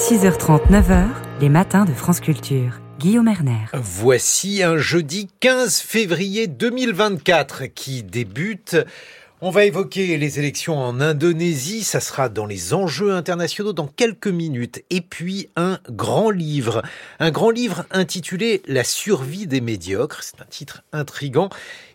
6h30, 9h, les matins de France Culture. Guillaume Erner. Voici un jeudi 15 février 2024 qui débute. On va évoquer les élections en Indonésie, ça sera dans les enjeux internationaux dans quelques minutes. Et puis un grand livre, un grand livre intitulé La survie des médiocres, c'est un titre intrigant.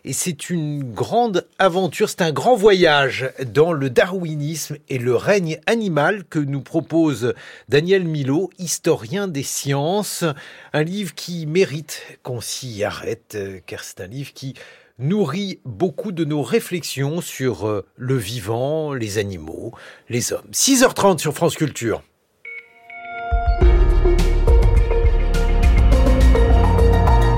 Et c'est une grande aventure, c'est un grand voyage dans le darwinisme et le règne animal que nous propose Daniel Milo, historien des sciences, un livre qui mérite qu'on s'y arrête car c'est un livre qui nourrit beaucoup de nos réflexions sur euh, le vivant, les animaux, les hommes. 6h30 sur France Culture.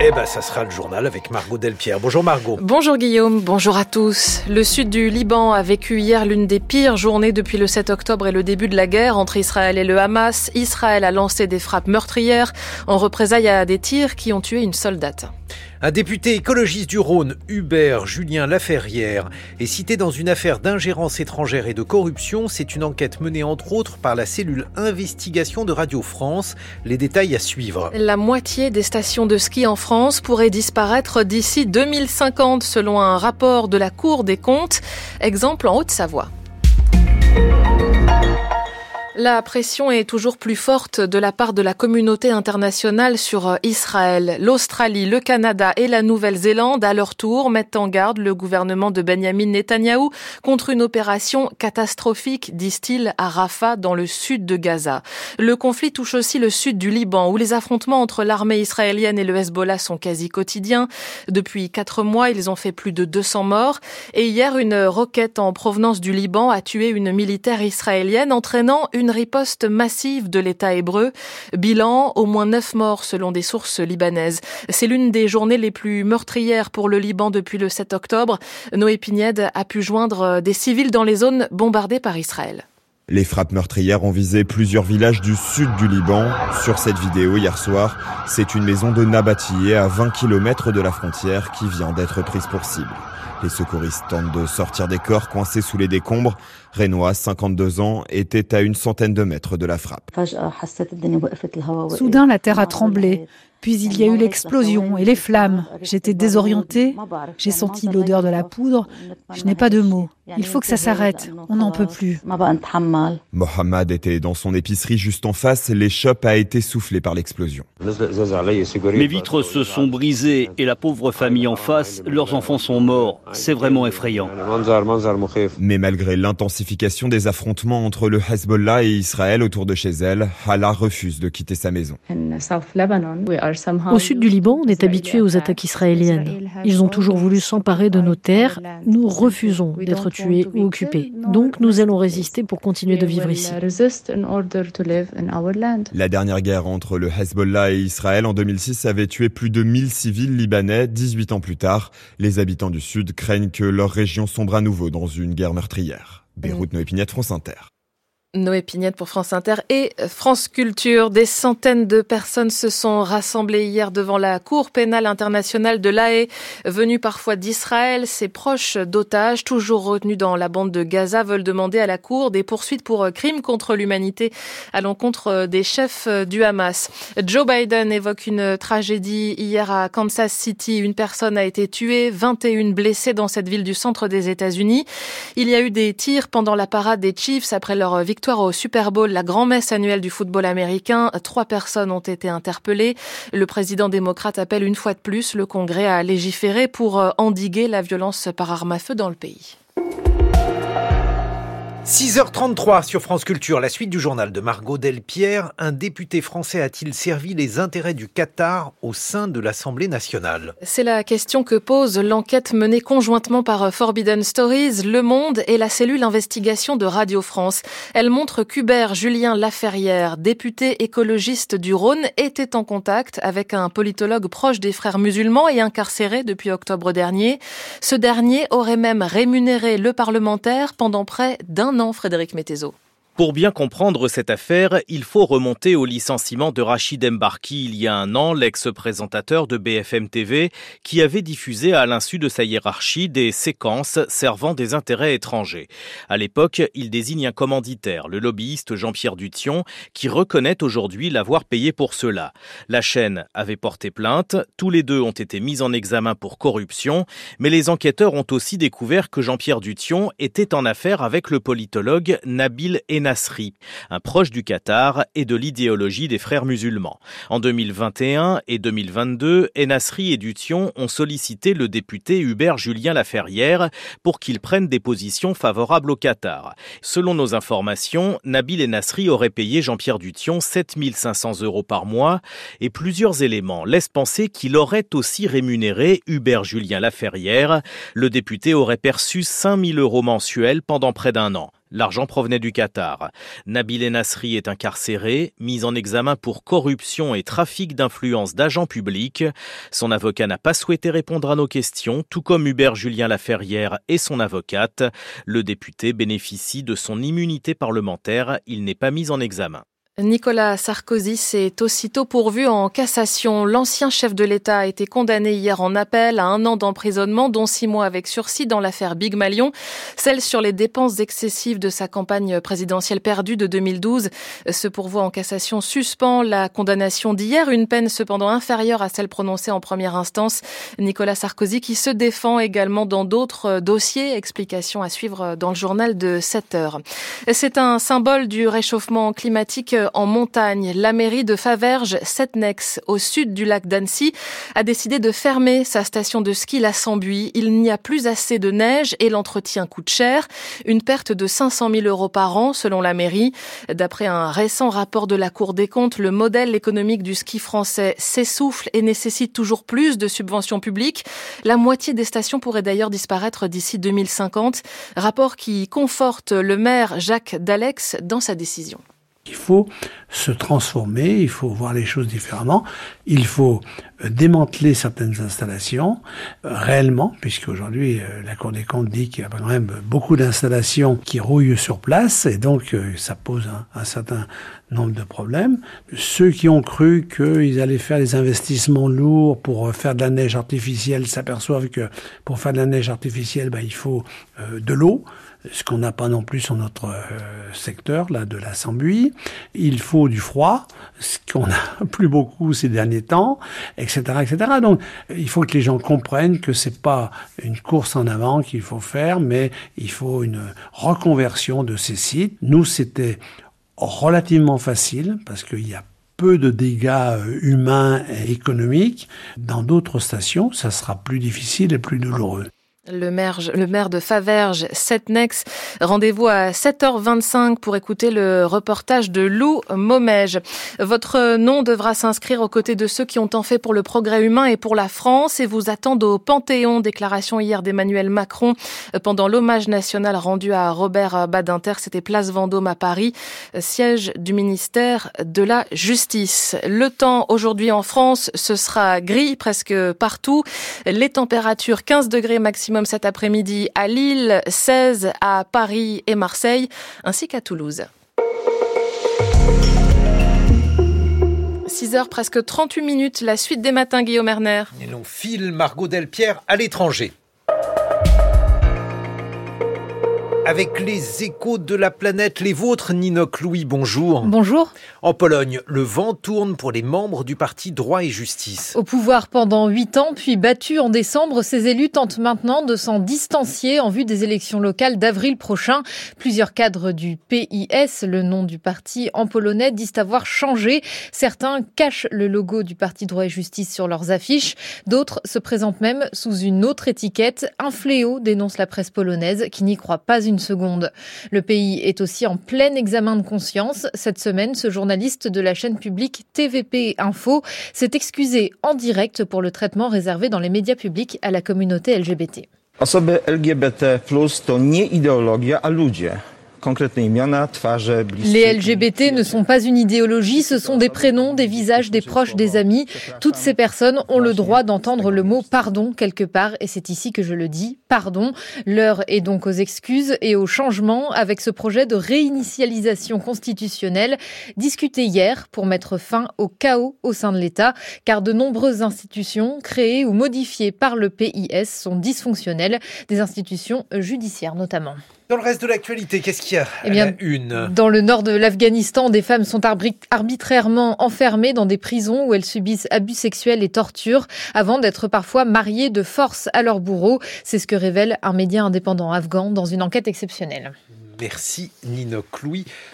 Eh ben, ça sera le journal avec Margot Delpierre. Bonjour Margot. Bonjour Guillaume, bonjour à tous. Le sud du Liban a vécu hier l'une des pires journées depuis le 7 octobre et le début de la guerre entre Israël et le Hamas. Israël a lancé des frappes meurtrières en représailles à des tirs qui ont tué une soldate. Un député écologiste du Rhône, Hubert Julien Laferrière, est cité dans une affaire d'ingérence étrangère et de corruption. C'est une enquête menée entre autres par la cellule investigation de Radio France. Les détails à suivre. La moitié des stations de ski en France pourraient disparaître d'ici 2050 selon un rapport de la Cour des comptes. Exemple en Haute-Savoie. La pression est toujours plus forte de la part de la communauté internationale sur euh, Israël. L'Australie, le Canada et la Nouvelle-Zélande, à leur tour, mettent en garde le gouvernement de Benjamin Netanyahou contre une opération catastrophique, disent-ils, à Rafah, dans le sud de Gaza. Le conflit touche aussi le sud du Liban, où les affrontements entre l'armée israélienne et le Hezbollah sont quasi quotidiens. Depuis quatre mois, ils ont fait plus de 200 morts. Et hier, une roquette en provenance du Liban a tué une militaire israélienne, entraînant une riposte massive de l'État hébreu. Bilan, au moins neuf morts selon des sources libanaises. C'est l'une des journées les plus meurtrières pour le Liban depuis le 7 octobre. Noé Pignède a pu joindre des civils dans les zones bombardées par Israël. Les frappes meurtrières ont visé plusieurs villages du sud du Liban. Sur cette vidéo hier soir, c'est une maison de Nabatieh à 20 km de la frontière qui vient d'être prise pour cible. Les secouristes tentent de sortir des corps coincés sous les décombres. Renoir, 52 ans, était à une centaine de mètres de la frappe. Soudain, la terre a tremblé. Puis il y a eu l'explosion et les flammes. J'étais désorientée. J'ai senti l'odeur de la poudre. Je n'ai pas de mots. Il faut que ça s'arrête. On n'en peut plus. Mohamed était dans son épicerie juste en face. L'échoppe a été soufflée par l'explosion. Mes vitres se sont brisées et la pauvre famille en face, leurs enfants sont morts. C'est vraiment effrayant. Mais malgré l'intensification des affrontements entre le Hezbollah et Israël autour de chez elle, Hala refuse de quitter sa maison. Au sud du Liban, on est habitué aux attaques israéliennes. Ils ont toujours voulu s'emparer de nos terres. Nous refusons d'être tués ou occupés. Donc nous allons résister pour continuer de vivre ici. La dernière guerre entre le Hezbollah et Israël en 2006 avait tué plus de 1000 civils libanais. 18 ans plus tard, les habitants du sud craignent que leur région sombre à nouveau dans une guerre meurtrière. Beyrouth, Noé Pignette, France Inter. Noé Pignette pour France Inter et France Culture. Des centaines de personnes se sont rassemblées hier devant la Cour pénale internationale de l'AE, venue parfois d'Israël. Ses proches d'otages, toujours retenus dans la bande de Gaza, veulent demander à la Cour des poursuites pour crimes contre l'humanité à l'encontre des chefs du Hamas. Joe Biden évoque une tragédie hier à Kansas City. Une personne a été tuée, 21 blessées dans cette ville du centre des États-Unis. Il y a eu des tirs pendant la parade des Chiefs après leur victoire victoire au Super Bowl, la grand-messe annuelle du football américain. Trois personnes ont été interpellées. Le président démocrate appelle une fois de plus le Congrès à légiférer pour euh, endiguer la violence par arme à feu dans le pays. 6h33 sur France Culture, la suite du journal de Margot Delpierre. Un député français a-t-il servi les intérêts du Qatar au sein de l'Assemblée nationale? C'est la question que pose l'enquête menée conjointement par Forbidden Stories, Le Monde et la cellule investigation de Radio France. Elle montre qu'Hubert Julien Laferrière, député écologiste du Rhône, était en contact avec un politologue proche des frères musulmans et incarcéré depuis octobre dernier. Ce dernier aurait même rémunéré le parlementaire pendant près d'un Frédéric Métézo. Pour bien comprendre cette affaire, il faut remonter au licenciement de Rachid Embarki il y a un an, l'ex-présentateur de BFM TV, qui avait diffusé à l'insu de sa hiérarchie des séquences servant des intérêts étrangers. À l'époque, il désigne un commanditaire, le lobbyiste Jean-Pierre Dution, qui reconnaît aujourd'hui l'avoir payé pour cela. La chaîne avait porté plainte, tous les deux ont été mis en examen pour corruption, mais les enquêteurs ont aussi découvert que Jean-Pierre Dution était en affaire avec le politologue Nabil Enna Nasri, un proche du Qatar et de l'idéologie des frères musulmans. En 2021 et 2022, Enasri et Dution ont sollicité le député Hubert Julien Laferrière pour qu'il prenne des positions favorables au Qatar. Selon nos informations, Nabil Enasri aurait payé Jean-Pierre Dution 7500 euros par mois et plusieurs éléments laissent penser qu'il aurait aussi rémunéré Hubert Julien Laferrière. Le député aurait perçu 5000 euros mensuels pendant près d'un an. L'argent provenait du Qatar. Nabil Nasri est incarcéré, mis en examen pour corruption et trafic d'influence d'agents publics. Son avocat n'a pas souhaité répondre à nos questions, tout comme Hubert Julien Laferrière et son avocate. Le député bénéficie de son immunité parlementaire, il n'est pas mis en examen. Nicolas Sarkozy s'est aussitôt pourvu en cassation. L'ancien chef de l'État a été condamné hier en appel à un an d'emprisonnement, dont six mois avec sursis dans l'affaire Big Malion, celle sur les dépenses excessives de sa campagne présidentielle perdue de 2012. Ce pourvoi en cassation suspend la condamnation d'hier, une peine cependant inférieure à celle prononcée en première instance. Nicolas Sarkozy qui se défend également dans d'autres dossiers. Explication à suivre dans le journal de 7 heures. C'est un symbole du réchauffement climatique en montagne. La mairie de Faverges, Setnex, au sud du lac d'Annecy, a décidé de fermer sa station de ski La Sambuie. Il n'y a plus assez de neige et l'entretien coûte cher. Une perte de 500 000 euros par an, selon la mairie. D'après un récent rapport de la Cour des comptes, le modèle économique du ski français s'essouffle et nécessite toujours plus de subventions publiques. La moitié des stations pourraient d'ailleurs disparaître d'ici 2050. Rapport qui conforte le maire Jacques Dalex dans sa décision. Il faut se transformer, il faut voir les choses différemment, il faut euh, démanteler certaines installations euh, réellement, puisque aujourd'hui euh, la Cour des comptes dit qu'il y a quand même beaucoup d'installations qui rouillent sur place et donc ça pose un, certain nombre de problèmes. Ceux qui ont cru qu'ils allaient faire des investissements lourds pour faire de la neige artificielle s'aperçoivent que pour faire de la neige artificielle, ben, il faut de l'eau ce qu'on n'a pas non plus sur notre euh, secteur là de la Sambuie. Il faut du froid, ce qu'on n'a plus beaucoup ces derniers temps, etc., etc. Donc, il faut que les gens comprennent que c'est pas une course en avant qu'il faut faire, mais il faut une reconversion de ces sites. Nous, c'était relativement facile parce qu'il y a peu de dégâts euh, humains et économiques. Dans d'autres stations, ça sera plus difficile et plus douloureux. Le maire, le maire de Faverges, Setnex. Rendez-vous à 7h25 pour écouter le reportage de Lou Momège. Votre nom devra s'inscrire aux côtés de ceux qui ont tant fait pour le progrès humain et pour la France et vous attendent au Panthéon. Déclaration hier d'Emmanuel Macron pendant l'hommage national rendu à Robert Badinter. C'était place Vendôme à Paris, siège du ministère de la Justice. Le temps aujourd'hui en France, ce sera gris presque partout. Les températures 15 degrés maximum cet après-midi à Lille, 16 à Paris et Marseille, ainsi qu'à Toulouse. 6 heures, presque 38 minutes, la suite des matins, Guillaume Erner. Et l'on file Margot Delpierre à l'étranger. Avec les échos de la planète, les vôtres, Ninoc Louis, bonjour. Bonjour. En Pologne, le vent tourne pour les membres du parti Droit et Justice. Au pouvoir pendant huit ans, puis battu en décembre, ces élus tentent maintenant de s'en distancier en vue des élections locales d'avril prochain. Plusieurs cadres du PIS, le nom du parti en polonais, disent avoir changé. Certains cachent le logo du parti Droit et Justice sur leurs affiches. D'autres se présentent même sous une autre étiquette. Un fléau, dénonce la presse polonaise, qui n'y croit pas une Le pays est aussi en plein examen de conscience. Cette semaine, ce journaliste de la chaîne publique TVP Info s'est excusé en direct pour le traitement réservé dans les médias publics à la communauté LGBT. Osoby LGBT to nie ideologia, a ludzie. Les LGBT ne sont pas une idéologie, ce sont des prénoms, des visages, des proches, des amis. Toutes ces personnes ont le droit d'entendre le mot pardon quelque part, et c'est ici que je le dis, pardon. L'heure est donc aux excuses et au changement avec ce projet de réinitialisation constitutionnelle discuté hier pour mettre fin au chaos au sein de l'État, car de nombreuses institutions créées ou modifiées par le PIS sont dysfonctionnelles, des institutions judiciaires notamment. Dans le reste de l'actualité, qu'est-ce qu'il y a eh bien, une Dans le nord de l'Afghanistan, des femmes sont arbitrairement enfermées dans des prisons où elles subissent abus sexuels et tortures avant d'être parfois mariées de force à leur bourreau. C'est ce que révèle un média indépendant afghan dans une enquête exceptionnelle. Merci Nino.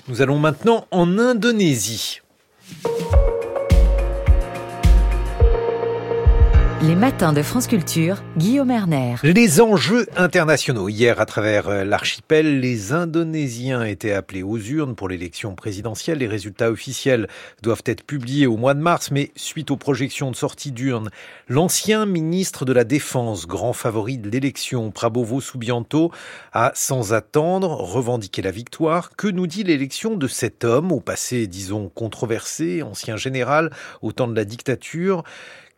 Nous allons maintenant en Indonésie. Les matins de France Culture, Guillaume Erner. Les enjeux internationaux. Hier, à travers euh, l'archipel, les Indonésiens étaient appelés aux urnes pour l'élection présidentielle. Les résultats officiels doivent être publiés au mois de mars, mais suite aux projections de sortie d'urne, l'ancien ministre de la Défense, grand favori de l'élection, Prabowo Subianto, a sans attendre revendiqué la victoire. Que nous dit l'élection de cet homme, au passé, disons, controversé, ancien général, au temps de la dictature?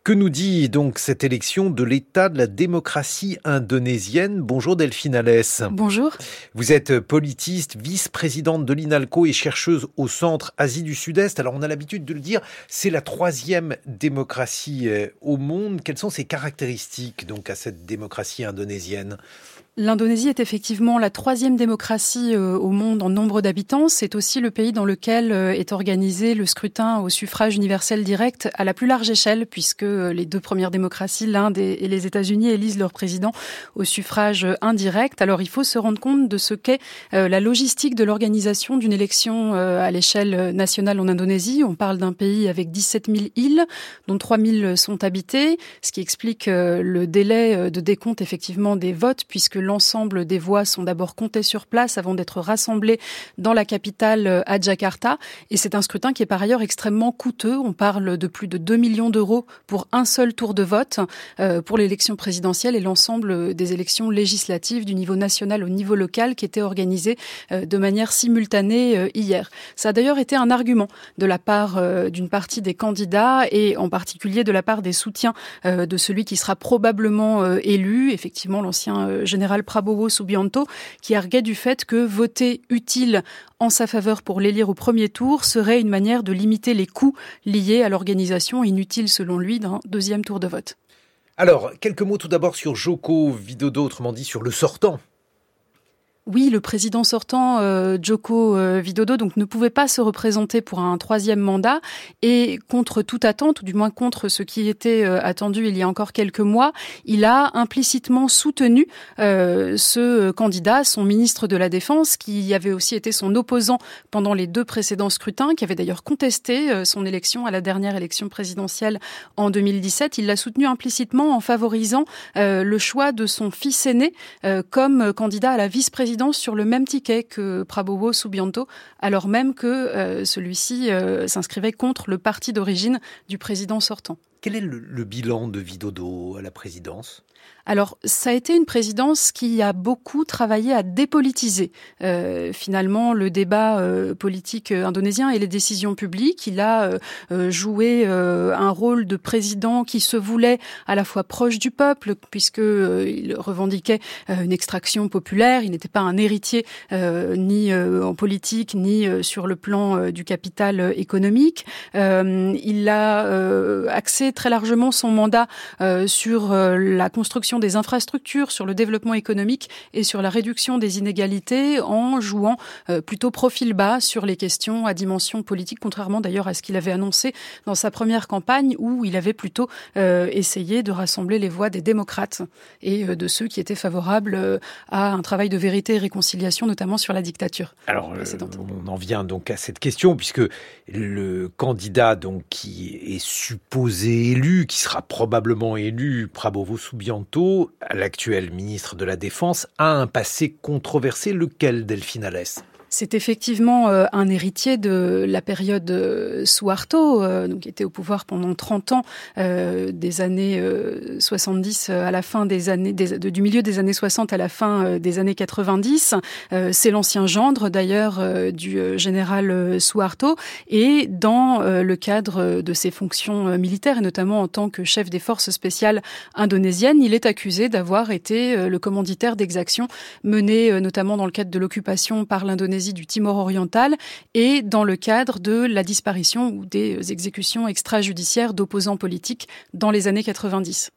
Que nous dit donc cette élection de l'état de la démocratie indonésienne? Bonjour Delphine Alès. Bonjour. Vous êtes politiste, vice-présidente de l'INALCO et chercheuse au Centre Asie du Sud-Est. Alors on a l'habitude de le dire, c'est la troisième démocratie euh, au monde. Quelles sont ses caractéristiques donc à cette démocratie indonésienne? L'Indonésie est effectivement la troisième démocratie euh, au monde en nombre d'habitants. C'est aussi le pays dans lequel euh, est organisé le scrutin au suffrage universel direct à la plus large échelle, puisque euh, les deux premières démocraties, l'Inde et les États-Unis, élisent leur président au suffrage indirect. Alors il faut se rendre compte de ce qu'est la logistique de l'organisation d'une élection à l'échelle nationale en Indonésie. On parle d'un pays avec 17 000 îles, dont 3 000 sont habitées, ce qui explique le délai de décompte effectivement des votes, puisque l'ensemble des voix sont d'abord comptées sur place avant d'être rassemblées dans la capitale euh, à Jakarta. Et c'est un scrutin qui est par ailleurs extrêmement coûteux. On parle de plus de 2 millions d'euros pour un seul tour de vote euh, pour l'élection présidentielle et l'ensemble des élections législatives du niveau national au niveau local qui étaient organisées euh, de manière simultanée hier. Ça a d'ailleurs été un argument de la part d'une partie des candidats et en particulier de la part des soutiens de celui qui sera probablement élu, effectivement l'ancien général Prabowo Subianto, qui arguait du fait que voter utile en sa faveur pour l'élire au premier tour serait une manière de limiter les coûts liés à l'organisation inutile selon lui d'un deuxième tour de vote. Alors, quelques mots tout d'abord sur Joko Widodo, autrement dit sur le sortant oui, le président sortant, euh, Joko euh, Widodo, donc ne pouvait pas se représenter pour un troisième mandat et contre toute attente, ou du moins contre ce qui était euh, attendu il y a encore quelques mois, il a implicitement soutenu ce candidat, son ministre de la Défense, qui avait aussi été son opposant pendant les deux précédents scrutins, qui avait d'ailleurs contesté son élection à la dernière élection présidentielle en 2017. Il l'a soutenu implicitement en favorisant le choix de son fils aîné comme candidat à la vice-présidence sur le même ticket que Prabowo Subianto, alors même que euh, celui-ci euh, s'inscrivait contre le parti d'origine du président sortant. Quel est le, bilan de Vidodo à la présidence? Alors, ça a été une présidence qui a beaucoup travaillé à dépolitiser euh, finalement le débat euh, politique indonésien et les décisions publiques. Il a euh, joué un rôle de président qui se voulait à la fois proche du peuple, puisque il revendiquait une extraction populaire. Il n'était pas un héritier ni en politique ni sur le plan du capital économique. il a axé très largement son mandat sur la construction des infrastructures, sur le développement économique et sur la réduction des inégalités en jouant euh, plutôt profil bas sur les questions à dimension politique, contrairement d'ailleurs à ce qu'il avait annoncé dans sa première campagne où il avait plutôt euh, essayé de rassembler les voix des démocrates et euh, de ceux qui étaient favorables à un travail de vérité et réconciliation, notamment sur la dictature. Alors, on en vient donc à cette question puisque le candidat donc qui est supposé élu, qui sera probablement élu, Prabowo Subianto, l'actuel ministre de la Défense, a un passé controversé. Lequel, Delphine Alès C'est effectivement euh, un héritier de la période euh, Suharto, euh, qui était au pouvoir pendant 30 ans, des années 70 à la fin des années, du milieu des années 60 à la fin des années 90. C'est l'ancien gendre d'ailleurs du général Suharto et dans le cadre de ses fonctions militaires et notamment en tant que chef des forces spéciales indonésiennes, il est accusé d'avoir été le commanditaire d'exactions menées notamment dans le cadre de l'occupation par l'Indonésie du Timor oriental et dans le cadre de la disparition ou des exécutions extrajudiciaires d'opposants politiques dans les années 90.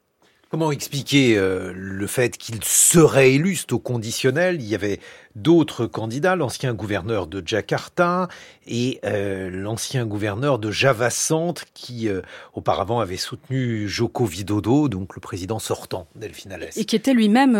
Comment expliquer euh, le fait qu'il serait élu au conditionnel? Il y avait d'autres candidats, l'ancien gouverneur de Jakarta et euh, l'ancien gouverneur de Java Centre qui euh, auparavant avait soutenu Joko Widodo, donc le président sortant Delphine Alès. Et qui était lui-même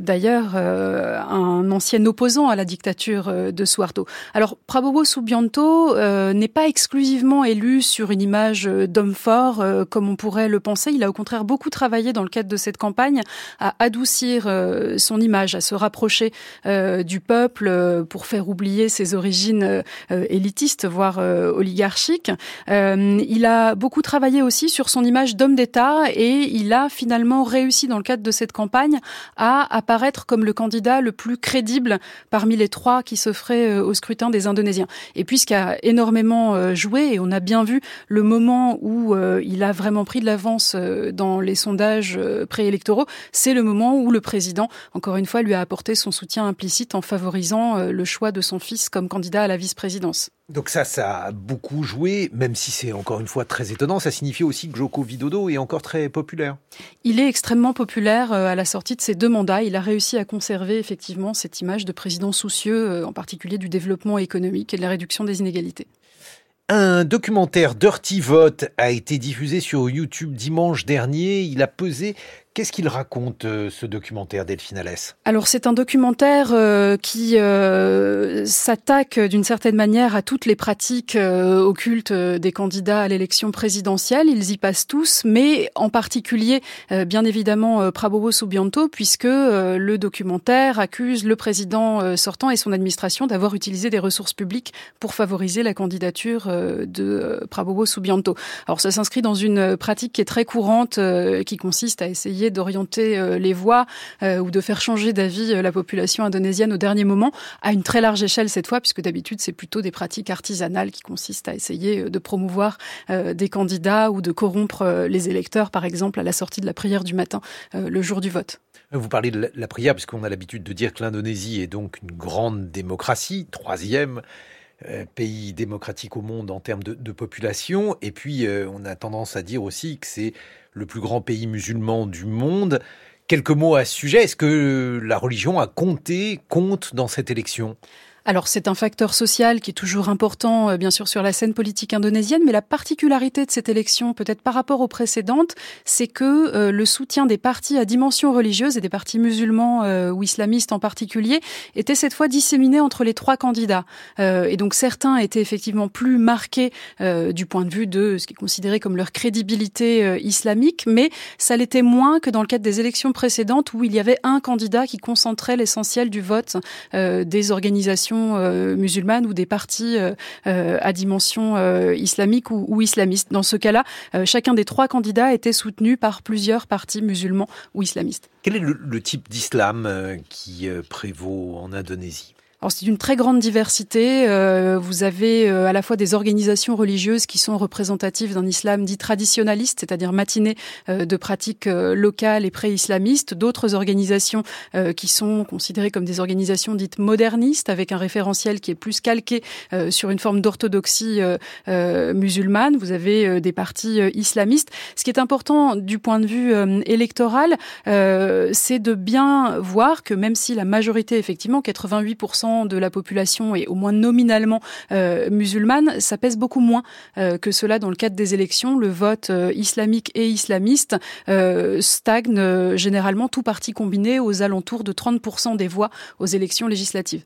d'ailleurs un ancien opposant à la dictature de Suharto. Alors Prabowo Subianto n'est pas exclusivement élu sur une image d'homme fort comme on pourrait le penser, il a au contraire beaucoup travaillé dans le cadre de cette campagne à adoucir euh, son image, à se rapprocher euh, du peuple euh, pour faire oublier ses origines élitistes, voire oligarchiques. il a beaucoup travaillé aussi sur son image d'homme d'État et il a finalement réussi dans le cadre de cette campagne à apparaître comme le candidat le plus crédible parmi les trois qui s'offraient au scrutin des Indonésiens. Et puis ce qui a énormément joué, et on a bien vu le moment où il a vraiment pris de l'avance dans les sondages euh, préélectoraux, c'est le moment où le président, encore une fois, lui a apporté son soutien implicite en favorisant euh, le choix de son fils comme candidat à la vice-présidence. Donc ça, ça a beaucoup joué, même si c'est encore une fois très étonnant, ça signifie aussi que Joko Widodo est encore très populaire. Il est extrêmement populaire euh, à la sortie de ses deux mandats. Il a réussi à conserver effectivement cette image de président soucieux, en particulier du développement économique et de la réduction des inégalités. Un documentaire Dirty Vote a été diffusé sur YouTube dimanche dernier. Il a pesé Qu'est-ce qu'il raconte, euh, ce documentaire Delphine Alès Alors, c'est un documentaire euh, qui euh, s'attaque d'une certaine manière à toutes les pratiques occultes des candidats à l'élection présidentielle. Ils y passent tous, mais en particulier, bien évidemment, Prabowo Subianto, puisque le documentaire accuse le président sortant et son administration d'avoir utilisé des ressources publiques pour favoriser la candidature de Prabowo Subianto. Alors, ça s'inscrit dans une pratique qui est très courante, qui consiste à essayer d'orienter euh, les voix euh, ou de faire changer d'avis euh, la population indonésienne au dernier moment, à une très large échelle cette fois, puisque d'habitude c'est plutôt des pratiques artisanales qui consistent à essayer de promouvoir des candidats ou de corrompre les électeurs, par exemple à la sortie de la prière du matin, le jour du vote. Vous parlez de la prière, puisqu'on a l'habitude de dire que l'Indonésie est donc une grande démocratie, troisième pays démocratique au monde en termes de, population. Et puis, on a tendance à dire aussi que c'est le plus grand pays musulman du monde. Quelques mots à ce sujet. Est-ce que la religion a compté, compte dans cette élection? Alors c'est un facteur social qui est toujours important, euh, bien sûr, sur la scène politique indonésienne, mais la particularité de cette élection, peut-être par rapport aux précédentes, c'est que euh, le soutien des partis à dimension religieuse et des partis musulmans euh, ou islamistes en particulier était cette fois disséminé entre les trois candidats. et donc certains étaient effectivement plus marqués du point de vue de ce qui est considéré comme leur crédibilité islamique, mais ça l'était moins que dans le cadre des élections précédentes où il y avait un candidat qui concentrait l'essentiel du vote des organisations euh, musulmanes ou des partis euh, euh, à dimension islamique ou, islamiste. Dans ce cas-là, chacun des trois candidats était soutenu par plusieurs partis musulmans ou islamistes. Quel est le type d'islam qui prévaut en Indonésie? C'est une très grande diversité. Euh, vous avez euh, à la fois des organisations religieuses qui sont représentatives d'un islam dit traditionnaliste, c'est-à-dire matiné euh, de pratiques locales et pré-islamistes, d'autres organisations qui sont considérées comme des organisations dites modernistes, avec un référentiel qui est plus calqué sur une forme d'orthodoxie musulmane. Vous avez des partis islamistes. Ce qui est important du point de vue électoral, c'est de bien voir que même si la majorité, effectivement, 88% de la population est au moins nominalement euh, musulmane, ça pèse beaucoup moins euh, que cela dans le cadre des élections. Le vote euh, islamique et islamiste stagne généralement tout parti combiné aux alentours de 30% des voix aux élections législatives.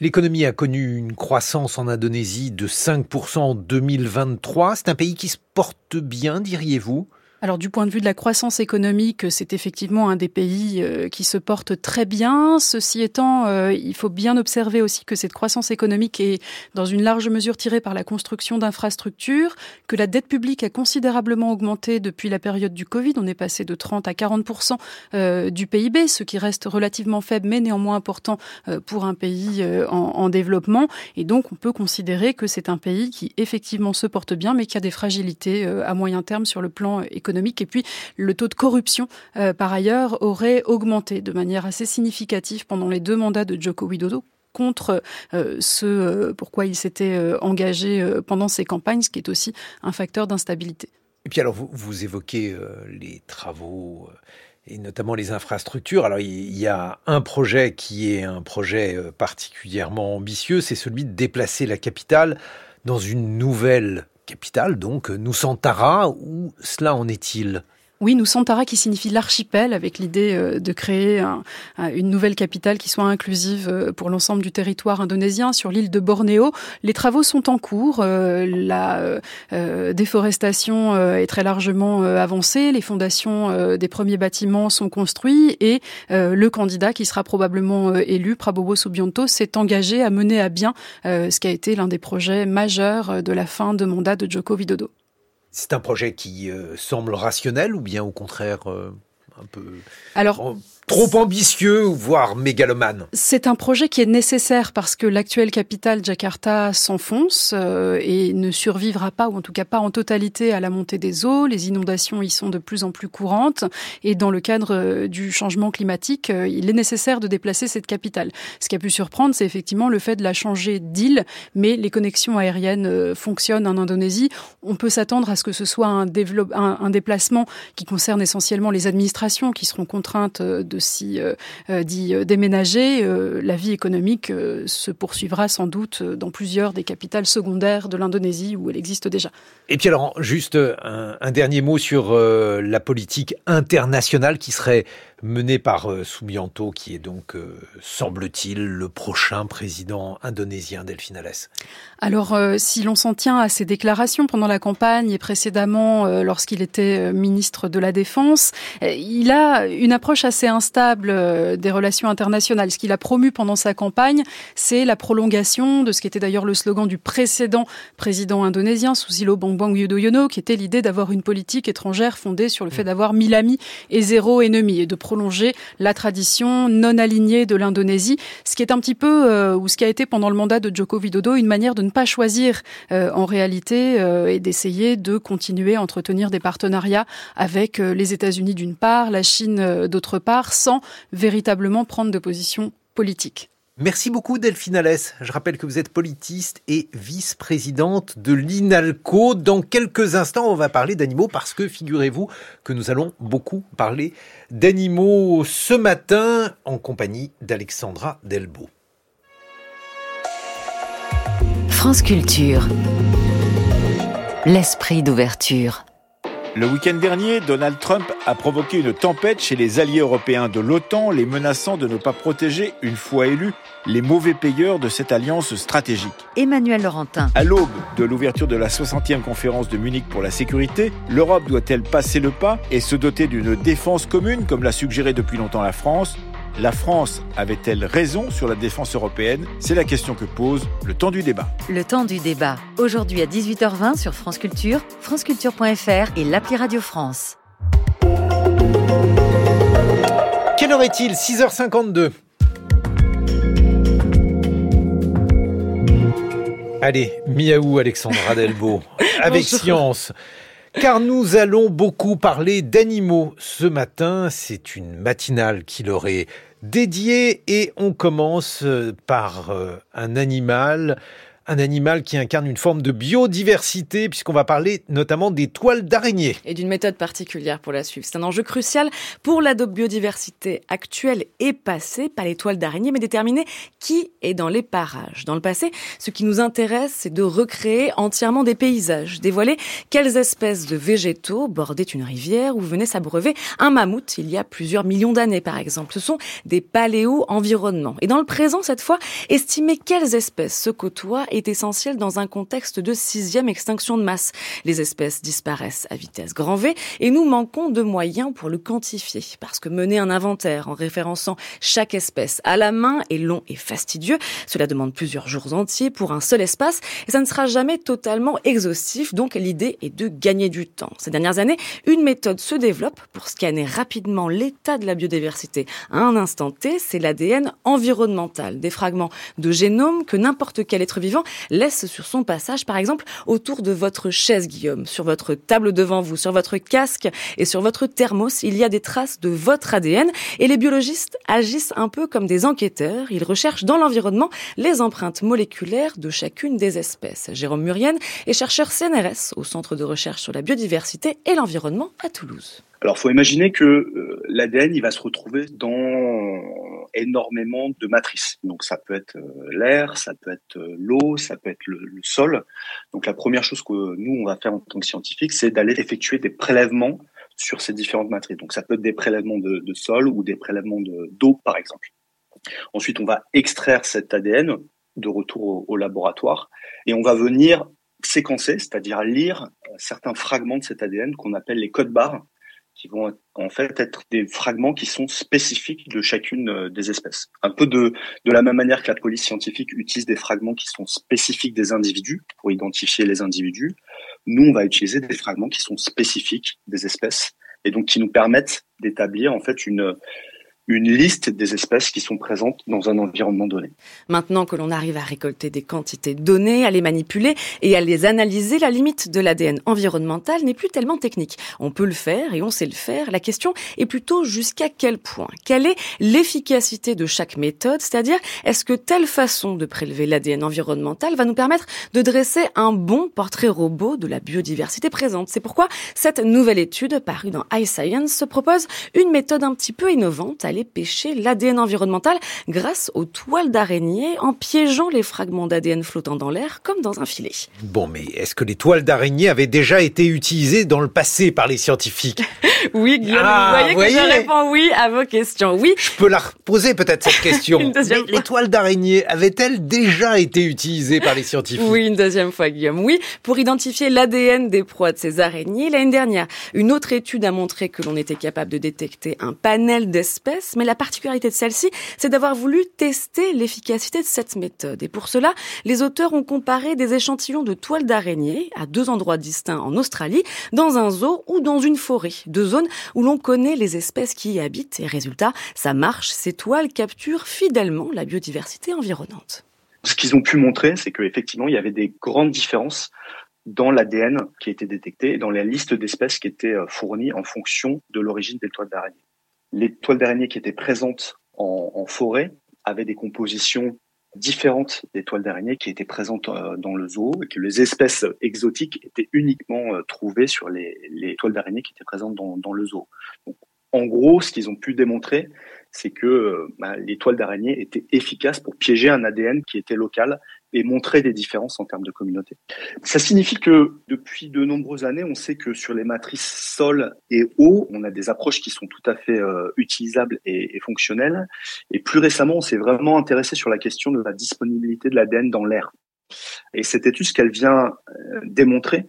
L'économie a connu une croissance en Indonésie de 5% en 2023. C'est un pays qui se porte bien, diriez-vous? Alors du point de vue de la croissance économique, c'est effectivement un des pays euh, qui se porte très bien. Ceci étant, euh, il faut bien observer aussi que cette croissance économique est dans une large mesure tirée par la construction d'infrastructures, que la dette publique a considérablement augmenté depuis la période du Covid. On est passé de 30 à 40% euh, du PIB, ce qui reste relativement faible mais néanmoins important pour un pays en, en développement. Et donc on peut considérer que c'est un pays qui effectivement se porte bien mais qui a des fragilités à moyen terme sur le plan économique et puis, le taux de corruption, euh, par ailleurs, aurait augmenté de manière assez significative pendant les deux mandats de Joko Widodo contre euh, ce euh, pourquoi il s'était engagé pendant ses campagnes, ce qui est aussi un facteur d'instabilité. Et puis alors, vous évoquez les travaux et notamment les infrastructures. Alors il y a un projet qui est un projet particulièrement ambitieux, c'est celui de déplacer la capitale dans une nouvelle capitale, donc Nusantara, où cela en est-il? Oui, nous Santara qui signifie l'archipel, avec l'idée euh, de créer une nouvelle capitale qui soit inclusive euh, pour l'ensemble du territoire indonésien sur l'île de Bornéo. Les travaux sont en cours, euh, la déforestation est très largement avancée, les fondations des premiers bâtiments sont construits et le candidat qui sera probablement élu, Prabowo Subianto, s'est engagé à mener à bien ce qui a été l'un des projets majeurs de la fin de mandat de Joko Widodo. C'est un projet qui euh, semble rationnel ou bien au contraire euh, un peu... Alors, trop ambitieux, voire mégalomane C'est un projet qui est nécessaire parce que l'actuelle capitale, Jakarta, s'enfonce euh, et ne survivra pas, ou en tout cas pas en totalité, à la montée des eaux. Les inondations y sont de plus en plus courantes. Et dans le cadre euh, du changement climatique, euh, il est nécessaire de déplacer cette capitale. Ce qui a pu surprendre, c'est effectivement le fait de la changer d'île, mais les connexions aériennes fonctionnent en Indonésie. On peut s'attendre à ce que ce soit un, un, un déplacement qui concerne essentiellement les administrations qui seront contraintes de de euh, euh, euh, déménager, la vie économique se poursuivra sans doute dans plusieurs des capitales secondaires de l'Indonésie où elle existe déjà. Et puis alors, juste un, dernier mot sur la politique internationale qui serait menée par Subianto, qui est donc, semble-t-il, le prochain président indonésien, Delphine Alès. Alors, si l'on s'en tient à ses déclarations pendant la campagne et précédemment lorsqu'il était ministre de la Défense, il a une approche assez instable euh, des relations internationales. Ce qu'il a promu pendant sa campagne, c'est la prolongation de ce qui était d'ailleurs le slogan du précédent président indonésien, Susilo Bambang Yudhoyono, qui était l'idée d'avoir une politique étrangère fondée sur le fait mm. d'avoir mille amis et zéro ennemi, et de prolonger la tradition non alignée de l'Indonésie, ce qui est un petit peu, euh, ou ce qui a été pendant le mandat de Joko Widodo, une manière de ne pas choisir euh, en réalité et d'essayer de continuer à entretenir des partenariats avec les États-Unis d'une part, la Chine d'autre part, sans véritablement prendre de position politique. Merci beaucoup Delphine Alès. Je rappelle que vous êtes politiste et vice-présidente de l'INALCO. Dans quelques instants, on va parler d'animaux parce que figurez-vous que nous allons beaucoup parler d'animaux ce matin en compagnie d'Alexandra Delbo. France Culture. L'esprit d'ouverture. Le week-end dernier, Donald Trump a provoqué une tempête chez les alliés européens de l'OTAN, les menaçant de ne pas protéger, une fois élus, les mauvais payeurs de cette alliance stratégique. Emmanuel Laurentin. À l'aube de l'ouverture de la 60e conférence de Munich pour la sécurité, l'Europe doit-elle passer le pas et se doter d'une défense commune, comme l'a suggéré depuis longtemps la France? La France avait-elle raison sur la défense européenne? C'est la question que pose le temps du débat. Le temps du débat, aujourd'hui à 18h20 sur France Culture, franceculture.fr et l'appli Radio France. Quelle heure est-il? 6h52. Allez, miaou Alexandra Delbo, avec science. Car nous allons beaucoup parler d'animaux ce matin. C'est une matinale qui leur est dédiée et on commence par euh, un animal un animal qui incarne une forme de biodiversité, puisqu'on va parler notamment des toiles d'araignée. Et d'une méthode particulière pour la suivre. C'est un enjeu crucial pour la biodiversité actuelle et passée, pas les toiles d'araignée, mais déterminer qui est dans les parages. Dans le passé, ce qui nous intéresse, c'est de recréer entièrement des paysages, dévoiler quelles espèces de végétaux bordaient une rivière ou venaient s'abreuver un mammouth il y a plusieurs millions d'années, par exemple. Ce sont des paléo-environnements. Et dans le présent, cette fois, estimer quelles espèces se côtoient est essentiel dans un contexte de sixième extinction de masse. Les espèces disparaissent à vitesse grand V et nous manquons de moyens pour le quantifier. Parce que mener un inventaire en référençant chaque espèce à la main est long et fastidieux. Cela demande plusieurs jours entiers pour un seul espace et ça ne sera jamais totalement exhaustif. Donc l'idée est de gagner du temps. Ces dernières années, une méthode se développe pour scanner rapidement l'état de la biodiversité à un instant T. C'est l'ADN environnemental, des fragments de génome que n'importe quel être vivant laisse sur son passage, par exemple, autour de votre chaise, Guillaume, sur votre table devant vous, sur votre casque et sur votre thermos, il y a des traces de votre ADN et les biologistes agissent un peu comme des enquêteurs. Ils recherchent dans l'environnement les empreintes moléculaires de chacune des espèces. Jérôme Murienne est chercheur CNRS au Centre de recherche sur la biodiversité et l'environnement à Toulouse. Alors, faut imaginer que euh, l'ADN, il va se retrouver dans énormément de matrices. Donc, ça peut être euh, l'air, ça peut être euh, l'eau, ça peut être le, sol. Donc, la première chose que nous, on va faire en tant que scientifique, c'est d'aller effectuer des prélèvements sur ces différentes matrices. Donc, ça peut être des prélèvements de, sol ou des prélèvements d'eau, par exemple. Ensuite, on va extraire cet ADN de retour au, au laboratoire et on va venir séquencer, c'est-à-dire lire certains fragments de cet ADN qu'on appelle les codes barres qui vont en fait être des fragments qui sont spécifiques de chacune euh, des espèces. Un peu de, de la même manière que la police scientifique utilise des fragments qui sont spécifiques des individus pour identifier les individus, nous, on va utiliser des fragments qui sont spécifiques des espèces et donc qui nous permettent d'établir en fait une, une liste des espèces qui sont présentes dans un environnement donné. Maintenant que l'on arrive à récolter des quantités données, à les manipuler et à les analyser, la limite de l'ADN environnemental n'est plus tellement technique. On peut le faire et on sait le faire. La question est plutôt jusqu'à quel point? Quelle est l'efficacité de chaque méthode? C'est-à-dire, est-ce que telle façon de prélever l'ADN environnemental va nous permettre de dresser un bon portrait robot de la biodiversité présente? C'est pourquoi cette nouvelle étude parue dans iScience se propose une méthode un petit peu innovante aller pêcher l'ADN environnemental grâce aux toiles d'araignée en piégeant les fragments d'ADN flottant dans l'air comme dans un filet. Bon, mais est-ce que les toiles d'araignée avaient déjà été utilisées dans le passé par les scientifiques? Oui, Guillaume, ah, vous voyez que je réponds oui à vos questions. Oui. Je peux la reposer peut-être cette question. les toiles d'araignée avaient-elles déjà été utilisées par les scientifiques? Oui, une deuxième fois, Guillaume. Oui, pour identifier l'ADN des proies de ces araignées. L'année dernière, une autre étude a montré que l'on était capable de détecter un panel d'espèces mais la particularité de celle-ci, c'est d'avoir voulu tester l'efficacité de cette méthode. Et pour cela, les auteurs ont comparé des échantillons de toiles d'araignée à deux endroits distincts en Australie, dans un zoo ou dans une forêt, deux zones où l'on connaît les espèces qui y habitent. Et résultat, ça marche, ces toiles capturent fidèlement la biodiversité environnante. Ce qu'ils ont pu montrer, c'est qu'effectivement, il y avait des grandes différences dans l'ADN qui était détecté et dans la liste d'espèces qui étaient euh, fournies en fonction de l'origine des toiles d'araignée les toiles d'araignée qui étaient présentes en, forêt avaient des compositions différentes des toiles d'araignée qui étaient présentes euh, dans le zoo et que les espèces exotiques étaient uniquement euh, trouvées sur les, toiles d'araignée qui étaient présentes dans, le zoo. en gros, ce qu'ils ont pu démontrer, c'est que euh, bah, les toiles d'araignée étaient efficaces pour piéger un ADN qui était local et montrer des différences en termes de communauté. Ça signifie que depuis de nombreuses années, on sait que sur les matrices sol et eau, on a des approches qui sont tout à fait euh, utilisables et, fonctionnelles. Et plus récemment, on s'est vraiment intéressé sur la question de la disponibilité de l'ADN dans l'air. Et cette étude, ce qu'elle vient euh, démontrer,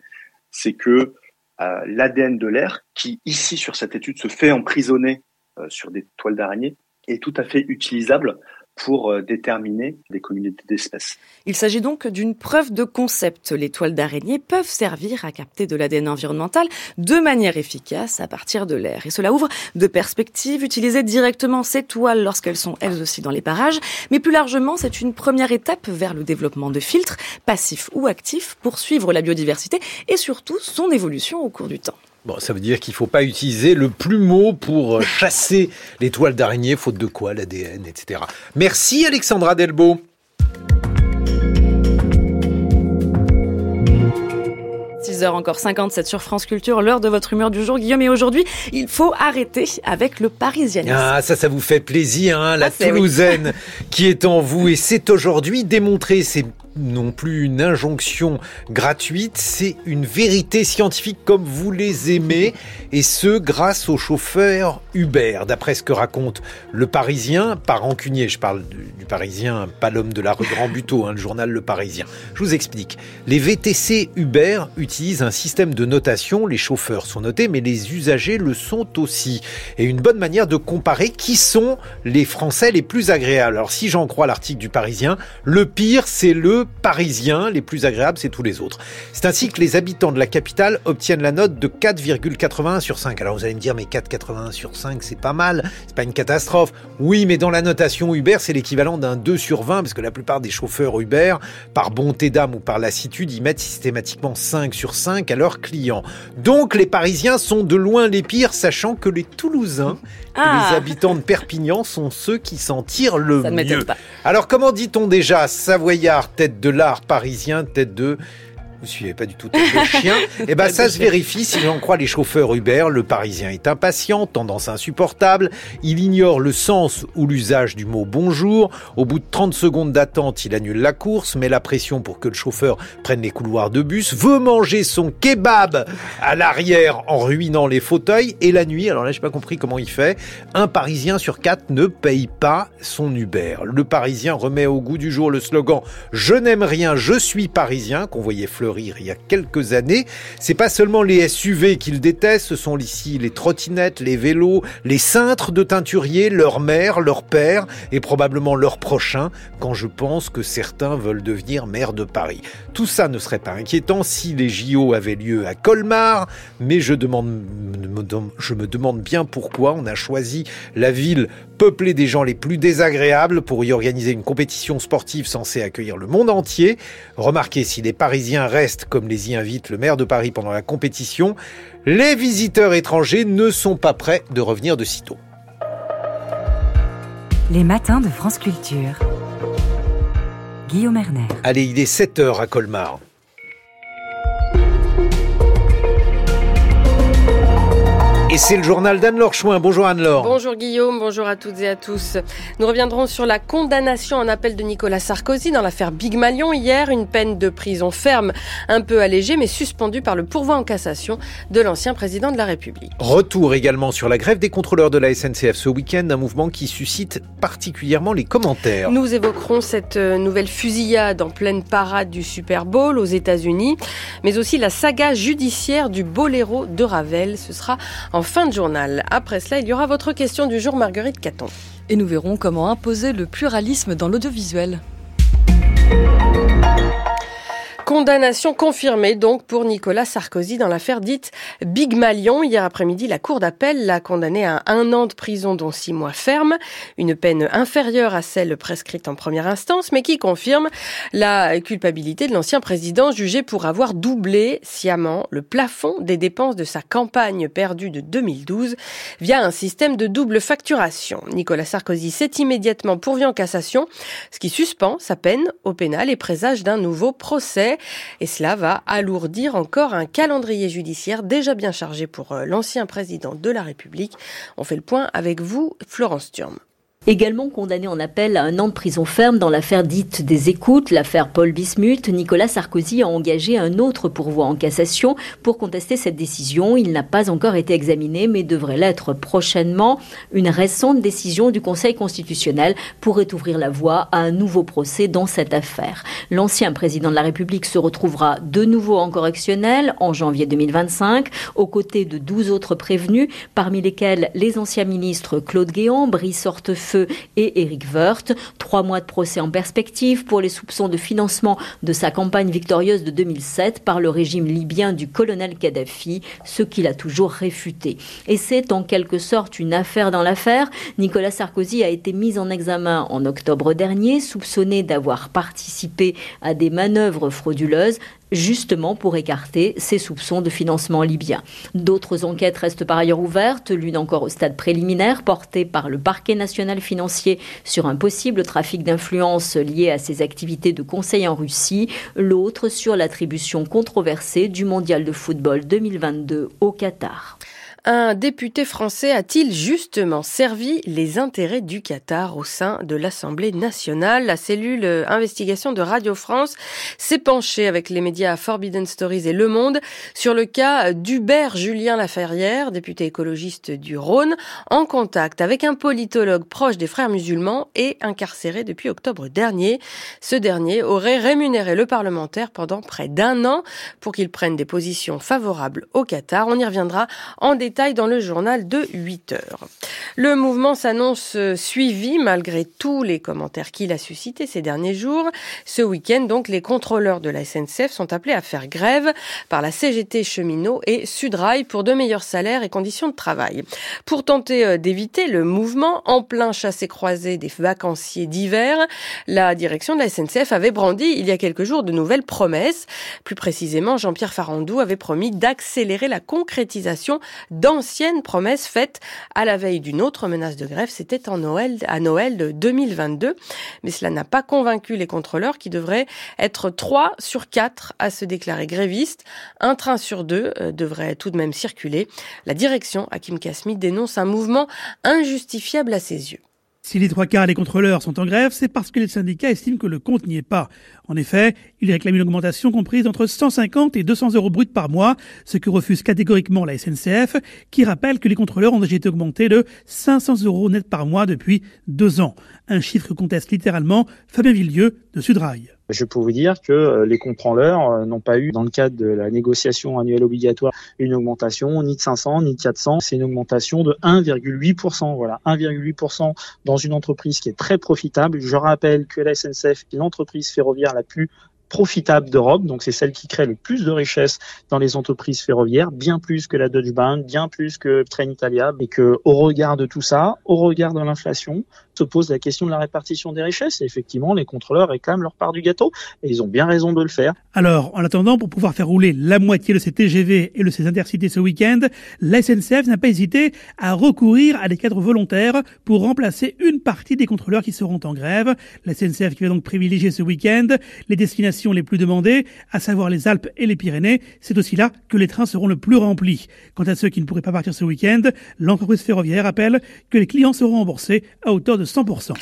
c'est que euh, l'ADN de l'air, qui ici sur cette étude se fait emprisonner sur des toiles d'araignée, est tout à fait utilisable pour euh, déterminer des communautés d'espèces. Il s'agit donc d'une preuve de concept. Les toiles d'araignée peuvent servir à capter de l'ADN environnemental de manière efficace à partir de l'air. Et cela ouvre de perspectives. Utiliser directement ces toiles lorsqu'elles sont elles aussi dans les parages. Mais plus largement, c'est une première étape vers le développement de filtres, passifs ou actifs, pour suivre la biodiversité et surtout son évolution au cours du temps. Bon, ça veut dire qu'il ne faut pas utiliser le plumeau pour euh, chasser les toiles d'araignée, faute de quoi l'ADN, etc. Merci Alexandra Delbo. 6h encore 57 sur France Culture, l'heure de votre humeur du jour, Guillaume. Et aujourd'hui, il faut arrêter avec le parisianisme. Ah, ça, ça vous fait plaisir, hein, la ah, Toulousaine qui est en vous. Et c'est aujourd'hui démontré, c'est non plus une injonction gratuite, c'est une vérité scientifique comme vous les aimez, et ce grâce aux chauffeurs Uber. D'après ce que raconte le Parisien, par rancunier, je parle du, Parisien, pas l'homme de la rue Grand Buteau, hein, le journal Le Parisien. Je vous explique. Les VTC Uber utilisent un système de notation, les chauffeurs sont notés, mais les usagers le sont aussi. Et une bonne manière de comparer qui sont les Français les plus agréables. Alors si j'en crois l'article du Parisien, le pire c'est le Parisien, les plus agréables c'est tous les autres. C'est ainsi que les habitants de la capitale obtiennent la note de 4,81 sur 5. Alors vous allez me dire mais 4,81 sur 5 c'est pas mal, c'est pas une catastrophe. Oui mais dans la notation Uber c'est l'équivalent d'un 2 sur 20 parce que la plupart des chauffeurs Uber, par bonté d'âme ou par lassitude, ils mettent systématiquement 5 sur 5 à leurs clients. Donc les Parisiens sont de loin les pires sachant que les Toulousains ah. les habitants de Perpignan sont ceux qui s'en tirent le mieux. Alors comment dit-on déjà Savoyard, tête de l'art parisien, tête de vous suivez pas du tout le chien, et eh ben ça se vérifie si l'on croit les chauffeurs Uber. Le Parisien est impatient, tendance insupportable. Il ignore le sens ou l'usage du mot bonjour. Au bout de 30 secondes d'attente, il annule la course, met la pression pour que le chauffeur prenne les couloirs de bus, veut manger son kebab à l'arrière en ruinant les fauteuils. Et la nuit, alors là j'ai pas compris comment il fait, un Parisien sur quatre ne paye pas son Uber. Le Parisien remet au goût du jour le slogan Je n'aime rien, je suis Parisien qu'on voyait fleurir il y a quelques années. C'est pas seulement les SUV qu'ils détestent, ce sont ici les trottinettes, les vélos, les cintres de teinturiers, leur mère, leur père et probablement leur prochain quand je pense que certains veulent devenir maire de Paris. Tout ça ne serait pas inquiétant si les JO avaient lieu à Colmar, mais je, je me demande bien pourquoi on a choisi la ville peuplée des gens les plus désagréables pour y organiser une compétition sportive censée accueillir le monde entier. Remarquez, si les Parisiens restent comme les y invite le maire de Paris pendant la compétition, les visiteurs étrangers ne sont pas prêts de revenir de sitôt. Les matins de France Culture. Guillaume Erner. Allez, il est 7 heures à Colmar. Et c'est le journal d'Anne-Laure Chouin. Bonjour Anne-Laure. Bonjour Guillaume, bonjour à toutes et à tous. Nous reviendrons sur la condamnation en appel de Nicolas Sarkozy dans l'affaire Big Malion hier. Une peine de prison ferme, un peu allégée, mais suspendue par le pourvoi en cassation de l'ancien président de la République. Retour également sur la grève des contrôleurs de la SNCF ce week-end, un mouvement qui suscite particulièrement les commentaires. Nous évoquerons cette euh, nouvelle fusillade en pleine parade du Super Bowl aux États-Unis, mais aussi la saga judiciaire du Boléro de Ravel. Ce sera en fin de journal. Après cela, il y aura votre question du jour, Marguerite Caton. Et nous verrons comment imposer le pluralisme dans l'audiovisuel. Condamnation confirmée donc pour Nicolas Sarkozy dans l'affaire dite Big Malion. Hier après-midi, la Cour d'appel l'a condamné à un an de prison dont six mois ferme, une peine inférieure à celle prescrite en première instance, mais qui confirme la culpabilité de l'ancien président jugé pour avoir doublé sciemment le plafond des dépenses de sa campagne perdue de 2012 via un système de double facturation. Nicolas Sarkozy s'est immédiatement pourvu en cassation, ce qui suspend sa peine au pénal et présage d'un nouveau procès. Et cela va alourdir encore un calendrier judiciaire déjà bien chargé pour euh, l'ancien président de la République. On fait le point avec vous, Florence Thurm. Également condamné en appel à un an de prison ferme dans l'affaire dite des écoutes, l'affaire Paul Bismuth, Nicolas Sarkozy a engagé un autre pourvoi en cassation pour contester cette décision. Il n'a pas encore été examiné, mais devrait l'être prochainement. Une récente décision du Conseil constitutionnel pourrait ouvrir la voie à un nouveau procès dans cette affaire. L'ancien président de la République se retrouvera de nouveau en correctionnel en janvier 2025, aux côtés de 12 autres prévenus, parmi lesquels les anciens ministres Claude Guéant, Brice Hortefeux, et Eric Woerth. Trois mois de procès en perspective pour les soupçons de financement de sa campagne victorieuse de 2007 par le régime libyen du colonel Kadhafi, ce qu'il a toujours réfuté. Et c'est en quelque sorte une affaire dans l'affaire. Nicolas Sarkozy a été mis en examen en octobre dernier, soupçonné d'avoir participé à des manœuvres frauduleuses justement pour écarter ses soupçons de financement libyen. D'autres enquêtes restent par ailleurs ouvertes, l'une encore au stade préliminaire, portée par le parquet national financier sur un possible trafic d'influence lié à ses activités de conseil en Russie, l'autre sur l'attribution controversée du mondial de football 2022 au Qatar. Un député français a-t-il justement servi les intérêts du Qatar au sein de l'Assemblée nationale? La cellule investigation de Radio France s'est penchée avec les médias Forbidden Stories et Le Monde sur le cas d'Hubert Julien Laferrière, député écologiste du Rhône, en contact avec un politologue proche des frères musulmans et incarcéré depuis octobre dernier. Ce dernier aurait rémunéré le parlementaire pendant près d'un an pour qu'il prenne des positions favorables au Qatar. On y reviendra en détail dans le journal de 8 heures. Le mouvement s'annonce suivi malgré tous les commentaires qu'il a suscités ces derniers jours. Ce week-end, donc, les contrôleurs de la SNCF sont appelés à faire grève par la CGT cheminot et Sudrail pour de meilleurs salaires et conditions de travail. Pour tenter euh, d'éviter le mouvement en plein chassé-croisé des vacanciers d'hiver, la direction de la SNCF avait brandi il y a quelques jours de nouvelles promesses. Plus précisément, Jean-Pierre Farandou avait promis d'accélérer la concrétisation d'anciennes promesses faites à la veille d'une autre menace de grève. C'était en Noël, à Noël de 2022. Mais cela n'a pas convaincu les contrôleurs qui devraient être 3 sur 4 à se déclarer grévistes. Un train sur deux euh, devrait tout de même circuler. La direction, Hakim Kasmi, dénonce un mouvement injustifiable à ses yeux. Si les trois quarts des contrôleurs sont en grève, c'est parce que les syndicats estiment que le compte n'y est pas. En effet, ils réclament une augmentation comprise entre 150 et 200 euros bruts par mois, ce que refuse catégoriquement la SNCF, qui rappelle que les contrôleurs ont déjà été augmentés de 500 euros net par mois depuis deux ans. Un chiffre que conteste littéralement Fabien Villieu de Sudrail. Je peux vous dire que euh, les contrôleurs euh, n'ont pas eu, dans le cadre de la négociation annuelle obligatoire, une augmentation ni de 500 ni de 400. C'est une augmentation de 1,8%. Voilà, 1,8% dans une entreprise qui est très profitable. Je rappelle que la SNCF est l'entreprise ferroviaire la plus profitable d'Europe, donc c'est celle qui crée le plus de richesses dans les entreprises ferroviaires, bien plus que la Deutsche Bahn, bien plus que Trenitalia, et que au regard de tout ça, au regard de l'inflation, se pose la question de la répartition des richesses. Et effectivement, les contrôleurs réclament leur part du gâteau, et ils ont bien raison de le faire. Alors, en attendant, pour pouvoir faire rouler la moitié de ces TGV et de ces intercités ce week-end, la SNCF n'a pas hésité à recourir à des cadres volontaires pour remplacer une partie des contrôleurs qui seront en grève. La SNCF qui va donc privilégier ce week-end les destinations les plus demandées, à savoir les Alpes et les Pyrénées. C'est aussi là que les trains seront le plus remplis. Quant à ceux qui ne pourraient pas partir ce week-end, l'entreprise ferroviaire appelle que les clients seront remboursés à hauteur de 100%.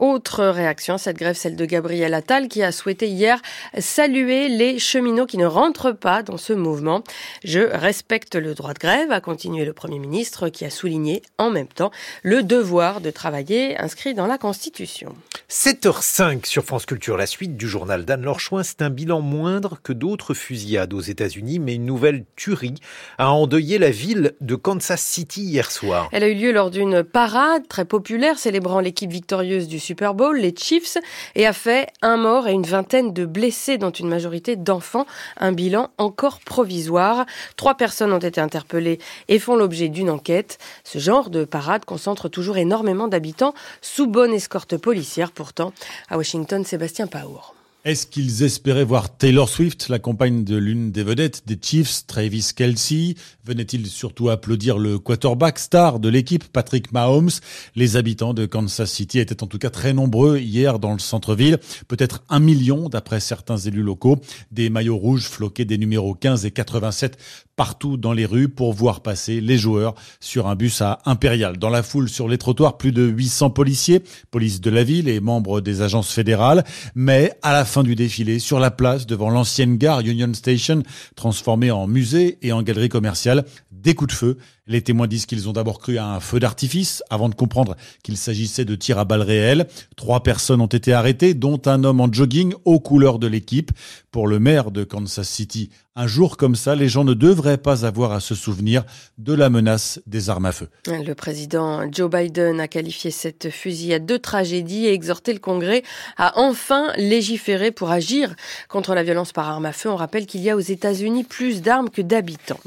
Autre réaction, cette grève, celle de Gabriel Attal, qui a souhaité hier saluer les cheminots qui ne rentrent pas dans ce mouvement. Je respecte le droit de grève, a continué le Premier ministre, qui a souligné en même temps le devoir de travailler inscrit dans la Constitution. 7h05 sur France Culture, la suite du journal d'Anne-Laure C'est un bilan moindre que d'autres fusillades aux États-Unis, mais une nouvelle tuerie a endeuillé la ville de Kansas City hier soir. Elle a eu lieu lors d'une parade très populaire célébrant l'équipe victorieuse du Super Bowl, les Chiefs, et a fait un mort et une vingtaine de blessés, dont une majorité d'enfants. Un bilan encore provisoire. Trois personnes ont été interpellées et font l'objet d'une enquête. Ce genre de parade concentre toujours énormément d'habitants sous bonne escorte policière. Pourtant, à Washington, Sébastien Paour. Est-ce qu'ils espéraient voir Taylor Swift, la compagne de l'une des vedettes des Chiefs, Travis Kelsey Venait-il surtout applaudir le quarterback star de l'équipe, Patrick Mahomes? Les habitants de Kansas City étaient en tout cas très nombreux hier dans le centre-ville, peut-être un million d'après certains élus locaux. Des maillots rouges floqués des numéros 15 et 87 partout dans les rues pour voir passer les joueurs sur un bus à Impérial. Dans la foule sur les trottoirs, plus de 800 policiers, police de la ville et membres des agences fédérales. Mais à la fin du défilé, sur la place devant l'ancienne gare Union Station, transformée en musée et en galerie commerciale, des coups de feu les témoins disent qu'ils ont d'abord cru à un feu d'artifice avant de comprendre qu'il s'agissait de tirs à balles réelles. Trois personnes ont été arrêtées, dont un homme en jogging aux couleurs de l'équipe. Pour le maire de Kansas City, un jour comme ça, les gens ne devraient pas avoir à se souvenir de la menace des armes à feu. Le président Joe Biden a qualifié cette fusillade de tragédie et exhorté le Congrès à enfin légiférer pour agir contre la violence par arme à feu. On rappelle qu'il y a aux États-Unis plus d'armes que d'habitants.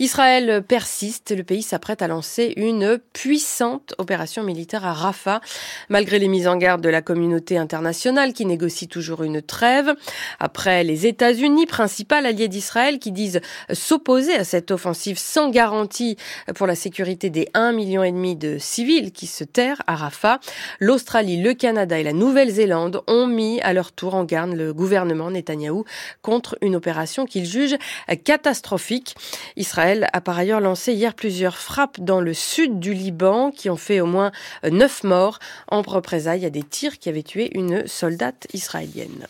Israël persiste le pays s'apprête à lancer une puissante opération militaire à Rafah, malgré les mises en garde de la communauté internationale qui négocie toujours une trêve. Après les États-Unis, principal allié d'Israël, qui disent s'opposer à cette offensive sans garantie pour la sécurité des 1,5 million et demi de civils qui se terrent à Rafah, l'Australie, le Canada et la Nouvelle-Zélande ont mis à leur tour en garde le gouvernement Netanyahou contre une opération qu'ils jugent catastrophique. Israël Israël a par ailleurs lancé hier plusieurs frappes dans le sud du Liban qui ont fait au moins neuf morts en représailles à des tirs qui avaient tué une soldate israélienne.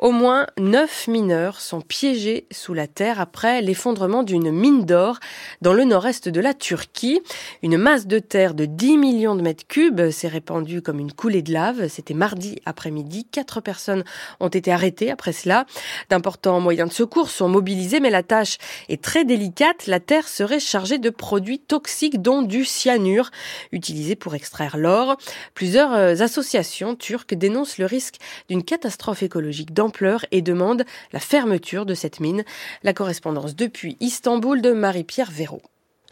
Au moins neuf mineurs sont piégés sous la terre après l'effondrement d'une mine d'or dans le nord-est de la Turquie. Une masse de terre de 10 millions de mètres cubes s'est répandue comme une coulée de lave. C'était mardi après-midi. Quatre personnes ont été arrêtées après cela. D'importants moyens de secours sont mobilisés, mais la tâche est très délicate. La terre serait chargée de produits toxiques, dont du cyanure, utilisé pour extraire l'or. Plusieurs euh, associations turques dénoncent le risque d'une catastrophe écologique et demande la fermeture de cette mine. La correspondance depuis Istanbul de Marie-Pierre Véraud.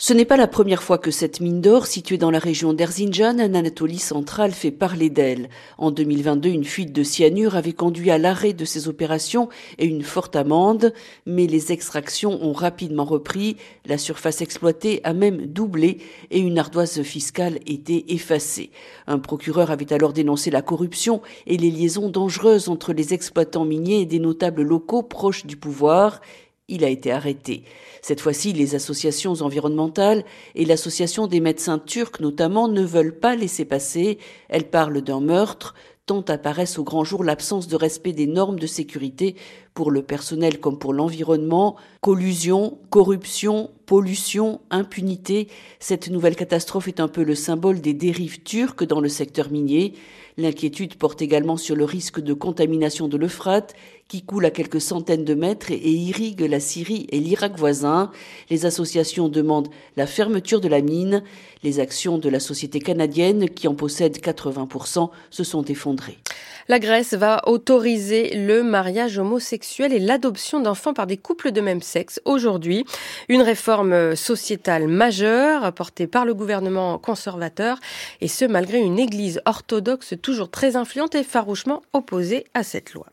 Ce n'est pas la première fois que cette mine d'or, située dans la région d'Erzincan, en Anatolie centrale, fait parler d'elle. En 2022, une fuite de cyanure avait conduit à l'arrêt de ces opérations et une forte amende, mais les extractions ont rapidement repris, la surface exploitée a même doublé et une ardoise fiscale était effacée. Un procureur avait alors dénoncé la corruption et les liaisons dangereuses entre les exploitants miniers et des notables locaux proches du pouvoir il a été arrêté. Cette fois-ci, les associations environnementales et l'association des médecins turcs notamment ne veulent pas laisser passer. Elles parlent d'un meurtre, tant apparaissent au grand jour l'absence de respect des normes de sécurité pour le personnel comme pour l'environnement, collusion, corruption, pollution, impunité. Cette nouvelle catastrophe est un peu le symbole des dérives turques dans le secteur minier. L'inquiétude porte également sur le risque de contamination de l'Euphrate qui coule à quelques centaines de mètres et irrigue la Syrie et l'Irak voisin. Les associations demandent la fermeture de la mine. Les actions de la société canadienne, qui en possède 80%, se sont effondrées. La Grèce va autoriser le mariage homosexuel et l'adoption d'enfants par des couples de même sexe aujourd'hui. Une réforme sociétale majeure apportée par le gouvernement conservateur et ce malgré une église orthodoxe toujours très influente et farouchement opposée à cette loi.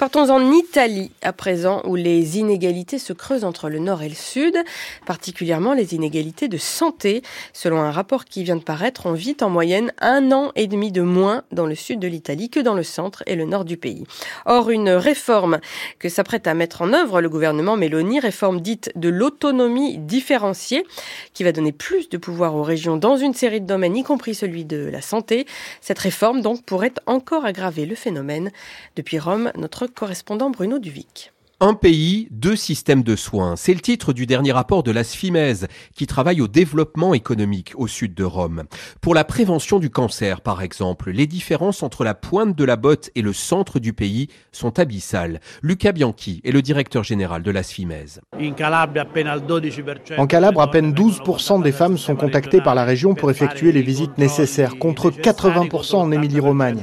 Partons en Italie à présent, où les inégalités se creusent entre le nord et le sud, particulièrement les inégalités de santé. Selon un rapport qui vient de paraître, on vit en moyenne un an et demi de moins dans le sud de l'Italie que dans le centre et le nord du pays. Or, une réforme que s'apprête à mettre en œuvre le gouvernement Meloni, réforme dite de l'autonomie différenciée, qui va donner plus de pouvoir aux régions dans une série de domaines, y compris celui de la santé. Cette réforme, donc, pourrait encore aggraver le phénomène. Depuis notre correspondant Bruno Duvic. Un pays, deux systèmes de soins. C'est le titre du dernier rapport de la SFIMES, qui travaille au développement économique au sud de Rome. Pour la prévention du cancer, par exemple, les différences entre la pointe de la botte et le centre du pays sont abyssales. Luca Bianchi est le directeur général de la SFIMES. En Calabre, à peine 12% des femmes sont contactées par la région pour effectuer les visites nécessaires, contre 80% en Émilie-Romagne.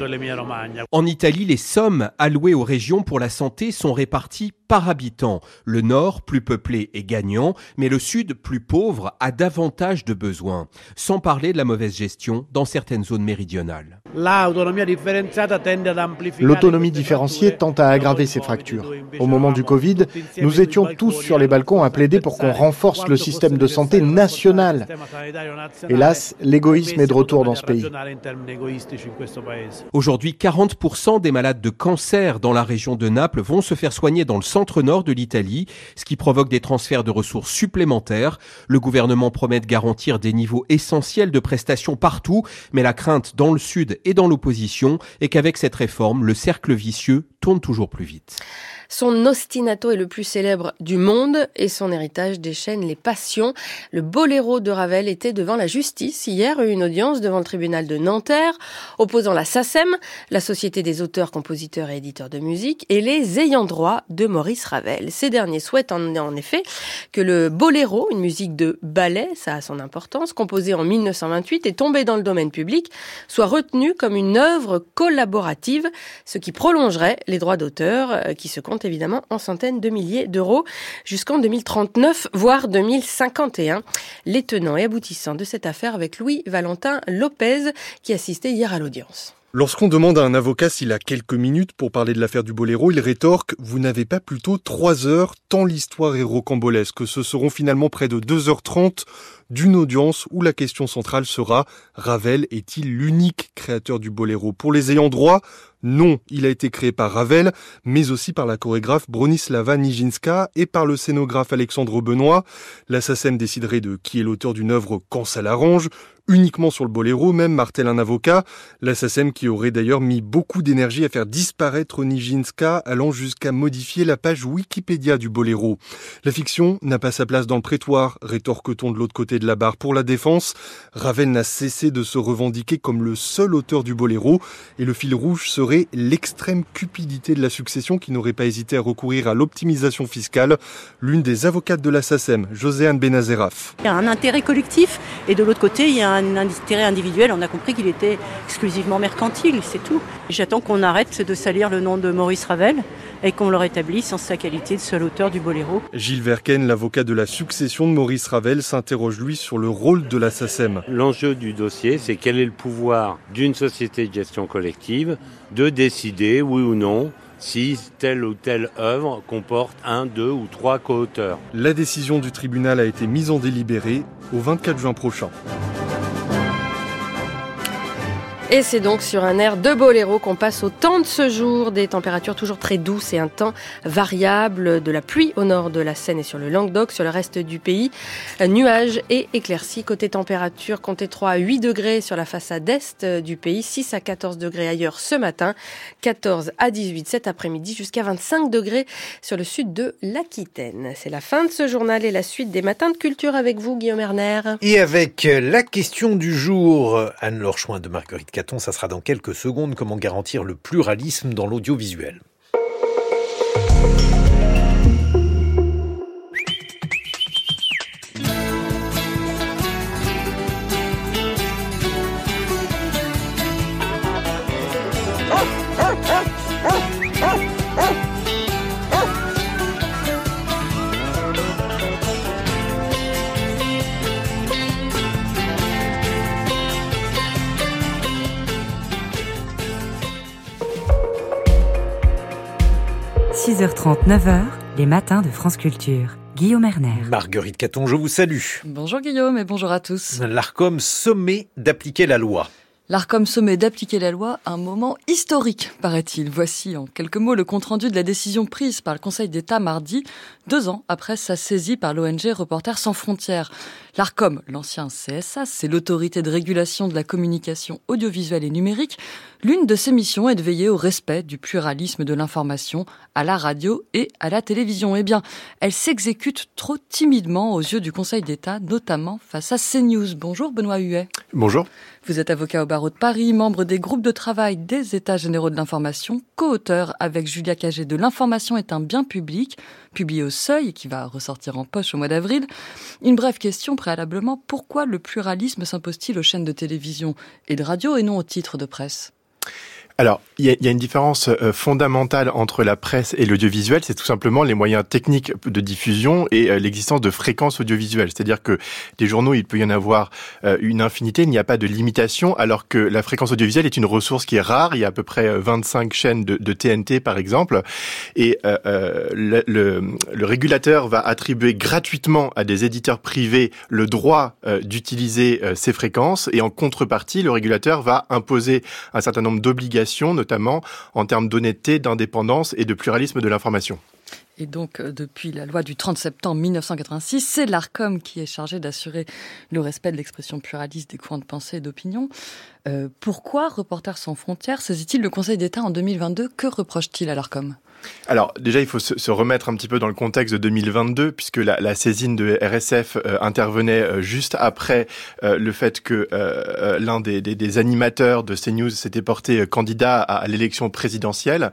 En Italie, les sommes allouées aux régions pour la santé sont réparties par habitant. Le nord, plus peuplé, est gagnant, mais le sud, plus pauvre, a davantage de besoins, sans parler de la mauvaise gestion dans certaines zones méridionales. L'autonomie différenciée tend à aggraver ces fractures. Au moment du Covid, nous étions tous sur les balcons à plaider pour qu'on renforce le système de santé national. Hélas, l'égoïsme est de retour dans ce pays. Aujourd'hui, 40% des malades de cancer dans la région de Naples vont se faire soigner dans le centre-nord de l'Italie, ce qui provoque des transferts de ressources supplémentaires. Le gouvernement promet de garantir des niveaux essentiels de prestations partout, mais la crainte dans le sud et dans l'opposition est qu'avec cette réforme, le cercle vicieux tourne toujours plus vite. Son ostinato est le plus célèbre du monde et son héritage déchaîne les passions. Le boléro de Ravel était devant la justice hier, une audience devant le tribunal de Nanterre, opposant la SACEM, la Société des auteurs, compositeurs et éditeurs de musique, et les ayants droit de Maurice Ravel. Ces derniers souhaitent en, effet que le boléro, une musique de ballet, ça a son importance, composée en 1928 et tombée dans le domaine public, soit retenu comme une œuvre collaborative, ce qui prolongerait les droits d'auteur euh, qui se comptent évidemment en centaines de milliers d'euros jusqu'en 2039, voire 2051. Les tenants et aboutissants de cette affaire avec Louis Valentin Lopez qui assistait hier à l'audience. Lorsqu'on demande à un avocat s'il a quelques minutes pour parler de l'affaire du Boléro, il rétorque « Vous n'avez pas plutôt trois heures, tant l'histoire est rocambolesque. Ce seront finalement près de 2h30 d'une audience où la question centrale sera Ravel est-il l'unique créateur du boléro Pour les ayants droit, Non, il a été créé par Ravel, mais aussi par la chorégraphe Bronislava Nijinska et par le scénographe Alexandre Benoît. La SACEM déciderait de qui est l'auteur d'une œuvre quand ça l'arrange uniquement sur le boléro, même martèle un avocat. L'assassin qui aurait d'ailleurs mis beaucoup d'énergie à faire disparaître Nijinska, allant jusqu'à modifier la page Wikipédia du boléro. La fiction n'a pas sa place dans le prétoire, rétorque-t-on de l'autre côté de la barre pour la défense. Ravel n'a cessé de se revendiquer comme le seul auteur du boléro, et le fil rouge serait l'extrême cupidité de la succession qui n'aurait pas hésité à recourir à l'optimisation fiscale. L'une des avocates de l'assassin, Joséane Benazeraf. Il y a un intérêt collectif, et de l'autre côté, il y a un intérêt individuel. On a compris qu'il était exclusivement mercantile, c'est tout. J'attends qu'on arrête de salir le nom de Maurice Ravel et qu'on le rétablisse en sa qualité de seul auteur du boléro. Gilles Verken, l'avocat de la succession de Maurice Ravel, s'interroge lui sur le rôle de la SACEM. L'enjeu du dossier, c'est quel est le pouvoir d'une société de gestion collective de décider, oui ou non, si telle ou telle œuvre comporte un, deux ou trois co-auteurs. La décision du tribunal a été mise en délibéré au 24 juin prochain. Et c'est donc sur un air de boléro qu'on passe au temps de ce jour, des températures toujours très douces et un temps variable, de la pluie au nord de la Seine et sur le Languedoc, sur le reste du pays, nuages et éclaircies. Côté température, comptez 3 à 8 degrés sur la façade est du pays, 6 à 14 degrés ailleurs ce matin, 14 à 18 cet après-midi, jusqu'à 25 degrés sur le sud de l'Aquitaine. C'est la fin de ce journal et la suite des matins de culture avec vous, Guillaume Erner. Et avec la question du jour, Anne-Laure de Marguerite ça sera dans quelques secondes. Comment garantir le pluralisme dans l'audiovisuel 6h30, 9h, les matins de France Culture. Guillaume Erner. Marguerite Caton, je vous salue. Bonjour Guillaume et bonjour à tous. L'ARCOM sommet d'appliquer la loi. L'ARCOM sommet d'appliquer la loi un moment historique, paraît-il. Voici en quelques mots le compte-rendu de la décision prise par le Conseil d'État mardi, deux ans après sa saisie par l'ONG Reporters sans frontières. L'ARCOM, l'ancien CSA, c'est l'autorité de régulation de la communication audiovisuelle et numérique. L'une de ses missions est de veiller au respect du pluralisme de l'information à la radio et à la télévision. Eh bien, elle s'exécute trop timidement aux yeux du Conseil d'État, notamment face à CNews. Bonjour Benoît Huet. Bonjour. Vous êtes avocat au barreau de Paris, membre des groupes de travail des États généraux de l'information, co-auteur avec Julia Cagé de L'information est un bien public, publié au Seuil qui va ressortir en poche au mois d'avril. Une brève question préalablement, pourquoi le pluralisme s'impose-t-il aux chaînes de télévision et de radio et non aux titres de presse? Alors, il y, y a, une différence euh, fondamentale entre la presse et l'audiovisuel, c'est tout simplement les moyens techniques de diffusion et euh, l'existence de fréquences audiovisuelles. C'est-à-dire que des journaux, il peut y en avoir euh, une infinité, il n'y a pas de limitation, alors que la fréquence audiovisuelle est une ressource qui est rare. Il y a à peu près 25 chaînes de, TNT, par exemple, et le, le, le, régulateur va attribuer gratuitement à des éditeurs privés le droit d'utiliser ces fréquences, et en contrepartie, le régulateur va imposer un certain nombre d'obligations notamment en termes d'honnêteté, d'indépendance et de pluralisme de l'information. Et donc, euh, depuis la loi du 30 septembre 1986, c'est l'ARCOM qui est chargé d'assurer le respect de l'expression pluraliste des courants de pensée et d'opinion. Euh, pourquoi Reporters sans frontières saisit-il le Conseil d'État en 2022 Que reproche-t-il à l'ARCOM? Alors déjà, il faut se, remettre un petit peu dans le contexte de 2022, puisque la, saisine de RSF euh, intervenait euh, juste après euh, le fait que l'un des, animateurs de CNews s'était porté candidat à l'élection présidentielle,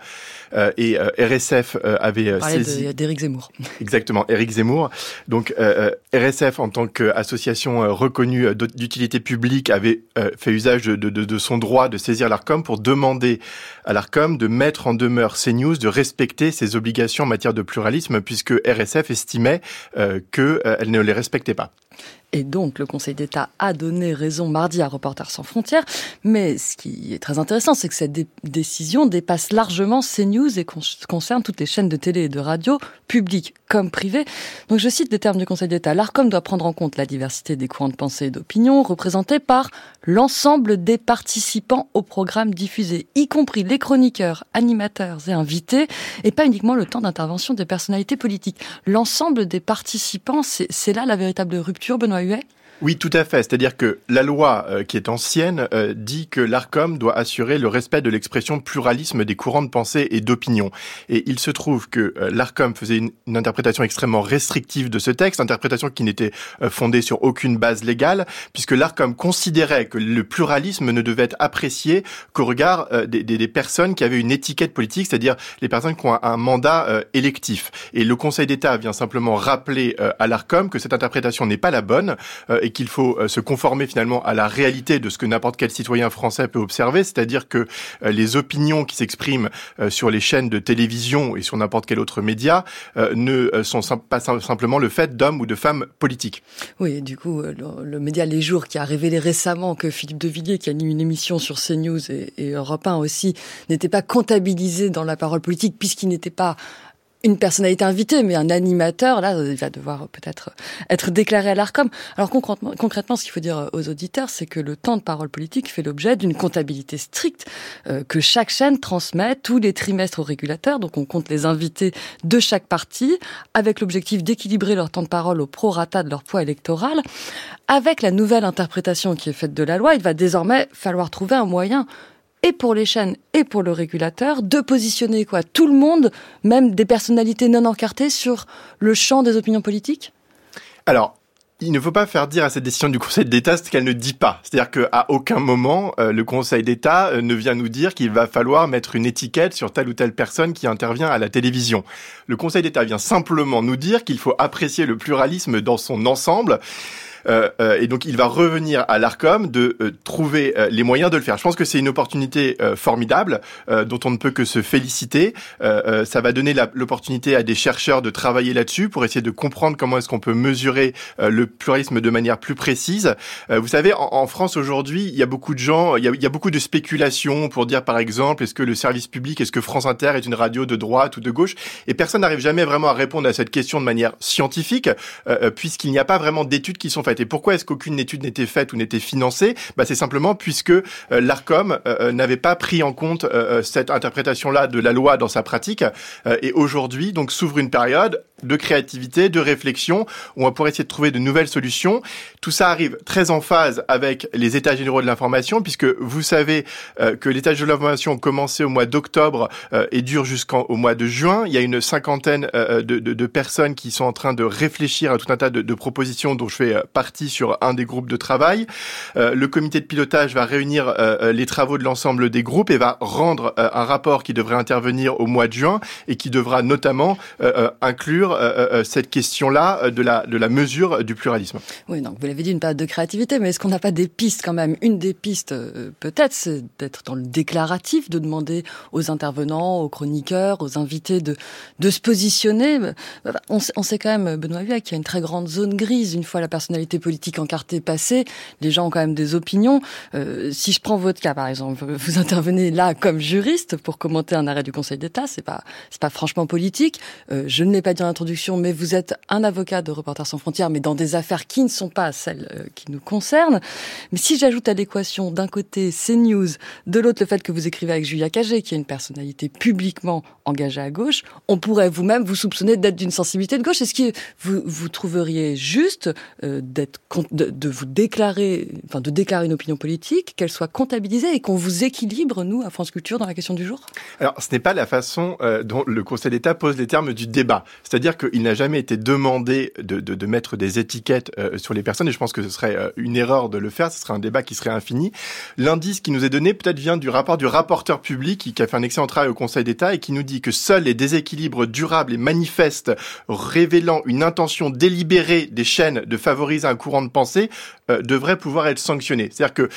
et RSF avait saisi... d'Éric Zemmour. Exactement, Éric Zemmour. Donc RSF, en tant qu'association reconnue d'utilité publique, avait fait usage de, de, de, son droit de saisir l'ARCOM pour demander à l'ARCOM de mettre en demeure CNews de respecter ses obligations en matière de pluralisme puisque RSF estimait euh, qu'elle ne les respectait pas. Et donc, le Conseil d'État a donné raison mardi à Reporters sans frontières. Mais ce qui est très intéressant, c'est que cette décision dépasse largement CNews et concerne toutes les chaînes de télé et de radio, publiques comme privées. Donc, je cite des termes du Conseil d'État. L'ARCOM doit prendre en compte la diversité des courants de pensée et d'opinion représentés par l'ensemble des participants au programme diffusé, y compris les chroniqueurs, animateurs et invités, et pas uniquement le temps d'intervention des personnalités politiques. L'ensemble des participants, c'est là la véritable rupture, Benoît oui, tout à fait. C'est-à-dire que la loi euh, qui est ancienne euh, dit que l'ARCOM doit assurer le respect de l'expression pluralisme des courants de pensée et d'opinion. Et il se trouve que euh, l'ARCOM faisait une, interprétation extrêmement restrictive de ce texte, interprétation qui n'était fondée sur aucune base légale, puisque l'ARCOM considérait que le pluralisme ne devait être apprécié qu'au regard des, des, personnes qui avaient une étiquette politique, c'est-à-dire les personnes qui ont un, mandat électif. Et le Conseil d'État vient simplement rappeler à l'ARCOM que cette interprétation n'est pas la bonne qu'il faut euh, se conformer finalement à la réalité de ce que n'importe quel citoyen français peut observer, c'est-à-dire que euh, les opinions qui s'expriment euh, sur les chaînes de télévision et sur n'importe quel autre média ne sont pas simplement le fait d'hommes ou de femmes politiques. Oui, du coup, le, média Les Jours qui a révélé récemment que Philippe de Villiers, qui anime une émission sur CNews et, et Europe 1 aussi, n'était pas comptabilisé dans la parole politique puisqu'il n'était pas une personnalité invitée, mais un animateur, là, il va devoir peut-être être déclaré à l'ARCOM. Alors concrètement, concrètement ce qu'il faut dire aux auditeurs, c'est que le temps de parole politique fait l'objet d'une comptabilité stricte euh, que chaque chaîne transmet tous les trimestres au régulateur. Donc on compte les invités de chaque parti, avec l'objectif d'équilibrer leur temps de parole au prorata de leur poids électoral. Avec la nouvelle interprétation qui est faite de la loi, il va désormais falloir trouver un moyen et pour les chaînes et pour le régulateur de positionner quoi tout le monde, même des personnalités non encartées sur le champ des opinions politiques? Alors, il ne faut pas faire dire à cette décision du Conseil d'État ce qu'elle ne dit pas. C'est-à-dire qu'à aucun moment, euh, le Conseil d'État euh, ne vient nous dire qu'il va falloir mettre une étiquette sur telle ou telle personne qui intervient à la télévision. Le Conseil d'État vient simplement nous dire qu'il faut apprécier le pluralisme dans son ensemble et donc il va revenir à l'Arcom de euh, trouver les moyens de le faire. Je pense que c'est une opportunité formidable dont on ne peut que se féliciter. ça va donner l'opportunité à des chercheurs de travailler là-dessus pour essayer de comprendre comment est-ce qu'on peut mesurer le pluralisme de manière plus précise. vous savez, en, en France aujourd'hui, il y a beaucoup de gens, il y a, il y a beaucoup de spéculations pour dire par exemple, est-ce que le service public, est-ce que France Inter est une radio de droite ou de gauche? Et personne n'arrive jamais vraiment à répondre à cette question de manière scientifique, puisqu'il n'y a pas vraiment d'études qui sont faites. Et pourquoi est-ce qu'aucune étude n'était faite ou n'était financée? Bah, C'est simplement puisque euh, l'ARCOM euh, euh, n'avait pas pris en compte cette interprétation-là de la loi dans sa pratique. et aujourd'hui, donc, s'ouvre une période de créativité, de réflexion, où on pourrait essayer de trouver de nouvelles solutions. Tout ça arrive très en phase avec les états généraux de l'information, puisque vous savez que les états généraux de l'information ont commencé au mois d'octobre et durent jusqu'au mois de juin. Il y a une cinquantaine de, de, de, personnes qui sont en train de réfléchir à tout un tas de, de propositions dont je fais partie sur un des groupes de travail. Euh, le comité de pilotage va réunir euh, euh, les travaux de l'ensemble des groupes et va rendre un rapport qui devrait intervenir au mois de juin et qui devra notamment inclure cette question-là de la, de la mesure du pluralisme. Oui, donc vous l'avez dit, une période de créativité, mais est-ce qu'on n'a pas des pistes quand même? Une des pistes, peut-être, c'est d'être dans le déclaratif, de demander aux intervenants, aux chroniqueurs, aux invités de, de se positionner. On, sait quand même, Benoît Huet, qu'il y a une très grande zone grise une fois la personnalité politique encartée passée, les gens ont quand même des opinions. Euh, si je prends votre cas, par exemple, vous intervenez là comme juriste pour commenter un arrêt du Conseil d'État, c'est pas c'est pas franchement politique. Euh, je ne l'ai pas dit en introduction, mais vous êtes un avocat de Reporters sans frontières, mais dans des affaires qui ne sont pas celles euh, qui nous concernent. Mais si j'ajoute à l'équation d'un côté CNews, de l'autre le fait que vous écrivez avec Julia Cagé, qui est une personnalité publiquement engagée à gauche, on pourrait vous-même vous soupçonner d'être d'une sensibilité de gauche. Est-ce que vous, vous trouveriez juste d'être de, vous déclarer, enfin de déclarer une opinion politique, qu'elle soit comptabilisée et qu'on vous équilibre, nous, à France Culture, dans la question du jour? Alors, ce n'est pas la façon euh, dont le Conseil d'État pose les termes du débat. C'est-à-dire qu'il n'a jamais été demandé de, de, mettre des étiquettes euh, sur les personnes, et je pense que ce serait euh, une erreur de le faire, ce serait un débat qui serait infini. L'indice qui nous est donné peut-être vient du rapport du rapporteur public qui, qui a fait un excellent travail au Conseil d'État et qui nous dit que seuls les déséquilibres durables et manifestes révélant une intention délibérée des chaînes de favoriser un courant de pensée euh, devrait pouvoir être sanctionné. C'est-à-dire que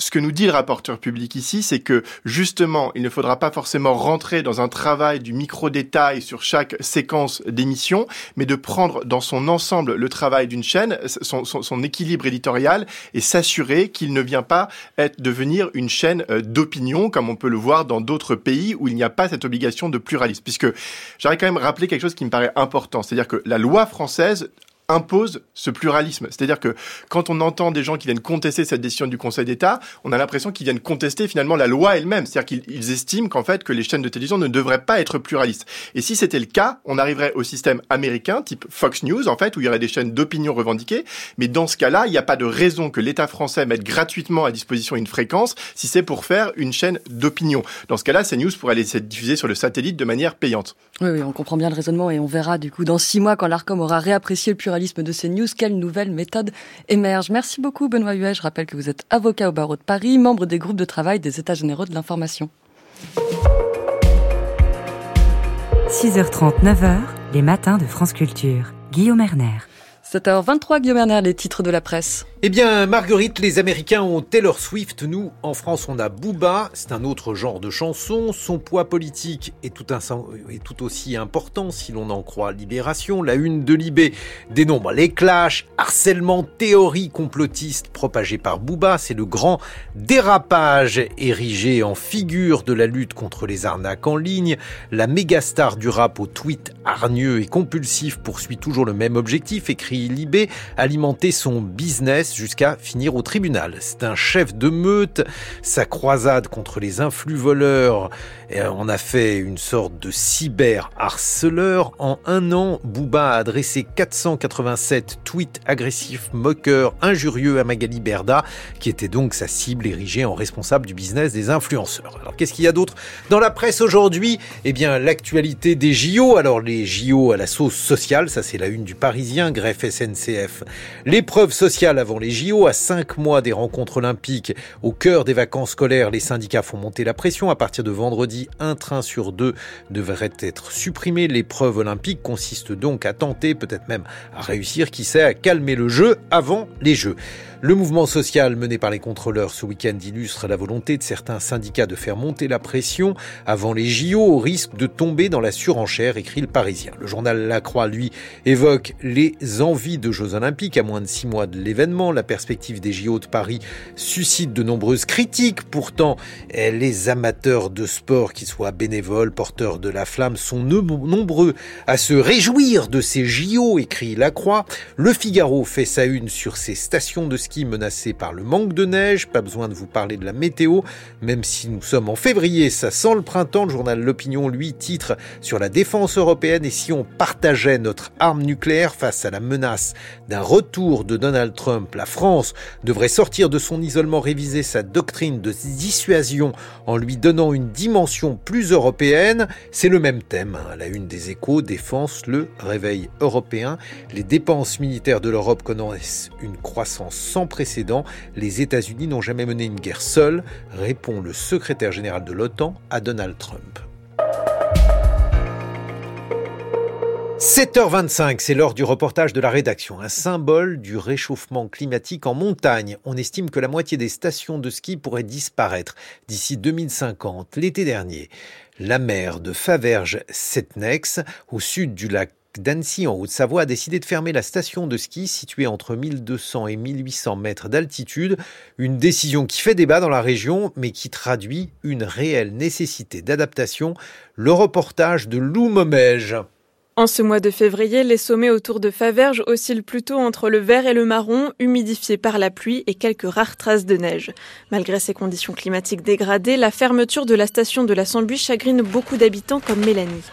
ce que nous dit le rapporteur public ici, c'est que justement, il ne faudra pas forcément rentrer dans un travail du micro-détail sur chaque séquence d'émission, mais de prendre dans son ensemble le travail d'une chaîne, son, équilibre éditorial, et s'assurer qu'il ne vient pas être, devenir une chaîne euh, d'opinion, comme on peut le voir dans d'autres pays où il n'y a pas cette obligation de pluralisme. Puisque j'aurais quand même rappelé quelque chose qui me paraît important, c'est-à-dire que la loi française impose ce pluralisme. C'est-à-dire que quand on entend des gens qui viennent contester cette décision du Conseil d'État, on a l'impression qu'ils viennent contester finalement la loi elle-même. C'est-à-dire qu'ils estiment qu'en fait que les chaînes de télévision ne devraient pas être pluralistes. Et si c'était le cas, on arriverait au système américain type Fox News en fait où il y aurait des chaînes d'opinion revendiquées. Mais dans ce cas-là, il n'y a pas de raison que l'État français mette gratuitement à disposition une fréquence si c'est pour faire une chaîne d'opinion. Dans ce cas-là, ces news pourraient aller être diffusées sur le satellite de manière payante. Oui, oui, on comprend bien le raisonnement et on verra du coup dans six mois quand l'Arcom aura réapprécié le pluralisme de ces news, quelle nouvelle méthode émerge Merci beaucoup Benoît Huet. Je rappelle que vous êtes avocat au barreau de Paris, membre des groupes de travail des États généraux de l'information. 6h30, 9h, les matins de France Culture. Guillaume Erner. 7h23, Guillaume Erner, les titres de la presse. Eh bien, Marguerite, les Américains ont Taylor Swift. Nous, en France, on a Booba. C'est un autre genre de chanson. Son poids politique est tout, tout aussi important si l'on en croit Libération. La une de Libé dénombre les clashs, harcèlement, théorie complotiste propagée par Booba. C'est le grand dérapage érigé en figure de la lutte contre les arnaques en ligne. La méga star du rap au tweet hargneux et compulsif poursuit toujours le même objectif, écrit Libé, alimenter son business jusqu'à finir au tribunal. C'est un chef de meute. Sa croisade contre les influx voleurs on a fait une sorte de cyber-harceleur. En un an, Booba a adressé 487 tweets agressifs, moqueurs, injurieux à Magali Berda, qui était donc sa cible érigée en responsable du business des influenceurs. Alors qu'est-ce qu'il y a d'autre dans la presse aujourd'hui? Eh bien, l'actualité des JO. Alors les JO à la sauce sociale, ça c'est la une du Parisien, greffe SNCF. L'épreuve sociale avant les JO, à cinq mois des rencontres olympiques, au cœur des vacances scolaires, les syndicats font monter la pression à partir de vendredi un train sur deux devrait être supprimé. L'épreuve olympique consiste donc à tenter, peut-être même à réussir, qui sait, à calmer le jeu avant les Jeux. Le mouvement social mené par les contrôleurs ce week-end illustre la volonté de certains syndicats de faire monter la pression avant les JO au risque de tomber dans la surenchère, écrit le Parisien. Le journal La Croix, lui, évoque les envies de Jeux Olympiques à moins de six mois de l'événement. La perspective des JO de Paris suscite de nombreuses critiques. Pourtant, les amateurs de sport, qu'ils soient bénévoles, porteurs de la flamme, sont nombreux à se réjouir de ces JO, écrit La Croix. Le Figaro fait sa une sur ces stations de ski ski menacé par le manque de neige. Pas besoin de vous parler de la météo, même si nous sommes en février, ça sent le printemps. Le journal L'Opinion, lui, titre sur la défense européenne et si on partageait notre arme nucléaire face à la menace d'un retour de Donald Trump, la France devrait sortir de son isolement, réviser sa doctrine de dissuasion en lui donnant une dimension plus européenne. C'est le même thème. Hein. La une des échos, défense, le réveil européen. Les dépenses militaires de l'Europe connaissent une croissance sans précédent. Les États-Unis n'ont jamais mené une guerre seuls, répond le secrétaire général de l'OTAN à Donald Trump. 7h25, c'est l'heure du reportage de la rédaction. Un symbole du réchauffement climatique en montagne. On estime que la moitié des stations de ski pourraient disparaître d'ici 2050. L'été dernier, la mer de Faverges-Setnex, au sud du lac d'Annecy en Haute-Savoie a décidé de fermer la station de ski située entre 1200 et 1800 mètres d'altitude, une décision qui fait débat dans la région mais qui traduit une réelle nécessité d'adaptation, le reportage de Lou Momège. En ce mois de février, les sommets autour de Faverges oscillent plutôt entre le vert et le marron, humidifiés par la pluie et quelques rares traces de neige. Malgré ces conditions climatiques dégradées, la fermeture de la station de la Sambuie chagrine beaucoup d'habitants comme Mélanie.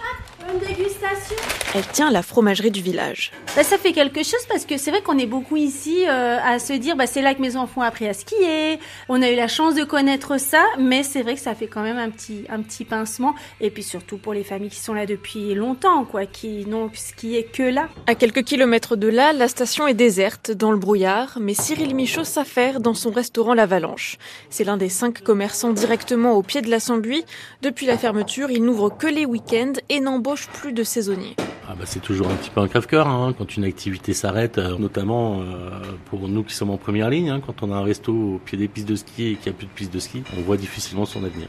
Une dégustation Elle tient la fromagerie du village. Bah, ça fait quelque chose parce que c'est vrai qu'on est beaucoup ici euh, à se dire bah, c'est là que mes enfants ont appris à skier. On a eu la chance de connaître ça, mais c'est vrai que ça fait quand même un petit, un petit pincement. Et puis surtout pour les familles qui sont là depuis longtemps, quoi, qui n'ont skié que là. À quelques kilomètres de là, la station est déserte, dans le brouillard, mais Cyril Michaud s'affaire dans son restaurant L'Avalanche. C'est l'un des cinq commerçants directement au pied de la Sambuie. Depuis la fermeture, il n'ouvre que les week-ends et n'embauche plus de saisonniers. Ah bah, C'est toujours un petit peu un crève-cœur hein, quand une activité s'arrête, euh, notamment euh, pour nous qui sommes en première ligne. Hein, quand on a un resto au pied des pistes de ski et qu'il n'y a plus de pistes de ski, on voit difficilement son avenir.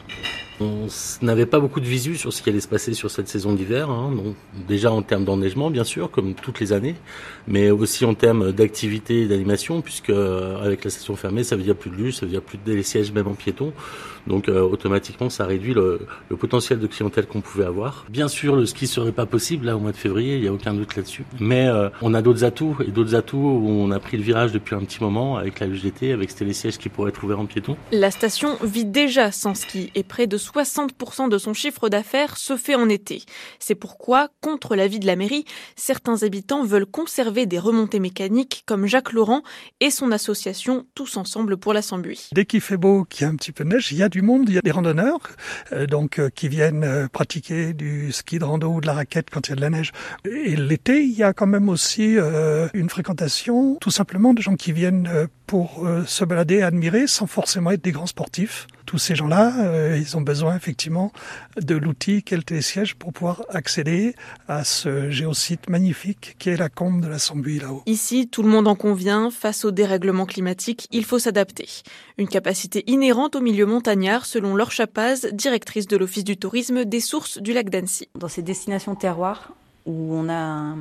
On n'avait pas beaucoup de visu sur ce qui allait se passer sur cette saison d'hiver. Hein, déjà en termes d'enneigement, bien sûr, comme toutes les années, mais aussi en termes d'activité et d'animation, puisque euh, avec la station fermée, ça veut dire plus de luge, ça veut dire plus de sièges même en piéton. Donc euh, automatiquement, ça réduit le, le potentiel de clientèle qu'on pouvait avoir. Bien sûr, le ski serait pas possible là au mois de février, il n'y a aucun doute là-dessus. Mais euh, on a d'autres atouts et d'autres atouts où on a pris le virage depuis un petit moment avec la d'été, avec ces sièges qui pourraient être ouverts en piéton. La station vit déjà sans ski et près de 60% de son chiffre d'affaires se fait en été. C'est pourquoi, contre l'avis de la mairie, certains habitants veulent conserver des remontées mécaniques comme Jacques Laurent et son association Tous Ensemble pour la Sambuie. Dès qu'il fait beau, qu'il y a un petit peu de neige, il y a du monde, il y a des randonneurs euh, donc euh, qui viennent euh, pratiquer du ski de rando ou de la raquette quand il y a de la neige. Et l'été, il y a quand même aussi une fréquentation tout simplement de gens qui viennent pour se balader admirer sans forcément être des grands sportifs tous ces gens-là, euh, ils ont besoin effectivement de l'outil qu'est le télésiège pour pouvoir accéder à ce géosite magnifique qui est la combe de la Sambuie là-haut. Ici, tout le monde en convient, face au dérèglement climatique, il faut s'adapter. Une capacité inhérente au milieu montagnard, selon Laure Chapaz, directrice de l'Office du tourisme des sources du lac d'Annecy. Dans ces destinations terroirs, où on a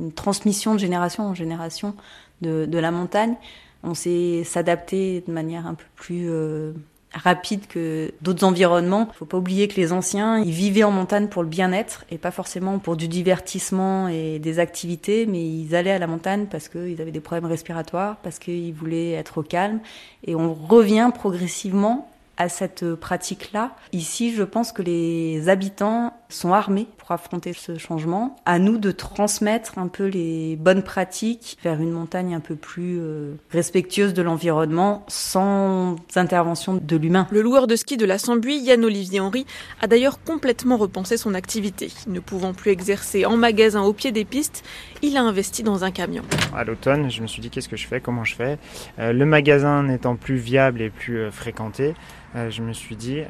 une transmission de génération en génération de, la montagne, on sait s'adapter de manière un peu plus euh, rapide que d'autres environnements. Faut pas oublier que les anciens, ils vivaient en montagne pour le bien-être et pas forcément pour du divertissement et des activités, mais ils allaient à la montagne parce qu'ils avaient des problèmes respiratoires, parce qu'ils voulaient être au calme. Et on revient progressivement à cette pratique-là. Ici, je pense que les habitants sont armés pour affronter ce changement. À nous de transmettre un peu les bonnes pratiques vers une montagne un peu plus euh, respectueuse de l'environnement sans intervention de l'humain. Le loueur de ski de la Sambuie, Yann-Olivier Henry, a d'ailleurs complètement repensé son activité. Ne pouvant plus exercer en magasin au pied des pistes, il a investi dans un camion. À l'automne, je me suis dit qu'est-ce que je fais, comment je fais? Euh, le magasin n'étant plus viable et plus euh, fréquenté, je me suis dit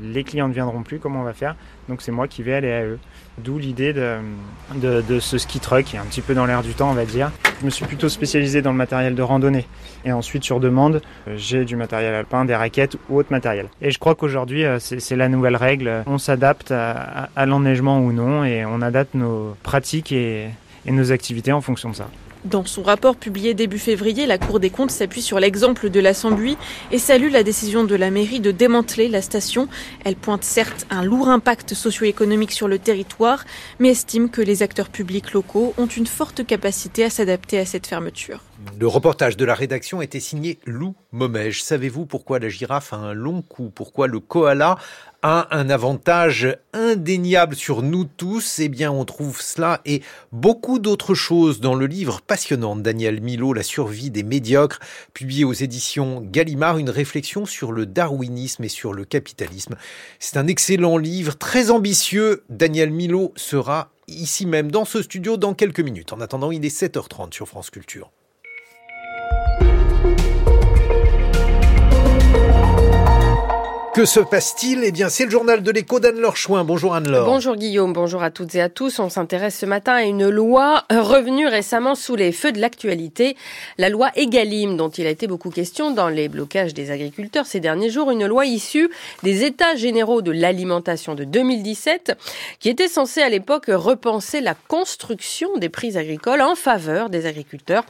les clients ne viendront plus, comment on va faire? Donc c'est moi qui vais aller à eux. D'où l'idée de, ce ski truck qui est un petit peu dans l'air du temps, on va dire. Je me suis plutôt spécialisé dans le matériel de randonnée. Et ensuite, sur demande, j'ai du matériel alpin, des raquettes ou autre matériel. Et je crois qu'aujourd'hui, euh, c'est la nouvelle règle. On s'adapte à, l'enneigement ou non et on adapte nos pratiques et nos activités en fonction de ça. Dans son rapport publié début février, la Cour des comptes s'appuie sur l'exemple de la Sambuie et salue la décision de la mairie de démanteler la station. Elle pointe certes un lourd impact socio-économique sur le territoire, mais estime que les acteurs publics locaux ont une forte capacité à s'adapter à cette fermeture. Le reportage de la rédaction était signé Lou Momège. Savez-vous pourquoi la girafe a un long cou? Pourquoi le koala a un avantage indéniable sur nous tous Eh bien, on trouve cela et beaucoup d'autres choses dans le livre passionnant de Daniel Milo, La survie des médiocres, publié aux éditions Gallimard, une réflexion sur le darwinisme et sur le capitalisme. C'est un excellent livre, très ambitieux. Daniel Milo sera ici même dans ce studio dans quelques minutes. En attendant, il est 7h30 sur France Culture. Que se passe-t-il? Eh bien, c'est le journal de l'écho d'Anne-Laure Chouin. Bonjour Anne-Laure. Bonjour Guillaume, bonjour à toutes et à tous. On s'intéresse ce matin à une loi revenue récemment sous les feux de l'actualité, la loi Egalim, dont il a été beaucoup question dans les blocages des agriculteurs ces derniers jours. Une loi issue des États généraux de l'alimentation de 2017, qui était censée à l'époque repenser la construction des prix agricoles en faveur des agriculteurs,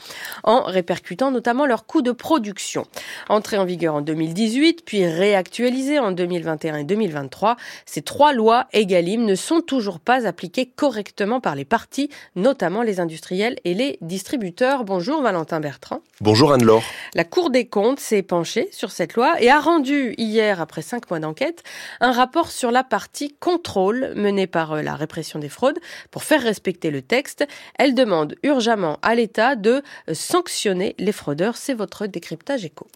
en répercutant notamment leurs coûts de production. Entrée en vigueur en 2018, puis réactualisée en 2021 et 2023, ces trois lois EGalim ne sont toujours pas appliquées correctement par les partis, notamment les industriels et les distributeurs. Bonjour Valentin Bertrand. Bonjour Anne-Laure. La Cour des comptes s'est penchée sur cette loi et a rendu hier, après cinq mois d'enquête, un rapport sur la partie contrôle menée par euh, la répression des fraudes pour faire respecter le texte. Elle demande urgemment à l'État de euh, sanctionner les fraudeurs. C'est votre décryptage éco.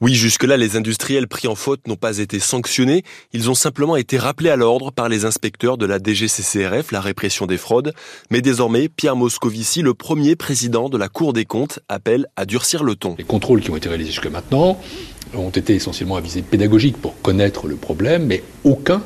Oui, jusque-là, les industriels pris en faute n'ont pas été sanctionnés, ils ont simplement été rappelés à l'ordre par les inspecteurs de la DGCCRF, la répression des fraudes. Mais désormais, Pierre Moscovici, le premier président de la Cour des comptes, appelle à durcir le ton. Les contrôles qui ont été réalisés jusque maintenant ont été essentiellement à visée pédagogique pour connaître le problème, mais aucun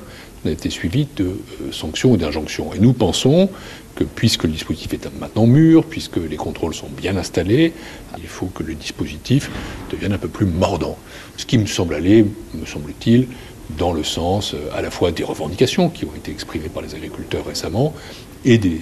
n'a été suivi de euh, sanctions ou d'injonctions. Et nous pensons que puisque le dispositif est maintenant mûr, puisque les contrôles sont bien installés, il faut que le dispositif devienne un peu plus mordant. Ce qui me semble aller, me semble-t-il, dans le sens euh, à la fois des revendications qui ont été exprimées par les agriculteurs récemment et des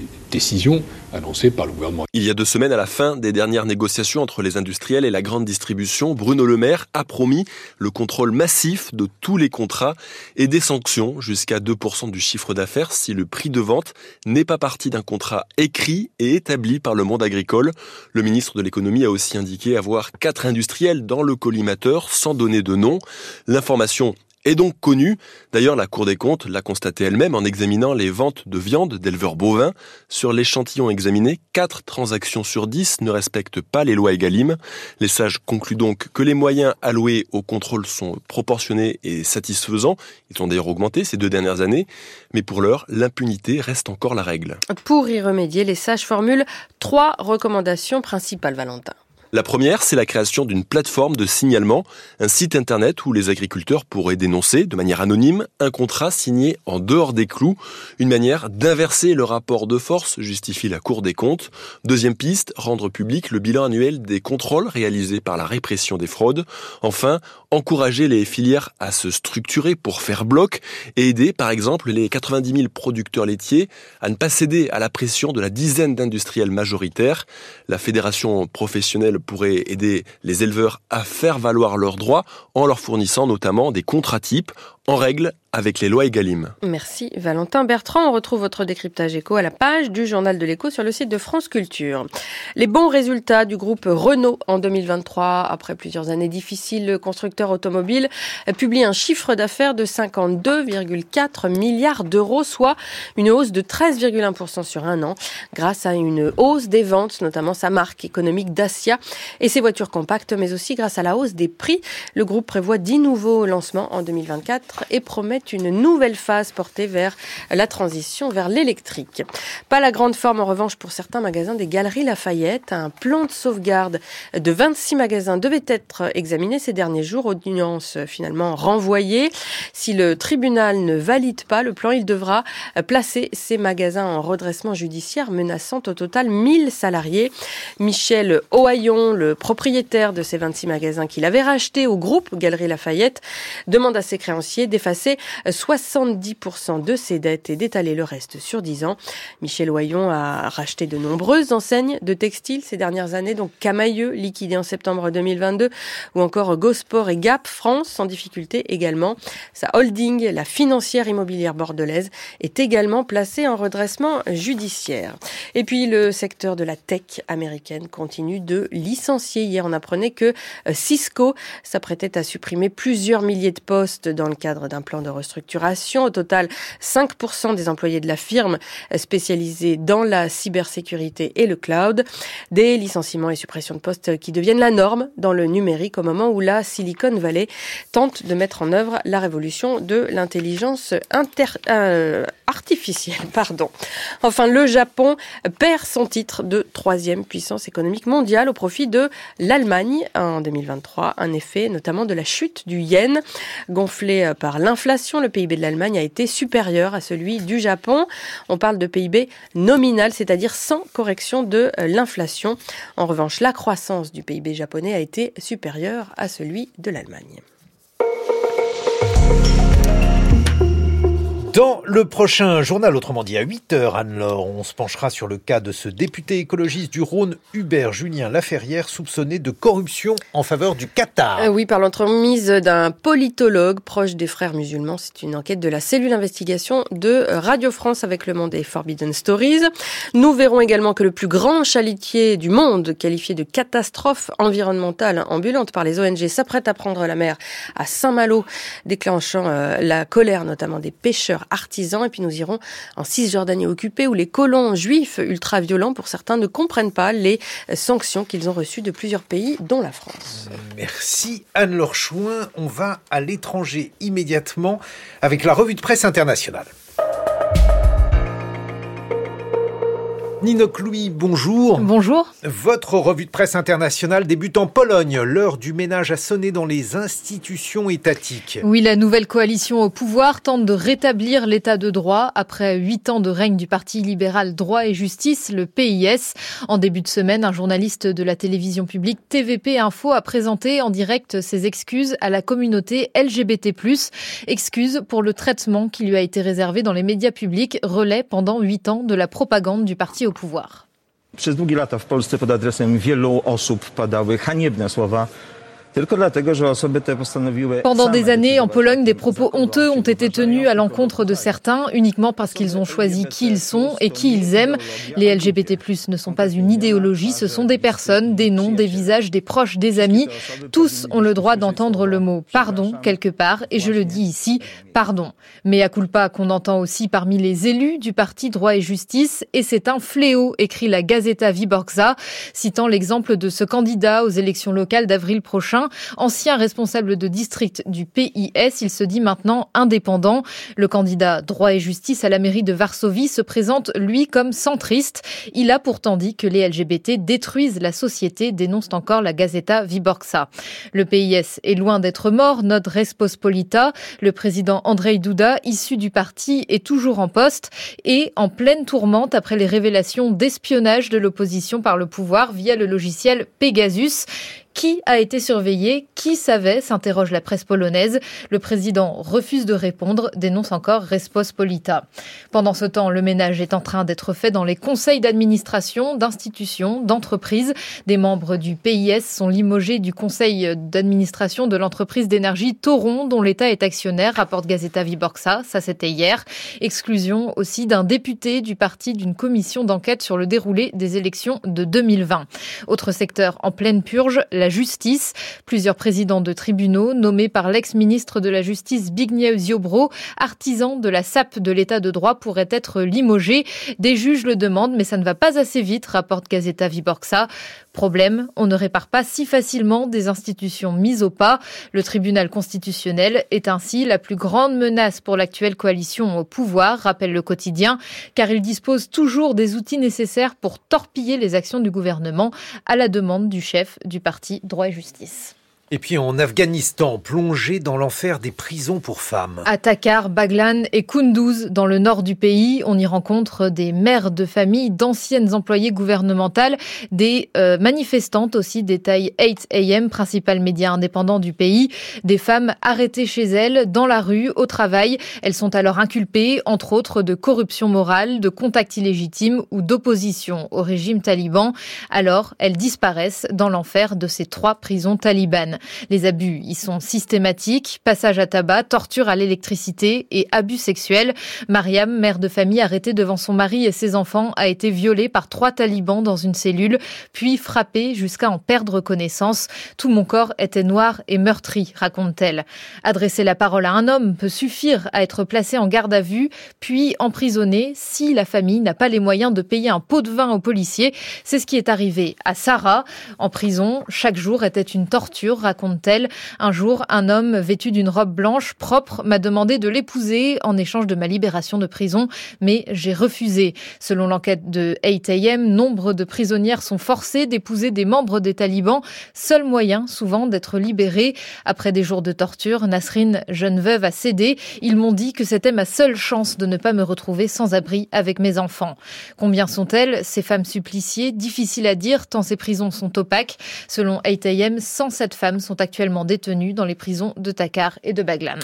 Il y a deux semaines, à la fin des dernières négociations entre les industriels et la grande distribution, Bruno Le Maire a promis le contrôle massif de tous les contrats et des sanctions jusqu'à 2% du chiffre d'affaires si le prix de vente n'est pas parti d'un contrat écrit et établi par le monde agricole. Le ministre de l'économie a aussi indiqué avoir quatre industriels dans le collimateur sans donner de nom. L'information est donc connue. D'ailleurs, la Cour des comptes l'a constaté elle-même en examinant les ventes de viande d'éleveurs bovins. Sur l'échantillon examiné, 4 transactions sur 10 ne respectent pas les lois Egalim. Les sages concluent donc que les moyens alloués au contrôle sont proportionnés et satisfaisants. Ils ont d'ailleurs augmenté ces deux dernières années. Mais pour l'heure, l'impunité reste encore la règle. Pour y remédier, les sages formulent trois recommandations principales, Valentin. La première, c'est la création d'une plateforme de signalement, un site internet où les agriculteurs pourraient dénoncer de manière anonyme un contrat signé en dehors des clous, une manière d'inverser le rapport de force, justifie la Cour des comptes. Deuxième piste, rendre public le bilan annuel des contrôles réalisés par la répression des fraudes. Enfin, encourager les filières à se structurer pour faire bloc et aider par exemple les 90 000 producteurs laitiers à ne pas céder à la pression de la dizaine d'industriels majoritaires. La fédération professionnelle pourrait aider les éleveurs à faire valoir leurs droits en leur fournissant notamment des contrats types en règle avec les lois Egalim. Merci Valentin Bertrand. On retrouve votre décryptage éco à la page du journal de l'écho sur le site de France Culture. Les bons résultats du groupe Renault en 2023, après plusieurs années difficiles, le constructeur automobile publie un chiffre d'affaires de 52,4 milliards d'euros, soit une hausse de 13,1% sur un an, grâce à une hausse des ventes, notamment sa marque économique Dacia et ses voitures compactes, mais aussi grâce à la hausse des prix. Le groupe prévoit 10 nouveaux lancements en 2024 et promet une nouvelle phase portée vers la transition vers l'électrique. Pas la grande forme en revanche pour certains magasins des Galeries Lafayette. Un plan de sauvegarde de 26 magasins devait être examiné ces derniers jours, audience finalement renvoyée. Si le tribunal ne valide pas le plan, il devra placer ces magasins en redressement judiciaire menaçant au total 1000 salariés. Michel Ohaillon, le propriétaire de ces 26 magasins qu'il avait rachetés au groupe Galeries Lafayette, demande à ses créanciers d'effacer 70% de ses dettes et d'étaler le reste sur 10 ans. Michel Oyon a racheté de nombreuses enseignes de textiles ces dernières années, donc Camailleux, liquidé en septembre 2022, ou encore Gosport et Gap France, en difficulté également. Sa holding, la financière immobilière bordelaise, est également placée en redressement judiciaire. Et puis le secteur de la tech américaine continue de licencier. Hier, on apprenait que euh, Cisco s'apprêtait à supprimer plusieurs milliers de postes dans le cadre d'un plan de restructuration. Au total, 5% des employés de la firme spécialisée dans la cybersécurité et le cloud. Des licenciements et suppressions de postes qui deviennent la norme dans le numérique au moment où la Silicon Valley tente de mettre en œuvre la révolution de l'intelligence euh, artificielle. Pardon. Enfin, le Japon perd son titre de troisième puissance économique mondiale au profit de l'Allemagne en 2023. Un effet notamment de la chute du yen gonflé euh, par l'inflation. Le PIB de l'Allemagne a été supérieur à celui du Japon. On parle de PIB nominal, c'est-à-dire sans correction de euh, l'inflation. En revanche, la croissance du PIB japonais a été supérieure à celui de l'Allemagne. Dans le prochain journal, autrement dit à 8h, Anne-Laure, on se penchera sur le cas de ce député écologiste du Rhône, Hubert Julien Laferrière, soupçonné de corruption en faveur du Qatar. Euh, oui, par l'entremise d'un politologue proche des frères musulmans. C'est une enquête de la cellule d'investigation de Radio France avec le monde des Forbidden Stories. Nous verrons également que le plus grand chalutier du monde, qualifié de catastrophe environnementale ambulante par les ONG, s'apprête à prendre la mer à Saint-Malo, déclenchant euh, la colère notamment des pêcheurs artisans. Et puis nous irons en Cisjordanie occupée où les colons juifs ultra-violents, pour certains, ne comprennent pas les sanctions qu'ils ont reçues de plusieurs pays, dont la France. Merci Anne-Laure Chouin. On va à l'étranger immédiatement avec la revue de presse internationale. Ninoc Louis, bonjour. Bonjour. Votre revue de presse internationale débute en Pologne. L'heure du ménage a sonné dans les institutions étatiques. Oui, la nouvelle coalition au pouvoir tente de rétablir l'état de droit après huit ans de règne du Parti libéral Droit et Justice, le PIS. En début de semaine, un journaliste de la télévision publique TVP Info a présenté en direct ses excuses à la communauté LGBT+, excuses pour le traitement qui lui a été réservé dans les médias publics, relais pendant huit ans de la propagande du parti au pouvoir. Przez długie lata w Polsce pod adresem wielu osób padały haniebne słowa Pendant des années, en Pologne, des propos honteux ont été tenus à l'encontre de certains, uniquement parce qu'ils ont choisi qui ils sont et qui ils aiment. Les LGBT+, ne sont pas une idéologie, ce sont des personnes, des noms, des visages, des proches, des amis. Tous ont le droit d'entendre le mot pardon quelque part, et je le dis ici, pardon. Mais à culpa qu'on entend aussi parmi les élus du parti Droit et Justice, et c'est un fléau, écrit la Gazeta Wyborcza, citant l'exemple de ce candidat aux élections locales d'avril prochain, ancien responsable de district du PIS, il se dit maintenant indépendant. Le candidat droit et justice à la mairie de Varsovie se présente, lui, comme centriste. Il a pourtant dit que les LGBT détruisent la société, dénonce encore la Gazeta Viborxa. Le PIS est loin d'être mort, note Respospolita. Le président Andrei Duda, issu du parti, est toujours en poste et en pleine tourmente après les révélations d'espionnage de l'opposition par le pouvoir via le logiciel Pegasus. Qui a été surveillé? Qui savait? s'interroge la presse polonaise. Le président refuse de répondre, dénonce encore Respospolita. Pendant ce temps, le ménage est en train d'être fait dans les conseils d'administration, d'institutions, d'entreprises. Des membres du PIS sont limogés du conseil d'administration de l'entreprise d'énergie Toron, dont l'État est actionnaire, rapporte Gazeta Viborxa. Ça, c'était hier. Exclusion aussi d'un député du parti d'une commission d'enquête sur le déroulé des élections de 2020. Autre secteur en pleine purge, la justice. Plusieurs présidents de tribunaux nommés par l'ex-ministre de la Justice Zbigniew Ziobro, artisan de la sape de l'état de droit, pourraient être limogés. Des juges le demandent, mais ça ne va pas assez vite, rapporte Gazeta Viborxa. Problème, on ne répare pas si facilement des institutions mises au pas. Le tribunal constitutionnel est ainsi la plus grande menace pour l'actuelle coalition au pouvoir, rappelle le quotidien, car il dispose toujours des outils nécessaires pour torpiller les actions du gouvernement à la demande du chef du parti droit et justice. Et puis en Afghanistan, plongé dans l'enfer des prisons pour femmes. À Takar, Baglan et Kunduz, dans le nord du pays, on y rencontre des mères de famille, d'anciennes employées gouvernementales, des euh, manifestantes aussi, des tailles 8 AM, principal média indépendant du pays, des femmes arrêtées chez elles, dans la rue, au travail. Elles sont alors inculpées, entre autres, de corruption morale, de contact illégitime ou d'opposition au régime taliban. Alors, elles disparaissent dans l'enfer de ces trois prisons talibanes. Les abus y sont systématiques, passage à tabac, torture à l'électricité et abus sexuels. Mariam, mère de famille arrêtée devant son mari et ses enfants, a été violée par trois talibans dans une cellule, puis frappée jusqu'à en perdre connaissance. Tout mon corps était noir et meurtri, raconte-t-elle. Adresser la parole à un homme peut suffire à être placé en garde à vue, puis emprisonné si la famille n'a pas les moyens de payer un pot de vin aux policiers. C'est ce qui est arrivé à Sarah. En prison, chaque jour était une torture raconte-t-elle. Un jour, un homme vêtu d'une robe blanche propre m'a demandé de l'épouser en échange de ma libération de prison, mais j'ai refusé. Selon l'enquête de 8AM, nombre de prisonnières sont forcées d'épouser des membres des talibans, seul moyen souvent d'être libérées. Après des jours de torture, Nasrin, jeune veuve, a cédé. Ils m'ont dit que c'était ma seule chance de ne pas me retrouver sans abri avec mes enfants. Combien sont-elles, ces femmes suppliciées? Difficile à dire tant ces prisons sont opaques. Selon 8AM, 107 femmes sont actuellement détenues dans les prisons de Takar et de Baglan.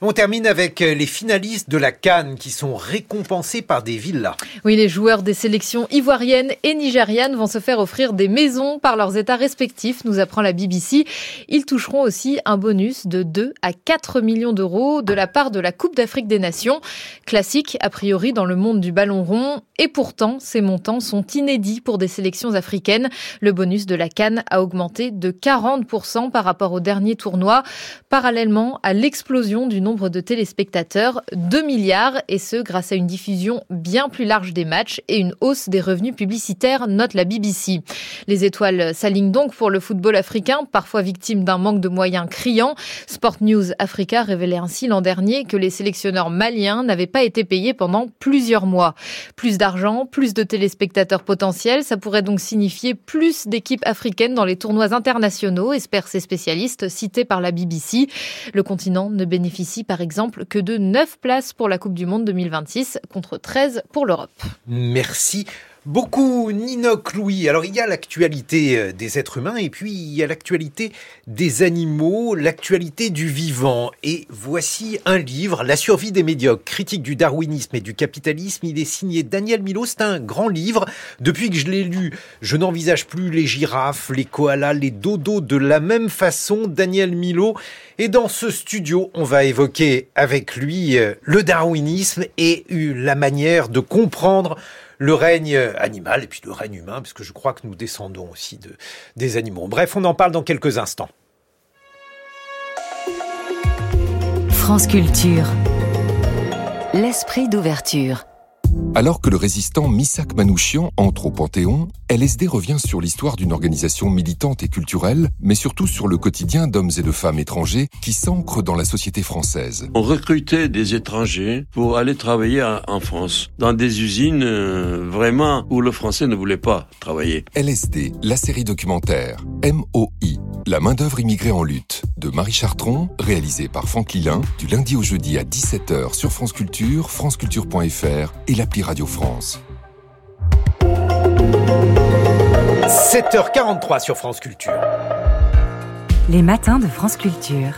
On termine avec euh, les finalistes de la Cannes qui sont récompensés par des villas. Oui, les joueurs des sélections ivoiriennes et nigérianes vont se faire offrir des maisons par leurs états respectifs, nous apprend la BBC. Ils toucheront aussi un bonus de 2 à 4 millions d'euros de la part de la Coupe d'Afrique des Nations. Classique, a priori, dans le monde du ballon rond. Et pourtant, ces montants sont inédits pour des sélections africaines. Le bonus de la Cannes a augmenté de 40% par rapport au dernier tournoi, parallèlement à l'explosion du de téléspectateurs, 2 milliards, et ce grâce à une diffusion bien plus large des matchs et une hausse des revenus publicitaires, note la BBC. Les étoiles s'alignent donc pour le football africain, parfois victime d'un manque de moyens criant. Sport News Africa révélait ainsi l'an dernier que les sélectionneurs maliens n'avaient pas été payés pendant plusieurs mois. Plus d'argent, plus de téléspectateurs potentiels, ça pourrait donc signifier plus d'équipes africaines dans les tournois internationaux, espèrent ces spécialistes cités par la BBC. Le continent ne bénéficie par exemple que de 9 places pour la Coupe du Monde 2026 contre 13 pour l'Europe. Merci Beaucoup Ninoc Louis. Alors il y a l'actualité euh, des êtres humains et puis il y a l'actualité des animaux, l'actualité du vivant. Et voici un livre, La survie des médiocres, critique du darwinisme et du capitalisme. Il est signé Daniel Milo. C'est un grand livre. Depuis que je l'ai lu, je n'envisage plus les girafes, les koalas, les dodos de la même façon. Daniel Milo. Et dans ce studio, on va évoquer avec lui euh, le darwinisme et la manière de comprendre le règne animal et puis le règne humain, puisque je crois que nous descendons aussi de, des animaux. Bref, on en parle dans quelques instants. France Culture. L'esprit d'ouverture. Alors que le résistant Misak Manouchian entre au Panthéon, LSD revient sur l'histoire d'une organisation militante et culturelle, mais surtout sur le quotidien d'hommes et de femmes étrangers qui s'ancrent dans la société française. On recrutait des étrangers pour aller travailler en France, dans des usines euh, vraiment où le français ne voulait pas travailler. LSD, la série documentaire MOI, la main-d'œuvre immigrée en lutte, de Marie Chartron, réalisée par Franck Lilin, du lundi au jeudi à 17h sur France Culture, franceculture.fr et l'appli Radio France. 7h43 sur France Culture. Les matins de France Culture.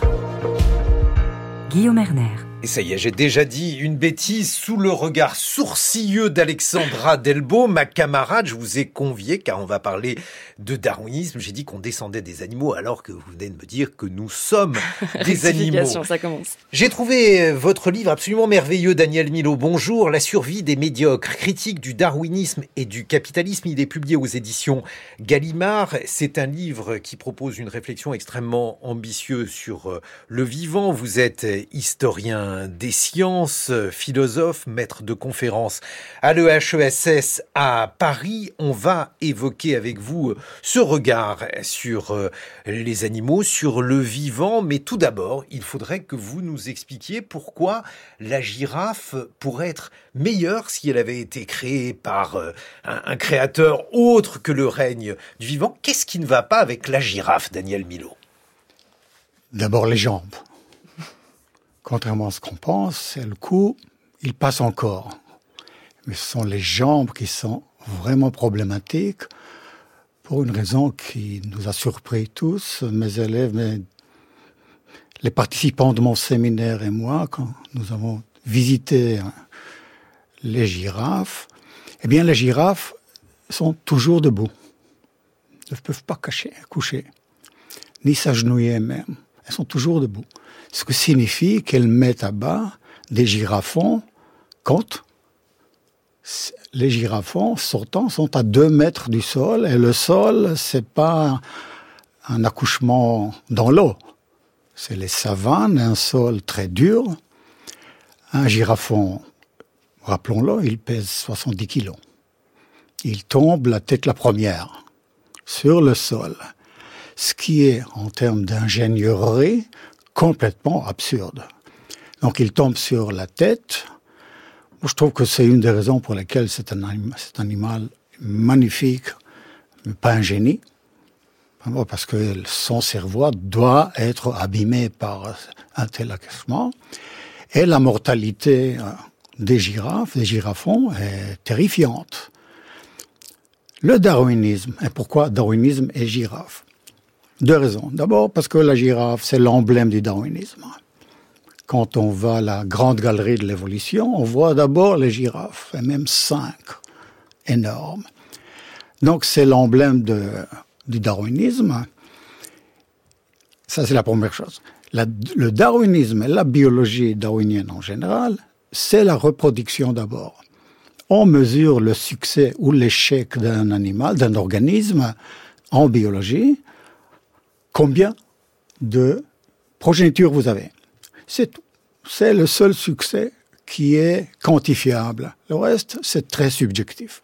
Guillaume Erner. Et ça y est, j'ai déjà dit une bêtise sous le regard sourcilleux d'Alexandra Delbo, ma camarade. Je vous ai convié car on va parler de darwinisme. J'ai dit qu'on descendait des animaux alors que vous venez de me dire que nous sommes des animaux. ça commence. J'ai trouvé euh, votre livre absolument merveilleux, Daniel Milo. Bonjour, La survie des médiocres, critique du darwinisme et du capitalisme. Il est publié aux éditions Gallimard. C'est un livre qui propose une réflexion extrêmement ambitieuse sur euh, le vivant. Vous êtes historien des sciences, philosophe, maître de conférences à l'EHESS à Paris. On va évoquer avec vous ce regard sur euh, les animaux, sur le vivant. Mais tout d'abord, il faudrait que vous nous expliquiez pourquoi la girafe pourrait être meilleure si elle avait été créée par euh, un, créateur autre que le règne du vivant. Qu'est-ce qui ne va pas avec la girafe, Daniel Milo D'abord les jambes contrairement à ce qu'on pense, c'est le cou, il passe encore. Mais ce sont les jambes qui sont vraiment problématiques pour une raison qui nous a surpris tous, mes élèves, les participants de mon séminaire et moi, quand nous avons visité les girafes, eh bien les girafes sont toujours debout. Elles ne peuvent pas cacher, coucher, ni s'agenouiller même. Elles sont toujours debout ce qui signifie qu'elles mettent à bas des girafons quand les girafons sortant sont à deux mètres du sol et le sol c'est pas un accouchement dans l'eau. C'est les savanes un sol très dur. Un girafon rappelons-le il pèse 70 kilos. Il tombe la tête la première sur le sol. Ce qui est en termes d'ingénierie complètement absurde. Donc il tombe sur la tête. je trouve que c'est une des raisons pour lesquelles c'est un, cet animal magnifique, mais pas un génie. Parce que son cerveau doit être abîmé par un tel accouchement. Et la mortalité euh, des girafes, des girafons, est terrifiante. Le darwinisme, et pourquoi darwinisme et girafe? Deux raisons. D'abord parce que la girafe, c'est l'emblème du darwinisme. Quand on va à la grande galerie de l'évolution, on voit d'abord les girafes, et même cinq, énormes. Donc c'est l'emblème du darwinisme. Ça, c'est la première chose. le darwinisme et la biologie darwinienne en général, c'est la reproduction d'abord. On mesure le succès ou l'échec d'un animal, d'un organisme en biologie combien de progéniture vous avez. C'est tout. c'est le seul succès qui est quantifiable. Le reste, c'est très subjectif.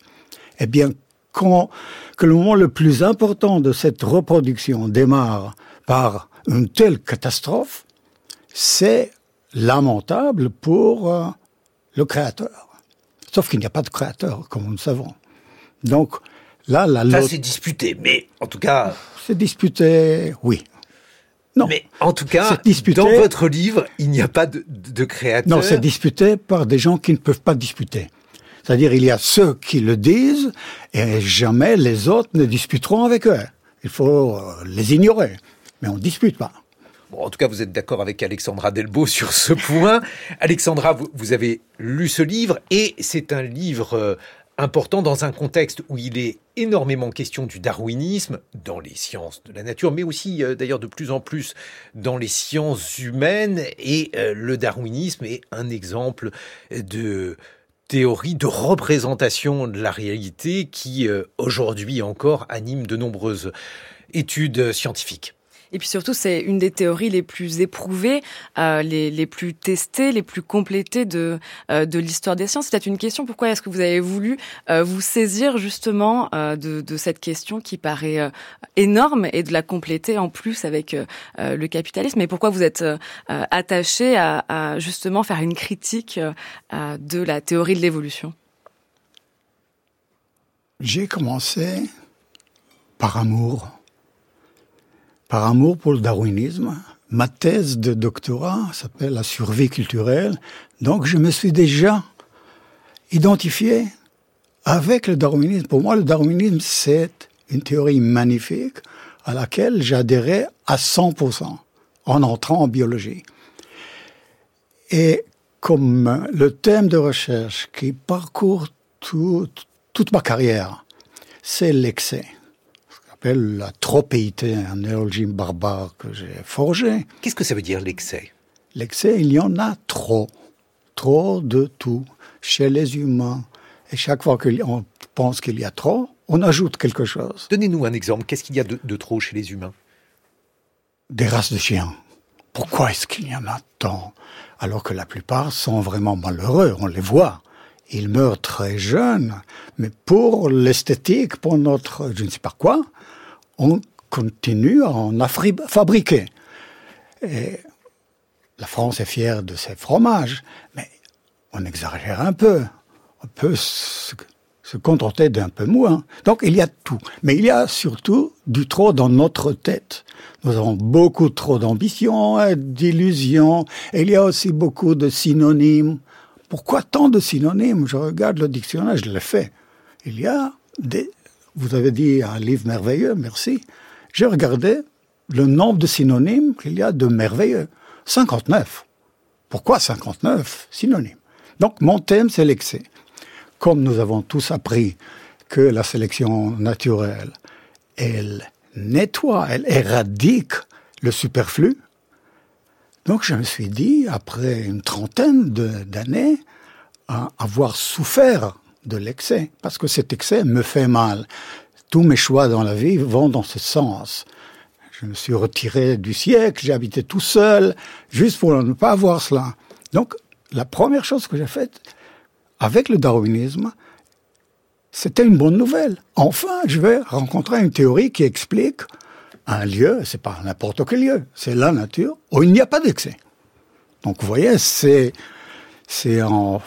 Eh bien, quand que le moment le plus important de cette reproduction démarre par une telle catastrophe, c'est lamentable pour euh, le créateur. Sauf qu'il n'y a pas de créateur, comme nous le savons. Donc, là, la Ça, c'est disputé, mais en tout cas... C'est disputé, oui. Non. Mais en tout cas, dans votre livre, il n'y a pas de, de créateur. Non, c'est disputé par des gens qui ne peuvent pas disputer. C'est-à-dire, il y a ceux qui le disent et jamais les autres ne disputeront avec eux. Il faut euh, les ignorer. Mais on ne dispute pas. Bon, en tout cas, vous êtes d'accord avec Alexandra Delbo sur ce point. Alexandra, vous, vous avez lu ce livre et c'est un livre euh, important dans un contexte où il est énormément question du darwinisme dans les sciences de la nature, mais aussi euh, d'ailleurs de plus en plus dans les sciences humaines. Et euh, le darwinisme est un exemple de théorie de représentation de la réalité qui euh, aujourd'hui encore anime de nombreuses études scientifiques. Et puis surtout, c'est une des théories les plus éprouvées, euh, les, plus testées, les plus complétées de, euh, de l'histoire des sciences. C'est une question, pourquoi est-ce que vous avez voulu euh, vous saisir justement de, cette question qui paraît énorme et de la compléter en plus avec le capitalisme? Et pourquoi vous êtes attaché à, justement faire une critique de la théorie de l'évolution? J'ai commencé par amour par amour pour le darwinisme. Ma thèse de doctorat s'appelle la survie culturelle. Donc je me suis déjà identifié avec le darwinisme. Pour moi, le darwinisme, c'est une théorie magnifique à laquelle j'adhérais à 100% en entrant en biologie. Et comme le thème de recherche qui parcourt tout, toute ma carrière, c'est l'excès s'appelle la tropéité, un néologisme barbare que j'ai forgé. Qu'est-ce que ça veut dire l'excès? L'excès, il y en a trop. Trop de tout chez les humains. Et chaque fois qu'on pense qu'il y a trop, on ajoute quelque chose. Donnez-nous un exemple. Qu'est-ce qu'il y a de, de, trop chez les humains? Des races de chiens. Pourquoi est-ce qu'il y en a tant? Alors que la plupart sont vraiment malheureux, on les voit. Ils meurent très jeunes, mais pour l'esthétique, pour notre je ne sais pas quoi, on continue à en fabriquer. La France est fière de ses fromages, mais on exagère un peu. On peut se, contenter d'un peu moins. Donc il y a tout. Mais il y a surtout du trop dans notre tête. Nous avons beaucoup trop d'ambition, d'illusions, et il y a aussi beaucoup de synonymes. Pourquoi tant de synonymes? Je regarde le dictionnaire, je l'ai fait. Il y a des vous avez dit un livre merveilleux, merci. J'ai regardé le nombre de synonymes qu'il y a de merveilleux. 59. Pourquoi 59 synonymes? Donc mon thème, c'est l'excès. Comme nous avons tous appris que la sélection naturelle, elle nettoie, elle éradique le superflu, donc je me suis dit, après une trentaine d'années, à avoir souffert de l'excès, parce que cet excès me fait mal. Tous mes choix dans la vie vont dans ce sens. Je me suis retiré du siècle, j'ai habité tout seul, juste pour ne pas avoir cela. Donc, la première chose que j'ai faite avec le darwinisme, c'était une bonne nouvelle. Enfin, je vais rencontrer une théorie qui explique un lieu, c'est pas n'importe quel lieu, c'est la nature où il n'y a pas d'excès. Donc, vous voyez, c'est, c'est en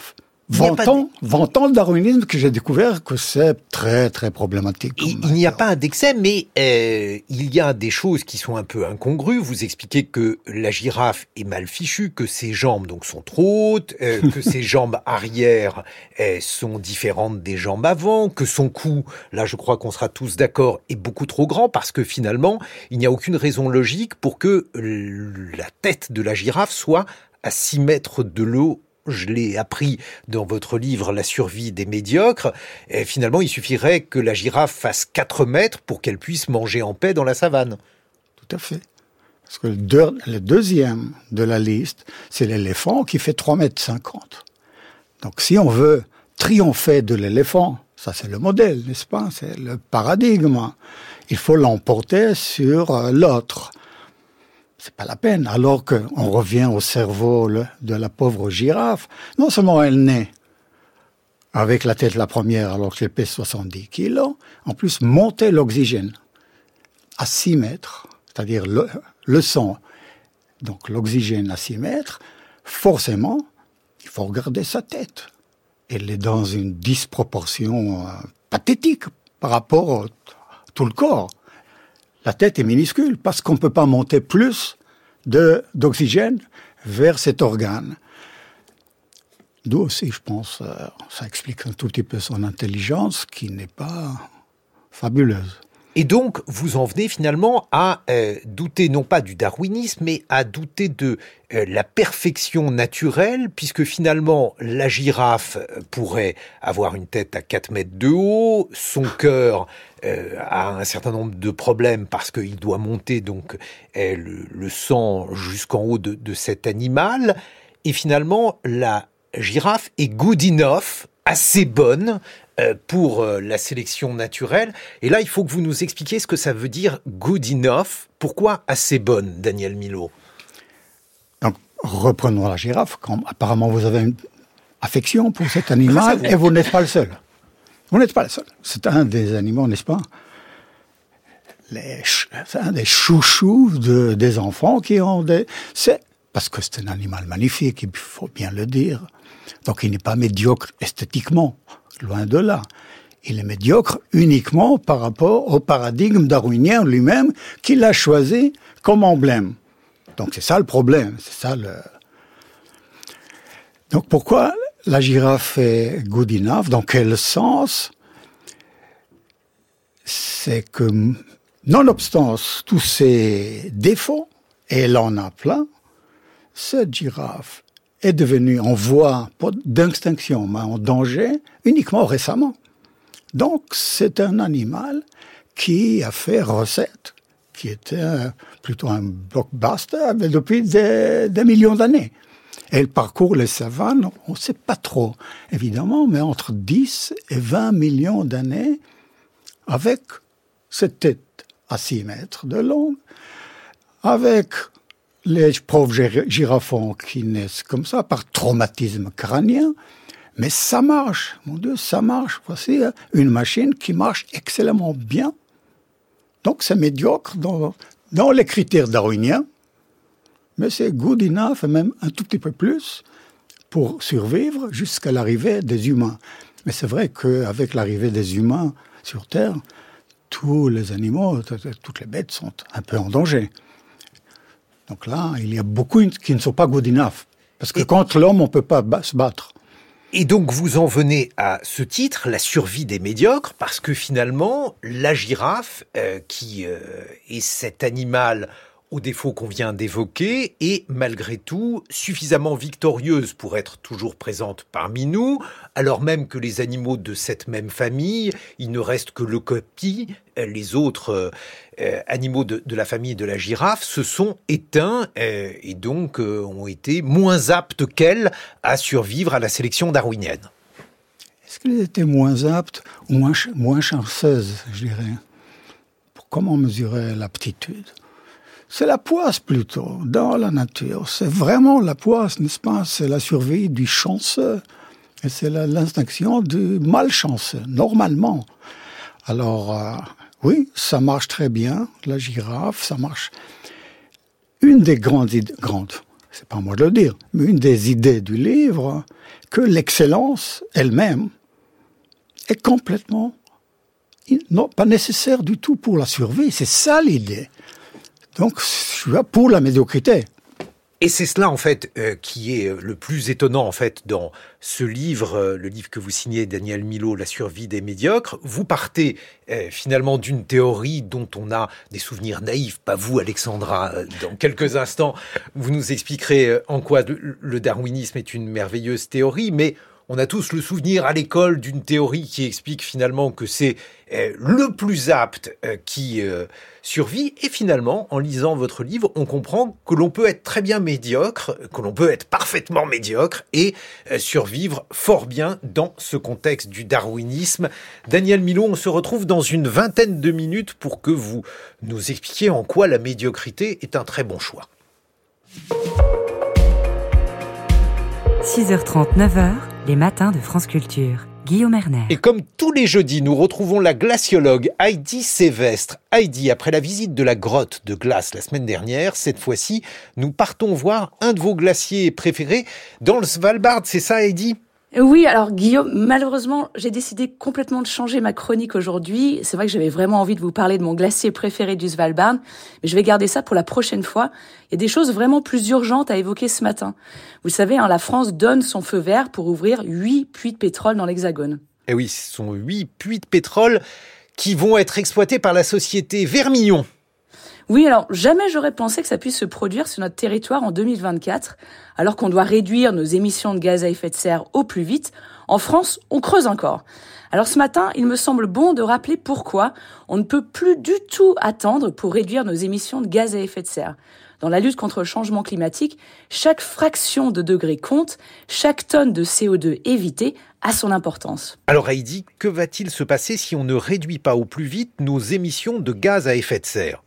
Vantant, de... le darwinisme que j'ai découvert que c'est très très problématique. Il, il n'y a pas d'excès, mais euh, il y a des choses qui sont un peu incongrues. Vous expliquez que la girafe est mal fichue, que ses jambes donc sont trop hautes, euh, que ses jambes arrière euh, sont différentes des jambes avant, que son cou, là je crois qu'on sera tous d'accord, est beaucoup trop grand parce que finalement il n'y a aucune raison logique pour que la tête de la girafe soit à 6 mètres de l'eau je l'ai appris dans votre livre La survie des médiocres, et finalement il suffirait que la girafe fasse 4 mètres pour qu'elle puisse manger en paix dans la savane. Tout à fait. Parce que le, deux, le deuxième de la liste, c'est l'éléphant qui fait 3 mètres 50. Donc si on veut triompher de l'éléphant, ça c'est le modèle, n'est-ce pas? C'est le paradigme. Il faut l'emporter sur l'autre. C'est pas la peine. Alors qu'on revient au cerveau de la pauvre girafe, non seulement elle naît avec la tête la première alors qu'elle pèse 70 kilos, en plus monter l'oxygène à 6 mètres, c'est-à-dire le, sang, donc l'oxygène à 6 mètres, forcément, il faut regarder sa tête. Elle est dans une disproportion euh, pathétique par rapport à tout le corps. La tête est minuscule parce qu'on ne peut pas monter plus d'oxygène vers cet organe. D'où aussi, je pense, euh, ça explique un tout petit peu son intelligence qui n'est pas fabuleuse. Et donc, vous en venez finalement à euh, douter non pas du darwinisme, mais à douter de euh, la perfection naturelle, puisque finalement, la girafe pourrait avoir une tête à 4 mètres de haut, son cœur a un certain nombre de problèmes parce qu'il doit monter donc le, le, sang jusqu'en haut de, de cet animal, et finalement, la girafe est good enough, assez bonne euh, pour euh, la sélection naturelle. Et là, il faut que vous nous expliquiez ce que ça veut dire good enough. Pourquoi assez bonne, Daniel Milo Donc, reprenons la girafe. Quand apparemment vous avez une affection pour cet animal et vous n'êtes pas le seul. Vous n'êtes pas le seul. C'est un des animaux, n'est-ce pas? C'est un des chouchous de, des enfants qui ont des... C'est parce que c'est un animal magnifique, il faut bien le dire. Donc il n'est pas médiocre esthétiquement, loin de là. Il est médiocre uniquement par rapport au paradigme darwinien lui-même qu'il a choisi comme emblème. Donc c'est ça le problème. Donc pourquoi la girafe est good enough? Dans quel sens? C'est que, nonobstant tous ses défauts, et elle en a plein, cette girafe est devenue en voie d'extinction, mais en danger uniquement récemment. Donc c'est un animal qui a fait recette, qui était plutôt un blockbuster depuis des, millions d'années. Elle parcourt les savanes, on ne sait pas trop, évidemment, mais entre 10 et 20 millions d'années, avec cette tête à 6 mètres de long, avec les pauvres girafons qui naissent comme ça, par traumatisme crânien. Mais ça marche, mon Dieu, ça marche. Voici hein, une machine qui marche excellemment bien. Donc c'est médiocre dans, dans les critères darwiniens, mais c'est good enough, et même un tout petit peu plus, pour survivre jusqu'à l'arrivée des humains. Mais c'est vrai qu'avec l'arrivée des humains sur Terre, tous les animaux, toutes les bêtes sont un peu en danger. Donc là, il y a beaucoup qui ne sont pas good enough. Parce que contre l'homme, on ne peut pas se battre. Et donc vous en venez à ce titre, la survie des médiocres, parce que finalement, la girafe, euh, qui euh, est cet animal aux défauts qu'on vient d'évoquer, est malgré tout suffisamment victorieuse pour être toujours présente parmi nous, alors même que les animaux de cette même famille, il ne reste que le copie, les autres euh, animaux de, la famille de la girafe se sont éteints euh, et donc euh, ont été moins aptes qu'elle à survivre à la sélection darwinienne. Est-ce qu'ils étaient moins aptes ou moins, chanceuses, je dirais? Comment mesurer l'aptitude? C'est la poisse plutôt, dans la nature. C'est vraiment la poisse, n'est-ce pas? C'est la survie du chanceux. Et c'est l'instinction du malchanceux, normalement. Alors, euh, oui, ça marche très bien, la girafe, ça marche. Une des grandes idées, grande, c'est pas moi de le dire, mais une des idées du livre, que l'excellence elle-même est complètement non, pas nécessaire du tout pour la survie. C'est ça l'idée. Donc, je suis là pour la médiocrité. Et c'est cela en fait euh, qui est euh, le plus étonnant en fait dans ce livre, euh, le livre que vous signez Daniel Milo, La survie des médiocres. Vous partez finalement d'une théorie dont on a des souvenirs naïfs, pas vous Alexandra. Dans quelques instants, vous nous expliquerez en quoi le darwinisme est une merveilleuse théorie, mais On a tous le souvenir à l'école d'une théorie qui explique finalement que c'est euh, le plus apte euh, qui euh, survit. Et finalement, en lisant votre livre, on comprend que l'on peut être très bien médiocre, que l'on peut être parfaitement médiocre et survivre fort bien dans ce contexte du darwinisme. Daniel Milot, on se retrouve dans une vingtaine de minutes pour que vous nous expliquiez en quoi la médiocrité est un très bon choix. 6h30, 9h, les matins de France Culture. Guillaume Erner. Et comme tous les jeudis, nous retrouvons la glaciologue Heidi Sévestre. Heidi, après la visite de la grotte de glace la semaine dernière, cette fois-ci, nous partons voir un de vos glaciers préférés dans le Svalbard. C'est ça, Heidi? Oui, alors Guillaume, malheureusement, j'ai décidé complètement de changer ma chronique aujourd'hui. C'est vrai que j'avais vraiment envie de vous parler de mon glacier préféré du Svalbard, mais je vais garder ça pour la prochaine fois. Il y a des choses vraiment plus urgentes à évoquer ce matin. Vous savez, hein, la France donne son feu vert pour ouvrir huit puits de pétrole dans l'Hexagone. Eh oui, ce sont huit puits de pétrole qui vont être exploités par la société Vermillon. Oui, alors jamais j'aurais pensé que ça puisse se produire sur notre territoire en 2024, alors qu'on doit réduire nos émissions de gaz à effet de serre au plus vite. En France, on creuse encore. Alors ce matin, il me semble bon de rappeler pourquoi on ne peut plus du tout attendre pour réduire nos émissions de gaz à effet de serre. Dans la lutte contre le changement climatique, chaque fraction de degré compte, chaque tonne de CO2 évitée a son importance. Alors Heidi, que va-t-il se passer si on ne réduit pas au plus vite nos émissions de gaz à effet de serre?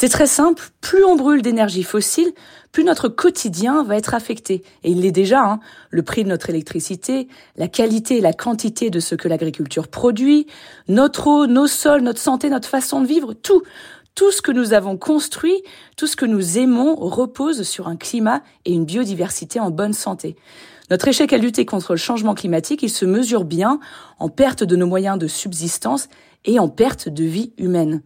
C'est très simple, plus on brûle d'énergie fossile, plus notre quotidien va être affecté. Et il l'est déjà, hein. le prix de notre électricité, la qualité et la quantité de ce que l'agriculture produit, notre eau, nos sols, notre santé, notre façon de vivre, tout. Tout ce que nous avons construit, tout ce que nous aimons repose sur un climat et une biodiversité en bonne santé. Notre échec à lutter contre le changement climatique, il se mesure bien en perte de nos moyens de subsistance et en perte de vie humaine.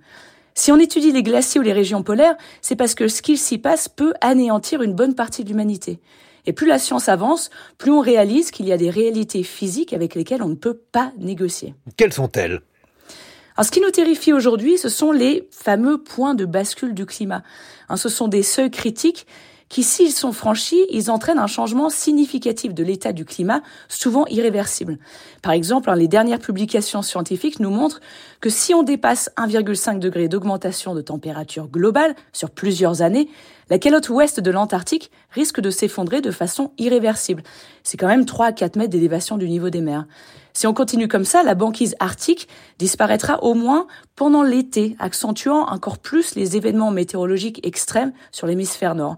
Si on étudie les glaciers ou les régions polaires, c'est parce que ce qu'il s'y passe peut anéantir une bonne partie de l'humanité. Et plus la science avance, plus on réalise qu'il y a des réalités physiques avec lesquelles on ne peut pas négocier. Quelles sont-elles? Ce qui nous terrifie aujourd'hui, ce sont les fameux points de bascule du climat. Hein, ce sont des seuils critiques qui, s'ils sont franchis, ils entraînent un changement significatif de l'état du climat, souvent irréversible. Par exemple, hein, les dernières publications scientifiques nous montrent que si on dépasse 1,5 degré d'augmentation de température globale sur plusieurs années, la calotte ouest de l'Antarctique risque de s'effondrer de façon irréversible. C'est quand même 3 à 4 mètres d'élévation du niveau des mers. Si on continue comme ça, la banquise arctique disparaîtra au moins pendant l'été, accentuant encore plus les événements météorologiques extrêmes sur l'hémisphère nord.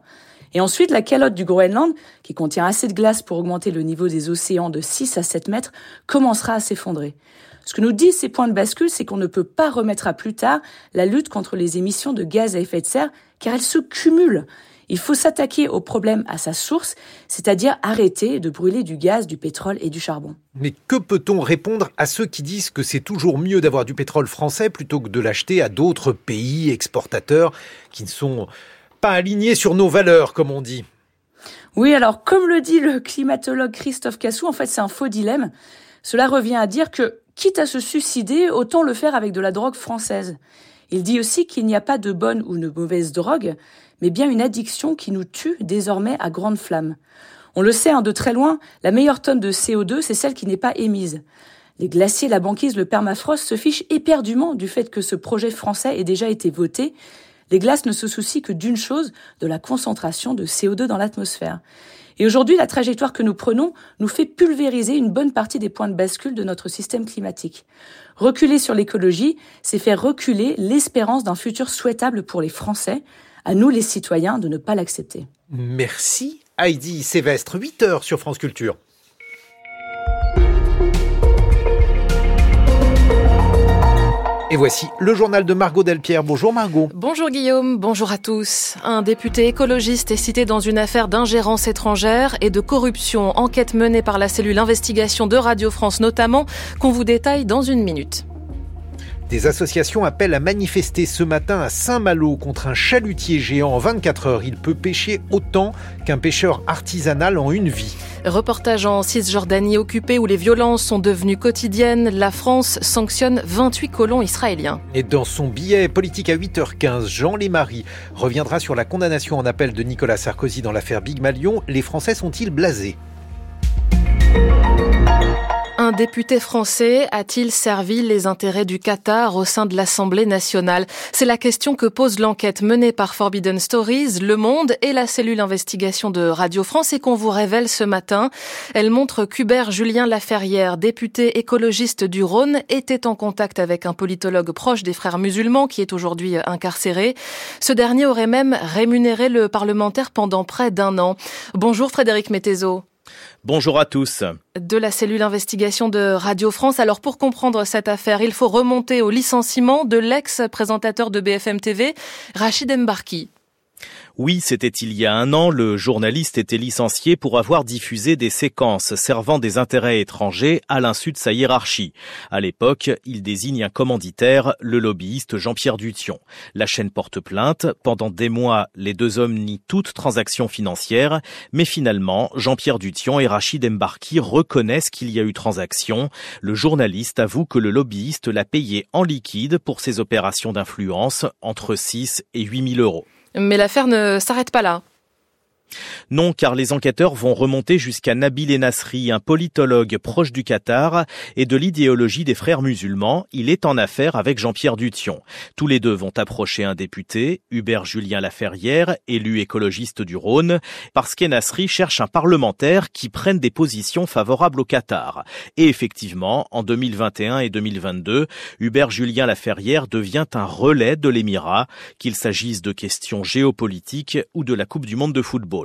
Et ensuite, la calotte du Groenland, qui contient assez de glace pour augmenter le niveau des océans de 6 à 7 mètres, commencera à s'effondrer. Ce que nous disent ces points de bascule, c'est qu'on ne peut pas remettre à plus tard la lutte contre les émissions de gaz à effet de serre, car elles se cumulent. Il faut s'attaquer au problème à sa source, c'est-à-dire arrêter de brûler du gaz, du pétrole et du charbon. Mais que peut-on répondre à ceux qui disent que c'est toujours mieux d'avoir du pétrole français plutôt que de l'acheter à d'autres pays exportateurs qui ne sont pas aligné sur nos valeurs, comme on dit. Oui, alors comme le dit le climatologue Christophe Cassou, en fait c'est un faux dilemme. Cela revient à dire que, quitte à se suicider, autant le faire avec de la drogue française. Il dit aussi qu'il n'y a pas de bonne ou de mauvaise drogue, mais bien une addiction qui nous tue désormais à grande flamme. On le sait, hein, de très loin, la meilleure tonne de CO2, c'est celle qui n'est pas émise. Les glaciers, la banquise, le permafrost se fichent éperdument du fait que ce projet français ait déjà été voté les glaces ne se soucient que d'une chose, de la concentration de CO2 dans l'atmosphère. Et aujourd'hui, la trajectoire que nous prenons nous fait pulvériser une bonne partie des points de bascule de notre système climatique. Reculer sur l'écologie, c'est faire reculer l'espérance d'un futur souhaitable pour les Français. À nous, les citoyens, de ne pas l'accepter. Merci Heidi Sévestre, 8 heures sur France Culture. Et voici le journal de Margot Delpierre. Bonjour Margot. Bonjour Guillaume, bonjour à tous. Un député écologiste est cité dans une affaire d'ingérence étrangère et de corruption. Enquête menée par la cellule investigation de Radio France notamment, qu'on vous détaille dans une minute. Des associations appellent à manifester ce matin à Saint-Malo contre un chalutier géant en 24 heures. Il peut pêcher autant qu'un pêcheur artisanal en une vie. Reportage en Cisjordanie occupée où les violences sont devenues quotidiennes. La France sanctionne 28 colons israéliens. Et dans son billet politique à 8h15, Jean Lémarie reviendra sur la condamnation en appel de Nicolas Sarkozy dans l'affaire Big Malion. Les Français sont-ils blasés? Un député français a-t-il servi les intérêts du Qatar au sein de l'Assemblée nationale? C'est la question que pose l'enquête menée par Forbidden Stories, Le Monde et la cellule investigation de Radio France et qu'on vous révèle ce matin. Elle montre qu'Hubert Julien Laferrière, député écologiste du Rhône, était en contact avec un politologue proche des frères musulmans qui est aujourd'hui incarcéré. Ce dernier aurait même rémunéré le parlementaire pendant près d'un an. Bonjour Frédéric Mettezo. Bonjour à tous. De la cellule investigation de Radio France. Alors pour comprendre cette affaire, il faut remonter au licenciement de l'ex-présentateur de BFM TV, Rachid Mbarki. Oui, c'était il y a un an, le journaliste était licencié pour avoir diffusé des séquences servant des intérêts étrangers à l'insu de sa hiérarchie. À l'époque, il désigne un commanditaire, le lobbyiste Jean-Pierre Dution. La chaîne porte plainte. Pendant des mois, les deux hommes nient toute transaction financière, mais finalement, Jean-Pierre Dution et Rachid Embarki reconnaissent qu'il y a eu transaction. Le journaliste avoue que le lobbyiste l'a payé en liquide pour ses opérations d'influence entre 6 et 8 000 euros. Mais l'affaire ne s'arrête pas là. Non, car les enquêteurs vont remonter jusqu'à Nabil Enasri, un politologue proche du Qatar et de l'idéologie des frères musulmans. Il est en affaire avec Jean-Pierre Dution. Tous les deux vont approcher un député, Hubert Julien Laferrière, élu écologiste du Rhône, parce qu'Enasri cherche un parlementaire qui prenne des positions favorables au Qatar. Et effectivement, en 2021 et 2022, Hubert Julien Laferrière devient un relais de l'Émirat, qu'il s'agisse de questions géopolitiques ou de la Coupe du Monde de football.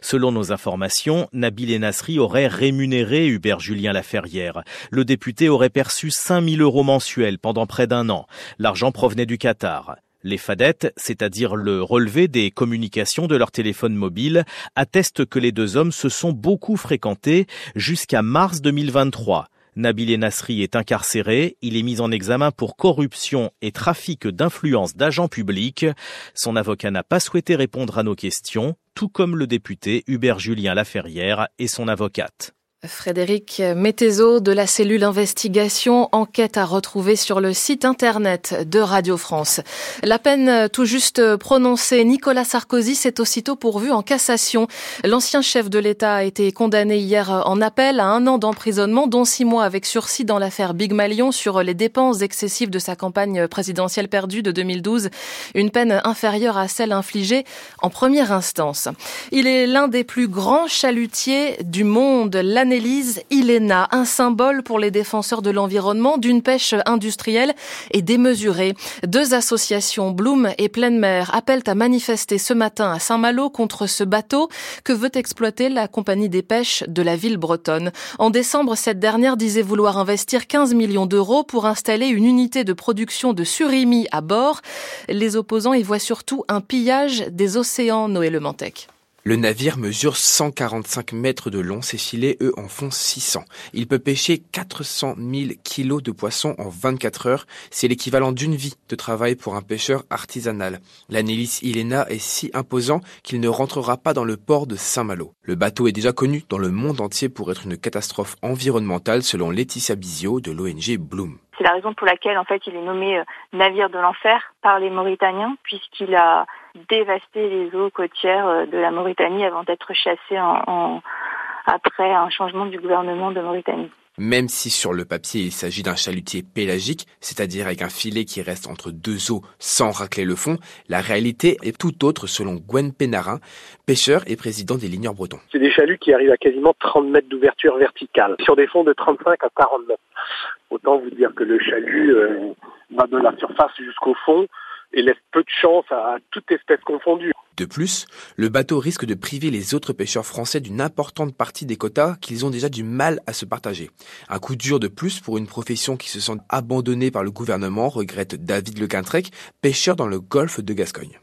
Selon nos informations, Nabil Enasri aurait rémunéré Hubert Julien Laferrière. Le député aurait perçu 5000 euros mensuels pendant près d'un an. L'argent provenait du Qatar. Les fadettes, c'est-à-dire le relevé des communications de leur téléphone mobile, attestent que les deux hommes se sont beaucoup fréquentés jusqu'à mars 2023. Nabil Nasri est incarcéré. Il est mis en examen pour corruption et trafic d'influence d'agents publics. Son avocat n'a pas souhaité répondre à nos questions, tout comme le député Hubert Julien Laferrière et son avocate. Frédéric Mettezo de la cellule investigation enquête à retrouver sur le site internet de Radio France. La peine tout juste prononcée, Nicolas Sarkozy s'est aussitôt pourvu en cassation. L'ancien chef de l'État a été condamné hier en appel à un an d'emprisonnement, dont six mois avec sursis dans l'affaire Big Malion sur les dépenses excessives de sa campagne présidentielle perdue de 2012. Une peine inférieure à celle infligée en première instance. Il est l'un des plus grands chalutiers du monde. Annelise Ilena, un symbole pour les défenseurs de l'environnement, d'une pêche industrielle et démesurée. Deux associations, Bloom et Pleine Mer, appellent à manifester ce matin à Saint-Malo contre ce bateau que veut exploiter la compagnie des pêches de la ville bretonne. En décembre, cette dernière disait vouloir investir 15 millions d'euros pour installer une unité de production de surimi à bord. Les opposants y voient surtout un pillage des océans, Noé Le Mantec. Le navire mesure 145 mètres de long, ses filets, eux, en font 600. Il peut pêcher 400 000 kilos de poissons en 24 heures. C'est l'équivalent d'une vie de travail pour un pêcheur artisanal. L'Anélis Ilena est si imposant qu'il ne rentrera pas dans le port de Saint-Malo. Le bateau est déjà connu dans le monde entier pour être une catastrophe environnementale selon Laetitia Bizio de l'ONG Bloom. C'est la raison pour laquelle en fait il est nommé euh, navire de l'enfer par les Mauritaniens puisqu'il a dévasté les eaux côtières euh, de la Mauritanie avant d'être chassé en, après un changement du gouvernement de Mauritanie. Même si sur le papier il s'agit d'un chalutier pélagique, c'est-à-dire avec un filet qui reste entre deux eaux sans racler le fond, la réalité est tout autre selon Gwen Pénarin, pêcheur et président des ligneurs bretons. C'est des chaluts qui arrivent à quasiment 30 mètres d'ouverture verticale, sur des fonds de 35 à 40 mètres. Autant vous dire que le chalut euh, va de la surface jusqu'au fond et laisse peu de chance à toute espèce confondue. De plus, le bateau risque de priver les autres pêcheurs français d'une importante partie des quotas qu'ils ont déjà du mal à se partager. Un coup dur de plus pour une profession qui se sent abandonnée par le gouvernement, regrette David Le Quintrec, pêcheur dans le golfe de Gascogne.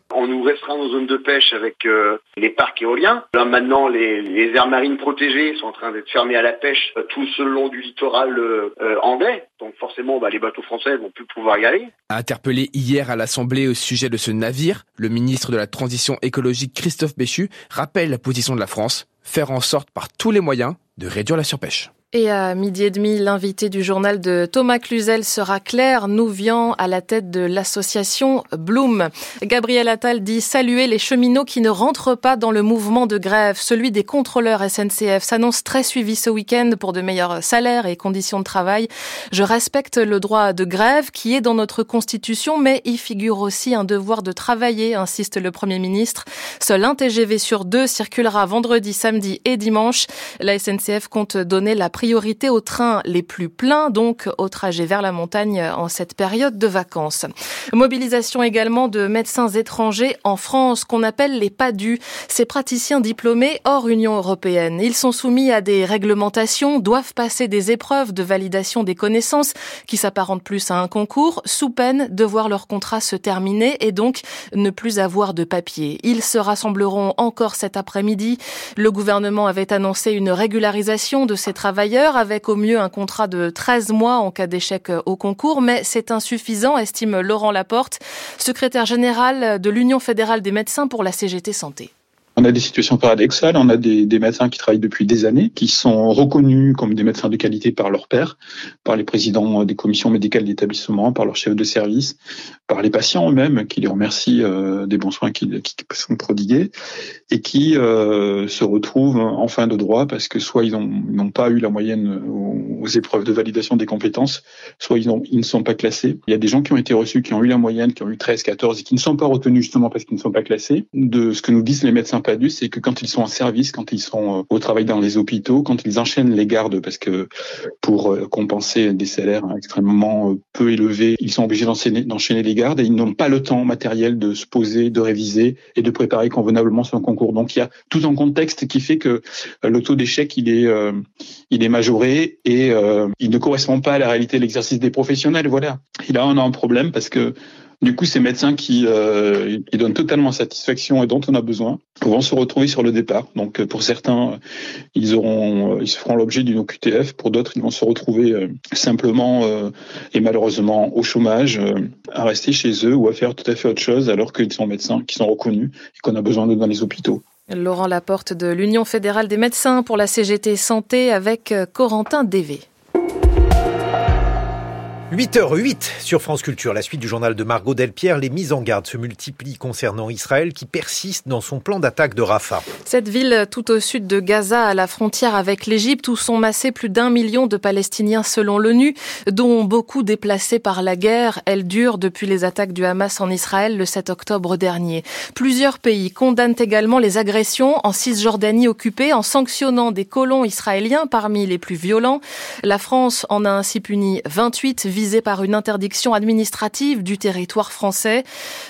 Restreint nos zones de pêche avec euh, les parcs éoliens. Là maintenant, les, les, aires marines protégées sont en train d'être fermées à la pêche euh, tout le long du littoral euh, anglais. Donc forcément, bah, les bateaux français vont plus pouvoir y aller. Interpellé hier à l'Assemblée au sujet de ce navire, le ministre de la Transition écologique Christophe Béchu rappelle la position de la France, faire en sorte par tous les moyens de réduire la surpêche. Et à midi et demi, l'invité du journal de Thomas Cluzel sera Claire Nouvian à la tête de l'association Bloom. Gabriel Attal dit saluer les cheminots qui ne rentrent pas dans le mouvement de grève. Celui des contrôleurs SNCF s'annonce très suivi ce week-end pour de meilleurs salaires et conditions de travail. Je respecte le droit de grève qui est dans notre constitution, mais il figure aussi un devoir de travailler, insiste le Premier ministre. Seul un TGV sur deux circulera vendredi, samedi et dimanche. La SNCF compte donner la priorité aux trains les plus pleins, donc au trajet vers la montagne en cette période de vacances. Mobilisation également de médecins étrangers en France qu'on appelle les PADU, ces praticiens diplômés hors Union européenne. Ils sont soumis à des réglementations, doivent passer des épreuves de validation des connaissances qui s'apparentent plus à un concours, sous peine de voir leur contrat se terminer et donc ne plus avoir de papier. Ils se rassembleront encore cet après-midi. Le gouvernement avait annoncé une régularisation de ces travailleurs avec au mieux un contrat de 13 mois en cas d'échec au concours, mais c'est insuffisant, estime Laurent Laporte, secrétaire général de l'Union fédérale des médecins pour la CGT Santé. On a des situations paradoxales, on a des, médecins qui travaillent depuis des années, qui sont reconnus comme des médecins de qualité par leurs pairs, par les présidents des commissions médicales d'établissement, par leurs chefs de service, par les patients eux-mêmes, qui les remercient euh, des bons soins qui, sont prodigués, et qui euh, se retrouvent en fin de droit parce que soit ils n'ont pas eu la moyenne aux, épreuves de validation des compétences, soit ils, ils, ne sont pas classés. Il y a des gens qui ont été reçus, qui ont eu la moyenne, qui ont eu 13, 14, et qui ne sont pas retenus justement parce qu'ils ne sont pas classés. De ce que nous disent les médecins PADU, c'est que quand ils sont en service, quand ils sont euh, au travail dans les hôpitaux, quand ils enchaînent les gardes, parce que pour euh, compenser des salaires extrêmement euh, peu élevés, ils sont obligés d'enchaîner les gardes et ils n'ont pas le temps matériel de se poser, de réviser et de préparer convenablement son concours. Donc il y a tout un contexte qui fait que le taux d'échec il est il est majoré et il ne correspond pas à la réalité de l'exercice des professionnels. Voilà. Et là on a un problème parce que du coup, ces médecins qui, euh, qui donnent totalement satisfaction et dont on a besoin vont se retrouver sur le départ. Donc, pour certains, ils auront, ils feront l'objet d'une OQTF. Pour d'autres, ils vont se retrouver euh, simplement euh, et malheureusement au chômage, euh, à rester chez eux ou à faire tout à fait autre chose, alors qu'ils sont médecins qui sont reconnus et qu'on a besoin d'eux dans les hôpitaux. Laurent Laporte de l'Union fédérale des médecins pour la CGT Santé avec Corentin Dévé. 8h08 sur France Culture, la suite du journal de Margot Delpierre. Les mises en garde se multiplient concernant Israël qui persiste dans son plan d'attaque de Rafah. Cette ville tout au sud de Gaza, à la frontière avec l'Égypte, où sont massés plus d'un million de Palestiniens selon l'ONU, dont beaucoup déplacés par la guerre. Elle dure depuis les attaques du Hamas en Israël le 7 octobre dernier. Plusieurs pays condamnent également les agressions en Cisjordanie occupée en sanctionnant des colons israéliens parmi les plus violents. La France en a ainsi puni 28 visé par une interdiction administrative du territoire français.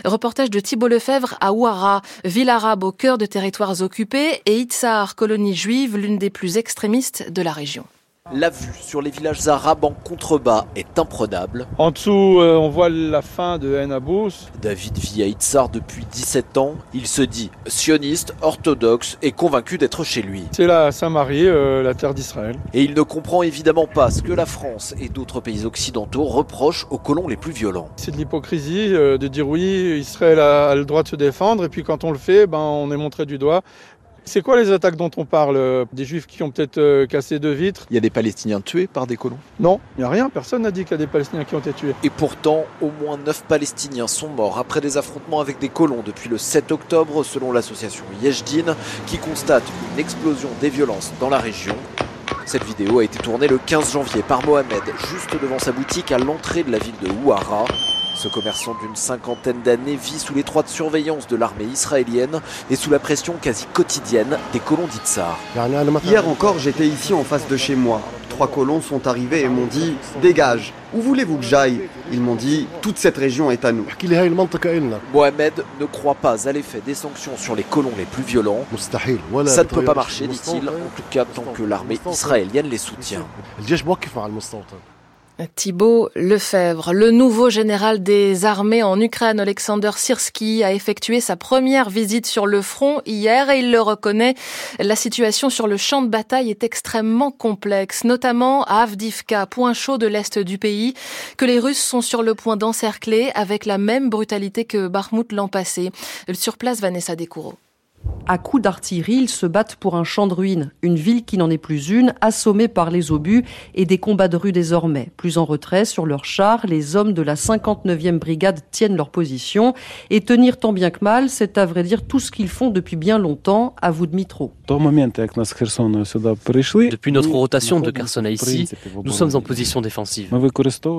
Reportage de Thibault Lefebvre à Ouara, ville arabe au cœur de territoires occupés, et Itzar, colonie juive, l'une des plus extrémistes de la région. La vue sur les villages arabes en contrebas est imprenable. En dessous, euh, on voit la fin de Enabous. David vit à Itzar depuis 17 ans. Il se dit sioniste, orthodoxe et convaincu d'être chez lui. C'est la Samarie, euh, la terre d'Israël. Et il ne comprend évidemment pas ce que la France et d'autres pays occidentaux reprochent aux colons les plus violents. C'est de l'hypocrisie euh, de dire oui, Israël a, a, le droit de se défendre et puis quand on le fait, ben, on est montré du doigt. C'est quoi les attaques dont on parle Des juifs qui ont peut-être euh, cassé deux vitres? Il y a des Palestiniens tués par des colons Non, il n'y a rien. Personne n'a dit qu'il y a des Palestiniens qui ont été tués. Et pourtant, au moins 9 Palestiniens sont morts après des affrontements avec des colons depuis le 7 octobre, selon l'association Yejdin, qui constate une explosion des violences dans la région. Cette vidéo a été tournée le 15 janvier par Mohamed, juste devant sa boutique à l'entrée de la ville de Ouara. Ce commerçant d'une cinquantaine d'années vit sous l'étroite surveillance de l'armée israélienne et sous la pression quasi quotidienne des colons d'Itzar. Hier encore, j'étais ici en face de chez moi. Trois colons sont arrivés et m'ont dit Dégage, où voulez-vous que j'aille? Ils m'ont dit Toute cette région est à nous. Mohamed ne croit pas à l'effet des sanctions sur les colons les plus violents. Ça ne peut pas marcher, dit-il, en tout cas tant que l'armée israélienne les soutient. Thibault Lefebvre, le nouveau général des armées en Ukraine, Alexander Sirski, a effectué sa première visite sur le front hier et il le reconnaît. La situation sur le champ de bataille est extrêmement complexe, notamment à Avdivka, point chaud de l'est du pays, que les Russes sont sur le point d'encercler avec la même brutalité que Bakhmut l'an passé. Sur place, Vanessa Descoureaux. À coups d'artillerie, ils se battent pour un champ de ruines, une ville qui n'en est plus une, assommée par les obus et des combats de rue désormais. Plus en retrait, sur leurs chars, les hommes de la 59e brigade tiennent leur position. Et tenir tant bien que mal, c'est à vrai dire tout ce qu'ils font depuis bien longtemps, à vous Dmitro. Depuis notre rotation de Kherson à ici, nous sommes en position défensive.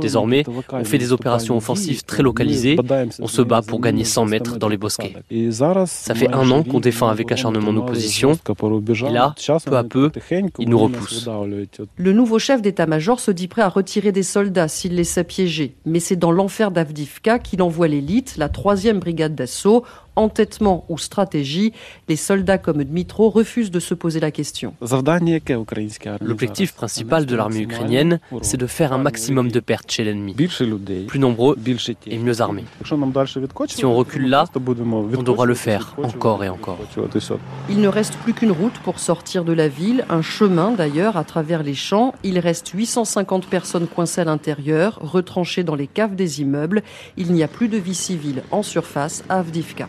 Désormais, on fait des opérations offensives très localisées. On se bat pour gagner 100 mètres dans les bosquets. Ça fait un an qu'on défend avec acharnement nos positions. Et là, peu à peu, ils nous repoussent. Le nouveau chef d'état-major se dit prêt à retirer des soldats s'il les sait piéger. Mais c'est dans l'enfer d'Avdivka qu'il envoie l'élite, la troisième brigade d'assaut, entêtement ou stratégie, les soldats comme Dmitro refusent de se poser la question. L'objectif principal de l'armée ukrainienne, c'est de faire un maximum de pertes chez l'ennemi, plus nombreux et mieux armés. Si on recule là, on devra le faire encore et encore. Il ne reste plus qu'une route pour sortir de la ville, un chemin d'ailleurs à travers les champs. Il reste 850 personnes coincées à l'intérieur, retranchées dans les caves des immeubles. Il n'y a plus de vie civile en surface à Avdivka.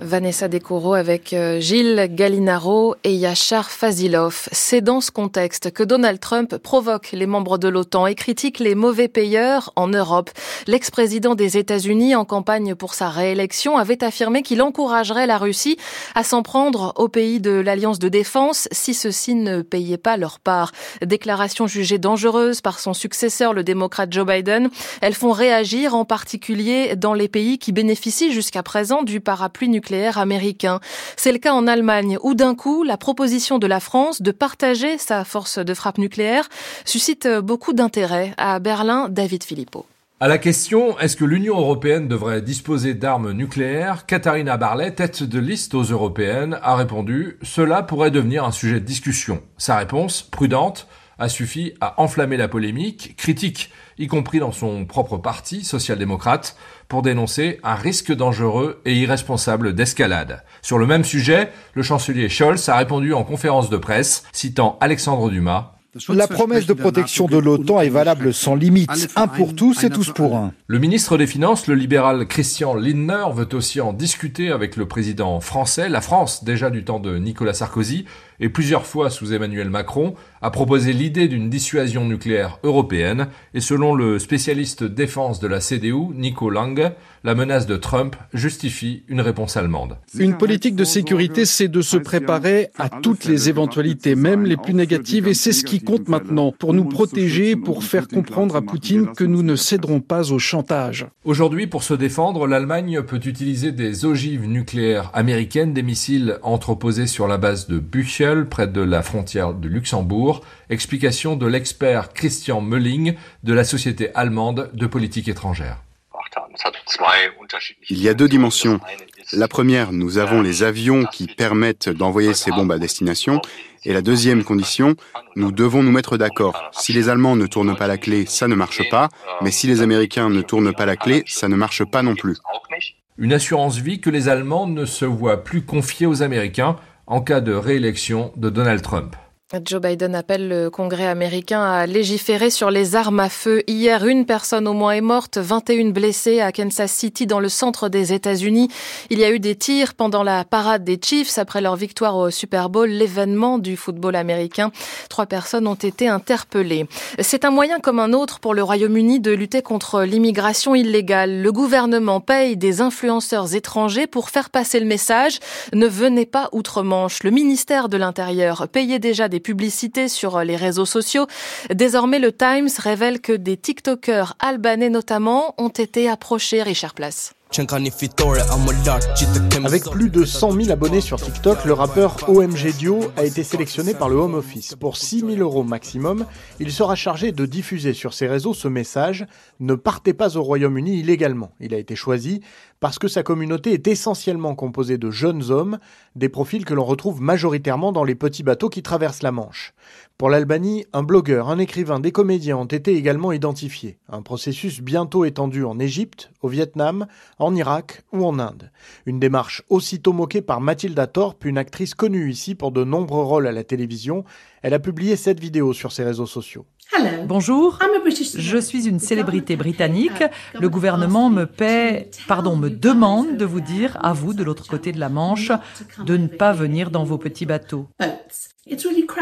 Vanessa Decoro avec euh, Gilles Gallinaro et Yachar Fazilov. C'est dans ce contexte que Donald Trump provoque les membres de l'OTAN et critique les mauvais payeurs en Europe. L'ex-président des États-Unis en campagne pour sa réélection avait affirmé qu'il encouragerait la Russie à s'en prendre aux pays de l'Alliance de défense si ceux-ci ne payaient pas leur part. Déclaration jugée dangereuse par son successeur, le démocrate Joe Biden. Elles font réagir en particulier dans les pays qui bénéficient jusqu'à présent du parapluie nucléaire américain. C'est le cas en Allemagne où d'un coup, la proposition de la France de partager sa force de frappe nucléaire suscite beaucoup d'intérêt. À Berlin, David Philippot. À la question est-ce que l'Union européenne devrait disposer d'armes nucléaires? Katharina Barley, tête de liste aux européennes, a répondu cela pourrait devenir un sujet de discussion. Sa réponse, prudente, a suffi à enflammer la polémique, critique, y compris dans son propre parti, social-démocrate, pour dénoncer un risque dangereux et irresponsable d'escalade. Sur le même sujet, le chancelier Scholz a répondu en conférence de presse, citant Alexandre Dumas, la promesse de protection de l'OTAN est valable sans limite. Un pour tous et tous pour un. Le ministre des Finances, le libéral Christian Lindner, veut aussi en discuter avec le président français. La France, déjà du temps de Nicolas Sarkozy, et plusieurs fois sous Emmanuel Macron, a proposé l'idée d'une dissuasion nucléaire européenne, et selon le spécialiste défense de la CDU, Nico Lange, la menace de Trump justifie une réponse allemande. Une politique de sécurité, c'est de se préparer à toutes les éventualités, même les plus négatives, et c'est ce qui compte maintenant, pour nous protéger, pour faire comprendre à Poutine que nous ne céderons pas au chantage. Aujourd'hui, pour se défendre, l'Allemagne peut utiliser des ogives nucléaires américaines, des missiles entreposés sur la base de Büchel, près de la frontière de Luxembourg. Explication de l'expert Christian Mölling de la société allemande de politique étrangère. Il y a deux dimensions. La première, nous avons les avions qui permettent d'envoyer ces bombes à destination. Et la deuxième condition, nous devons nous mettre d'accord. Si les Allemands ne tournent pas la clé, ça ne marche pas. Mais si les Américains ne tournent pas la clé, ça ne marche pas non plus. Une assurance vie que les Allemands ne se voient plus confier aux Américains en cas de réélection de Donald Trump. Joe Biden appelle le Congrès américain à légiférer sur les armes à feu. Hier, une personne au moins est morte, 21 blessés à Kansas City, dans le centre des États-Unis. Il y a eu des tirs pendant la parade des Chiefs après leur victoire au Super Bowl, l'événement du football américain. Trois personnes ont été interpellées. C'est un moyen comme un autre pour le Royaume-Uni de lutter contre l'immigration illégale. Le gouvernement paye des influenceurs étrangers pour faire passer le message ne venez pas outre-Manche. Le ministère de l'Intérieur payait déjà des publicités sur les réseaux sociaux. Désormais, le Times révèle que des TikTokers albanais notamment ont été approchés, Richard Place. Avec plus de 100 000 abonnés sur TikTok, le rappeur OMG Dio a été sélectionné par le Home Office. Pour 6 000 euros maximum, il sera chargé de diffuser sur ses réseaux ce message Ne partez pas au Royaume-Uni illégalement. Il a été choisi parce que sa communauté est essentiellement composée de jeunes hommes, des profils que l'on retrouve majoritairement dans les petits bateaux qui traversent la Manche. Pour l'Albanie, un blogueur, un écrivain, des comédiens ont été également identifiés. Un processus bientôt étendu en Égypte, au Vietnam, en Irak ou en Inde. Une démarche aussitôt moquée par Mathilda Thorpe, une actrice connue ici pour de nombreux rôles à la télévision. Elle a publié cette vidéo sur ses réseaux sociaux. Bonjour, je suis une célébrité britannique. Le gouvernement me paie, pardon, me demande de vous dire, à vous de l'autre côté de la Manche, de ne pas venir dans vos petits bateaux.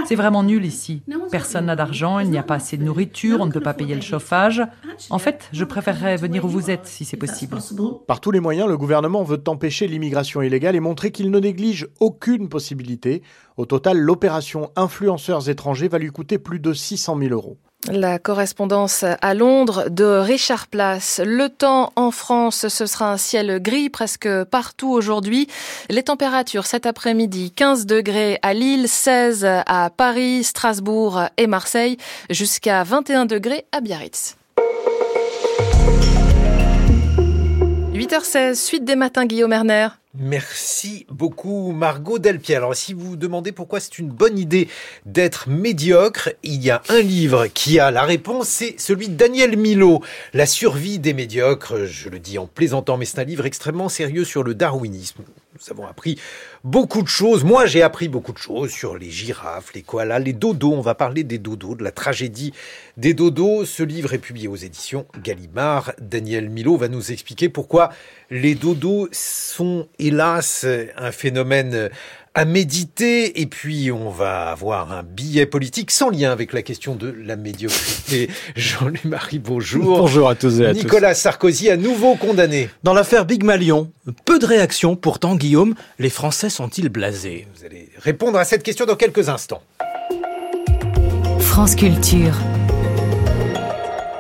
C'est vraiment nul ici. Personne n'a d'argent, il n'y a pas assez de nourriture, on ne peut pas payer le chauffage. En fait, je préférerais venir où vous êtes si c'est possible. Par tous les moyens, le gouvernement veut empêcher l'immigration illégale et montrer qu'il ne néglige aucune possibilité. Au total, l'opération influenceurs étrangers va lui coûter plus de 600 000 euros. La correspondance à Londres de Richard Place. Le temps en France, ce sera un ciel gris presque partout aujourd'hui. Les températures cet après-midi, 15 degrés à Lille, 16 à Paris, Strasbourg et Marseille, jusqu'à 21 degrés à Biarritz. 8h16, suite des matins, Guillaume Erner. Merci beaucoup Margot Delpier. Alors si vous vous demandez pourquoi c'est une bonne idée d'être médiocre, il y a un livre qui a la réponse, c'est celui de Daniel Milo, La survie des médiocres. Je le dis en plaisantant, mais c'est un livre extrêmement sérieux sur le darwinisme. Nous avons appris beaucoup de choses. Moi, j'ai appris beaucoup de choses sur les girafes, les koalas, les dodos. On va parler des dodos, de la tragédie des dodos. Ce livre est publié aux éditions Gallimard. Daniel Milo va nous expliquer pourquoi les dodos sont, hélas, un phénomène à méditer et puis on va avoir un billet politique sans lien avec la question de la médiocrité. Jean-Louis Marie, bonjour. Bonjour à tous et à Nicolas Sarkozy à nouveau condamné. Dans l'affaire Big Malion, peu de réactions pourtant Guillaume, les Français sont-ils blasés? Vous allez répondre à cette question dans quelques instants. France Culture.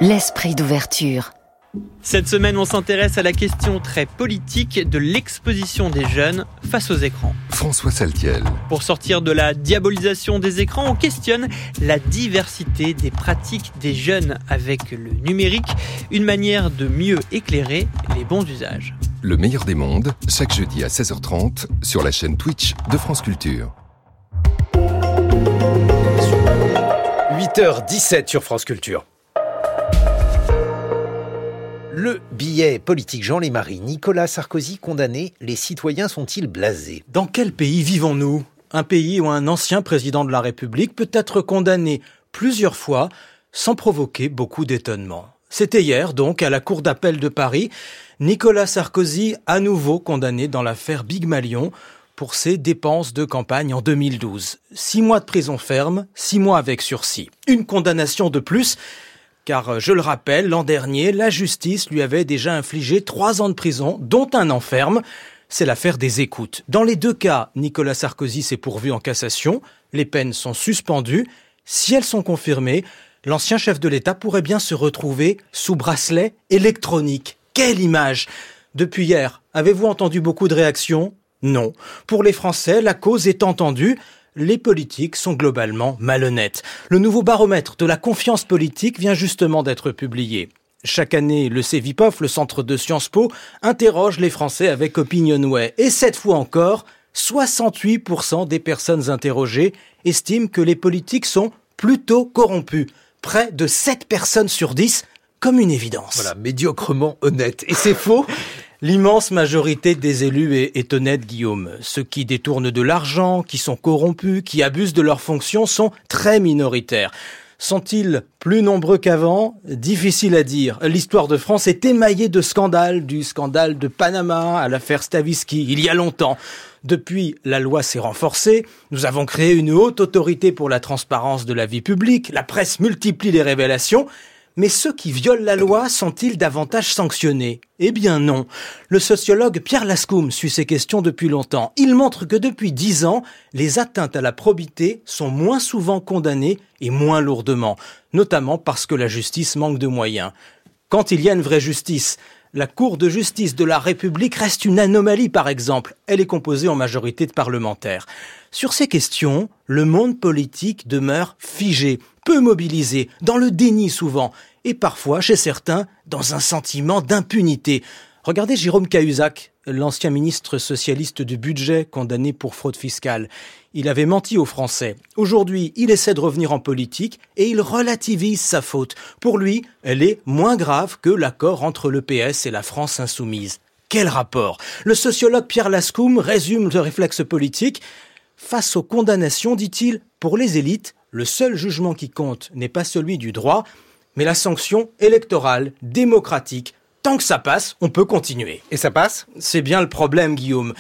L'esprit d'ouverture. Cette semaine, on s'intéresse à la question très politique de l'exposition des jeunes face aux écrans. François Saltiel. Pour sortir de la diabolisation des écrans, on questionne la diversité des pratiques des jeunes avec le numérique, une manière de mieux éclairer les bons usages. Le meilleur des mondes, chaque jeudi à 16h30 sur la chaîne Twitch de France Culture. 8h17 sur France Culture. Le billet politique Jean Lémarie, Nicolas Sarkozy condamné, les citoyens sont-ils blasés? Dans quel pays vivons-nous? Un pays où un ancien président de la République peut être condamné plusieurs fois sans provoquer beaucoup d'étonnement. C'était hier donc à la Cour d'appel de Paris, Nicolas Sarkozy à nouveau condamné dans l'affaire Big Malion pour ses dépenses de campagne en 2012. Six mois de prison ferme, six mois avec sursis. Une condamnation de plus car euh, je le rappelle, l'an dernier, la justice lui avait déjà infligé trois ans de prison, dont un enferme. C'est l'affaire des écoutes. Dans les deux cas, Nicolas Sarkozy s'est pourvu en cassation, les peines sont suspendues. Si elles sont confirmées, l'ancien chef de l'État pourrait bien se retrouver sous bracelet électronique. Quelle image Depuis hier, avez-vous entendu beaucoup de réactions? Non. Pour les Français, la cause est entendue les politiques sont globalement malhonnêtes. Le nouveau baromètre de la confiance politique vient justement d'être publié. Chaque année, le CEVIPOF, le centre de Sciences Po, interroge les Français avec Opinionway. Et cette fois encore, 68% des personnes interrogées estiment que les politiques sont plutôt corrompus. Près de 7 personnes sur 10 comme une évidence. Voilà, médiocrement honnête. Et c'est faux L'immense majorité des élus est, honnête, Guillaume. Ceux qui détournent de l'argent, qui sont corrompus, qui abusent de leurs fonctions sont très minoritaires. Sont-ils plus nombreux qu'avant? Difficile à dire. L'histoire de France est émaillée de scandales, du scandale de Panama à l'affaire Stavisky, il y a longtemps. Depuis, la loi s'est renforcée, nous avons créé une haute autorité pour la transparence de la vie publique, la presse multiplie les révélations, mais ceux qui violent la loi sont-ils davantage sanctionnés? Eh bien non. Le sociologue Pierre Lascoum suit ces questions depuis longtemps. Il montre que depuis dix ans, les atteintes à la probité sont moins souvent condamnées et moins lourdement, notamment parce que la justice manque de moyens. Quand il y a une vraie justice, la Cour de justice de la République reste une anomalie, par exemple. Elle est composée en majorité de parlementaires. Sur ces questions, le monde politique demeure figé, peu mobilisé, dans le déni souvent, et parfois, chez certains, dans un sentiment d'impunité. Regardez Jérôme Cahuzac, l'ancien ministre socialiste du budget condamné pour fraude fiscale. Il avait menti aux Français. Aujourd'hui, il essaie de revenir en politique et il relativise sa faute. Pour lui, elle est moins grave que l'accord entre le PS et la France insoumise. Quel rapport Le sociologue Pierre Lascoum résume le réflexe politique. Face aux condamnations, dit-il, pour les élites, le seul jugement qui compte n'est pas celui du droit, mais la sanction électorale, démocratique. Tant que ça passe, on peut continuer. Et ça passe? C'est bien le problème, Guillaume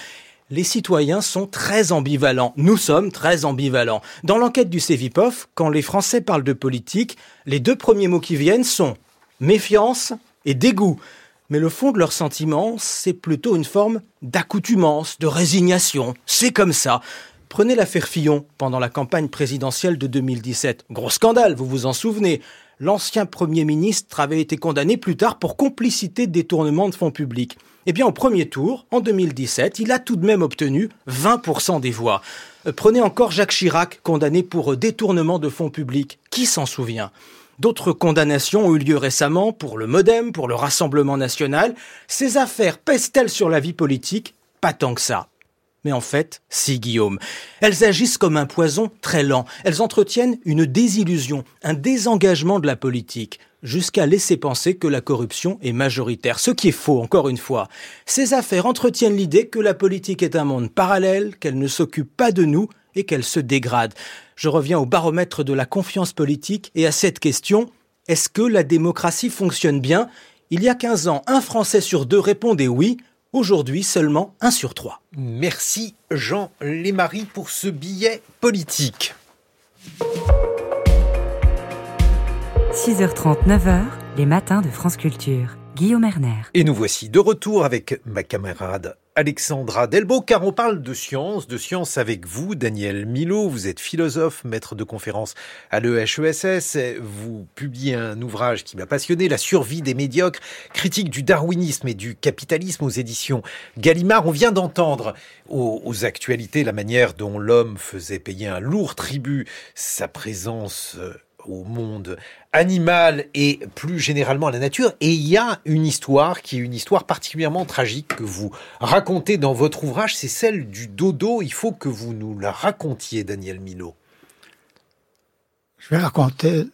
les citoyens sont très ambivalents. Nous sommes très ambivalents. Dans l'enquête du CEVIPOF, quand les Français parlent de politique, les deux premiers mots qui viennent sont méfiance et dégoût. Mais le fond de leurs sentiments, c'est plutôt une forme d'accoutumance, de résignation. C'est comme ça. Prenez l'affaire Fillon pendant la campagne présidentielle de 2017. Gros scandale, vous vous en souvenez. L'ancien Premier ministre avait été condamné plus tard pour complicité de détournement de fonds publics. Eh bien, au premier tour, en 2017, il a tout de même obtenu 20% des voix. Euh, prenez encore Jacques Chirac, condamné pour détournement de fonds publics. Qui s'en souvient? D'autres condamnations ont eu lieu récemment pour le Modem, pour le Rassemblement national. Ces affaires pèsent-elles sur la vie politique? Pas tant que ça. Mais en fait, si Guillaume. Elles agissent comme un poison très lent. Elles entretiennent une désillusion, un désengagement de la politique, jusqu'à laisser penser que la corruption est majoritaire. Ce qui est faux, encore une fois. Ces affaires entretiennent l'idée que la politique est un monde parallèle, qu'elle ne s'occupe pas de nous et qu'elle se dégrade. Je reviens au baromètre de la confiance politique et à cette question, est-ce que la démocratie fonctionne bien? Il y a 15 ans, un Français sur deux répondait oui, Aujourd'hui, seulement 1 sur 3. Merci Jean Lémarie pour ce billet politique. 6h30, 9h, les matins de France Culture. Guillaume Erner. Et nous voici de retour avec ma camarade Alexandra Delbo, car on parle de science, de science avec vous, Daniel Milo. Vous êtes philosophe, maître de conférence à l'EHESS. Vous publiez un ouvrage qui m'a passionné, La survie des médiocres, critique du darwinisme et du capitalisme aux éditions Gallimard. On vient d'entendre aux, aux, actualités la manière dont l'homme faisait payer un lourd tribut sa présence euh, au monde animal et plus généralement à la nature. Et il y a une histoire qui est une histoire particulièrement tragique que vous racontez dans votre ouvrage, c'est celle du dodo. Il faut que vous nous la racontiez, Daniel Milo. Je vais raconter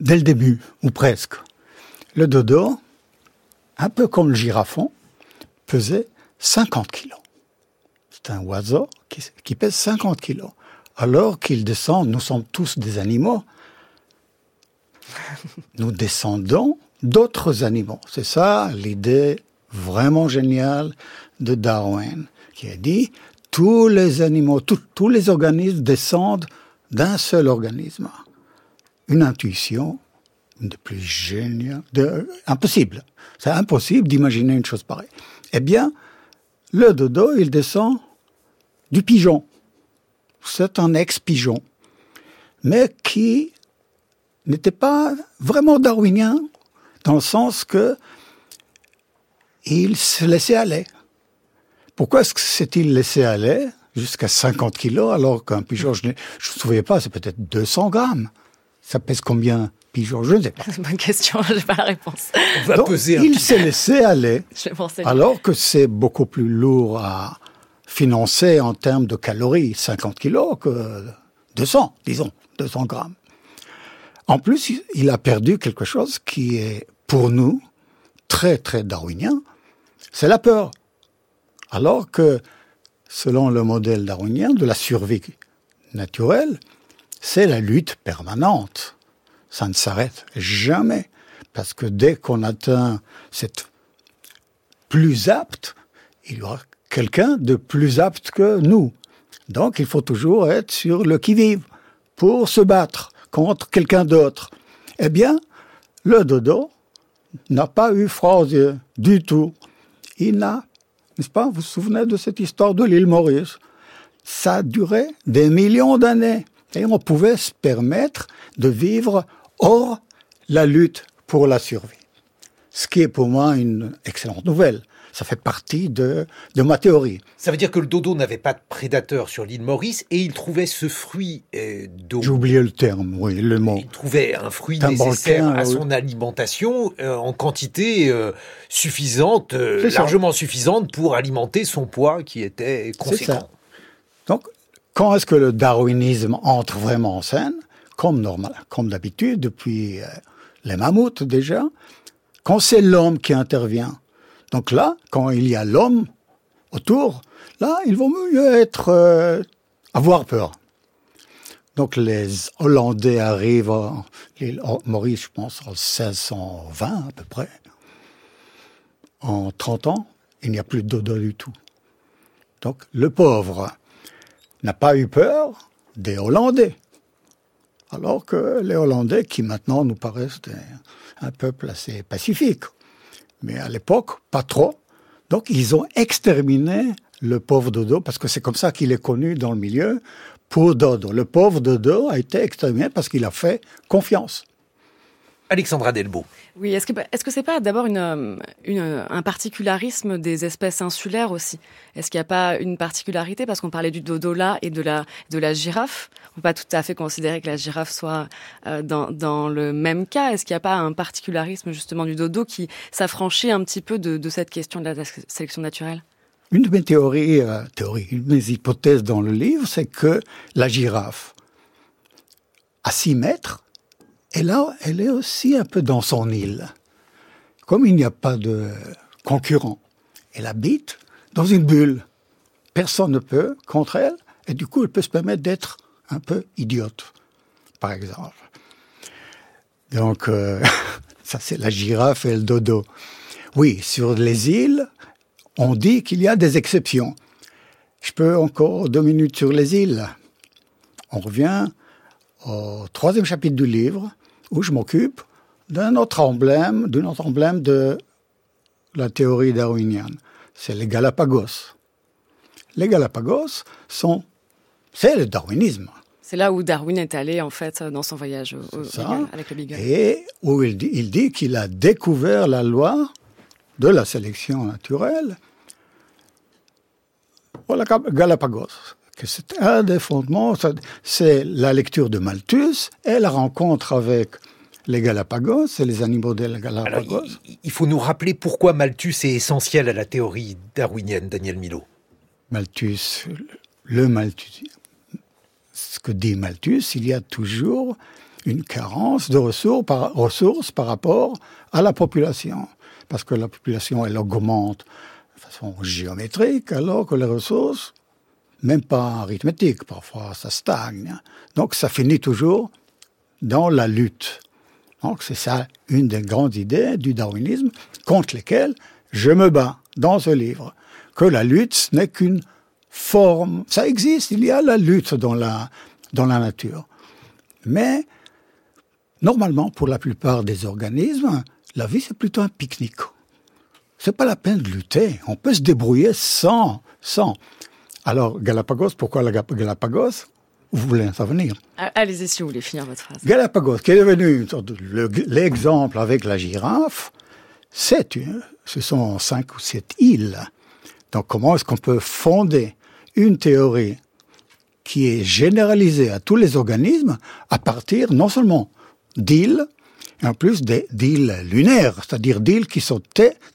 dès le début, ou presque. Le dodo, un peu comme le girafon, pesait 50 kilos. C'est un oiseau qui, qui pèse 50 kilos alors qu'il descend, nous sommes tous des animaux, nous descendons d'autres animaux. C'est ça l'idée vraiment géniale de Darwin, qui a dit tous les animaux, tous les organismes descendent d'un seul organisme. Une intuition, des plus géniales, de, impossible. C'est impossible d'imaginer une chose pareille. Eh bien, le dodo, il descend du pigeon c'est un ex-pigeon, mais qui n'était pas vraiment darwinien, dans le sens que il se laissait aller. Pourquoi s'est-il laissé aller jusqu'à 50 kilos alors qu'un pigeon, je ne me souviens pas, c'est peut-être 200 grammes. Ça pèse combien pigeon? Je ne sais pas. C'est une bonne question, je n'ai pas la réponse. il s'est laissé aller, alors que c'est beaucoup plus lourd à, financé en termes de calories, 50 kilos, que 200, disons, 200 grammes. En plus, il a perdu quelque chose qui est, pour nous, très, très darwinien, c'est la peur. Alors que, selon le modèle darwinien de la survie naturelle, c'est la lutte permanente. Ça ne s'arrête jamais. Parce que dès qu'on atteint cette plus apte, il y aura quelqu'un de plus apte que nous. Donc il faut toujours être sur le qui-vive pour se battre contre quelqu'un d'autre. Eh bien, le dodo n'a pas eu froid du tout. Il n'a, n'est-ce pas, vous vous souvenez de cette histoire de l'île Maurice? Ça a duré des millions d'années. Et on pouvait se permettre de vivre hors la lutte pour la survie. Ce qui est pour moi une excellente nouvelle ça fait partie de, de ma théorie. Ça veut dire que le dodo n'avait pas de prédateur sur l'île Maurice et il trouvait ce fruit euh, d'eau. J'ai oublié le terme, oui, le mot. Il trouvait un fruit nécessaire à son alimentation euh, en quantité euh, suffisante, largement suffisante pour alimenter son poids qui était conséquent. Donc, quand est-ce que le darwinisme entre vraiment en scène? Comme normal, comme d'habitude, depuis les mammouths déjà, quand c'est l'homme qui intervient Donc là, quand il y a l'homme autour, là, il vaut mieux être euh, avoir peur. Donc les Hollandais arrivent à l'île Maurice, je pense, en 1620 à peu près. En 30 ans, il n'y a plus de dodo du tout. Donc le pauvre n'a pas eu peur des Hollandais. Alors que les Hollandais, qui maintenant nous paraissent un peuple assez pacifique, mais à l'époque, pas trop. Donc ils ont exterminé le pauvre Dodo, parce que c'est comme ça qu'il est connu dans le milieu, pour Dodo. Le pauvre Dodo a été exterminé parce qu'il a fait confiance. Alexandra Delbo. Oui, est-ce que est-ce que c'est pas d'abord une, un particularisme des espèces insulaires aussi? Est-ce qu'il n'y a pas une particularité? Parce qu'on parlait du dodo là et de la de la girafe On peut pas tout à fait considérer que la girafe soit euh, dans, dans le même cas. Est-ce qu'il n'y a pas un particularisme justement du dodo qui s'affranchit un petit peu de, de cette question de la sélection naturelle? Une de mes théories, euh, théories, une de mes hypothèses dans le livre, c'est que la girafe, à 6 mètres, et là, elle est aussi un peu dans son île. Comme il n'y a pas de concurrent, elle habite dans une bulle. Personne ne peut contre elle, et du coup, elle peut se permettre d'être un peu idiote, par exemple. Donc, euh, ça c'est la girafe et le dodo. Oui, sur les îles, on dit qu'il y a des exceptions. Je peux encore deux minutes sur les îles. On revient au troisième chapitre du livre où je m'occupe d'un autre emblème, d'un autre emblème de la théorie darwinienne. C'est les Galapagos. Les Galapagos sont, c'est le darwinisme. C'est là où Darwin est allé, en fait, dans son voyage avec le Beagle. Et où il dit qu'il a découvert la loi de la sélection naturelle voilà, Galapagos. C'est un des fondements, c'est la lecture de Malthus et la rencontre avec les Galapagos et les animaux des Galapagos. il faut nous rappeler pourquoi Malthus est essentiel à la théorie darwinienne, Daniel Milo. Malthus, le Malthus, ce que dit Malthus, il y a toujours une carence de ressources par, ressources par rapport à la population. Parce que la population, elle augmente façon géométrique, alors que les ressources, même pas arithmétiques, parfois ça stagne. Donc ça finit toujours dans la lutte. Donc c'est ça une des grandes idées du darwinisme contre lesquelles je me bats dans ce livre. Que la lutte n'est qu'une forme. Ça existe, il y a la lutte dans la, dans la nature. Mais normalement, pour la plupart des organismes, la vie c'est plutôt un pique-nique c'est pas la peine de lutter. On peut se débrouiller sans, sans. Alors, Galapagos, pourquoi la Galapagos Vous voulez en savoir ah, Allez-y si vous voulez finir votre phrase. Galapagos, qui est devenu l'exemple avec la girafe, c'est ce sont cinq ou sept îles. Donc, comment est-ce qu'on peut fonder une théorie qui est généralisée à tous les organismes à partir non seulement d'îles, et en plus d'îles lunaires, c'est-à-dire d'îles qui sont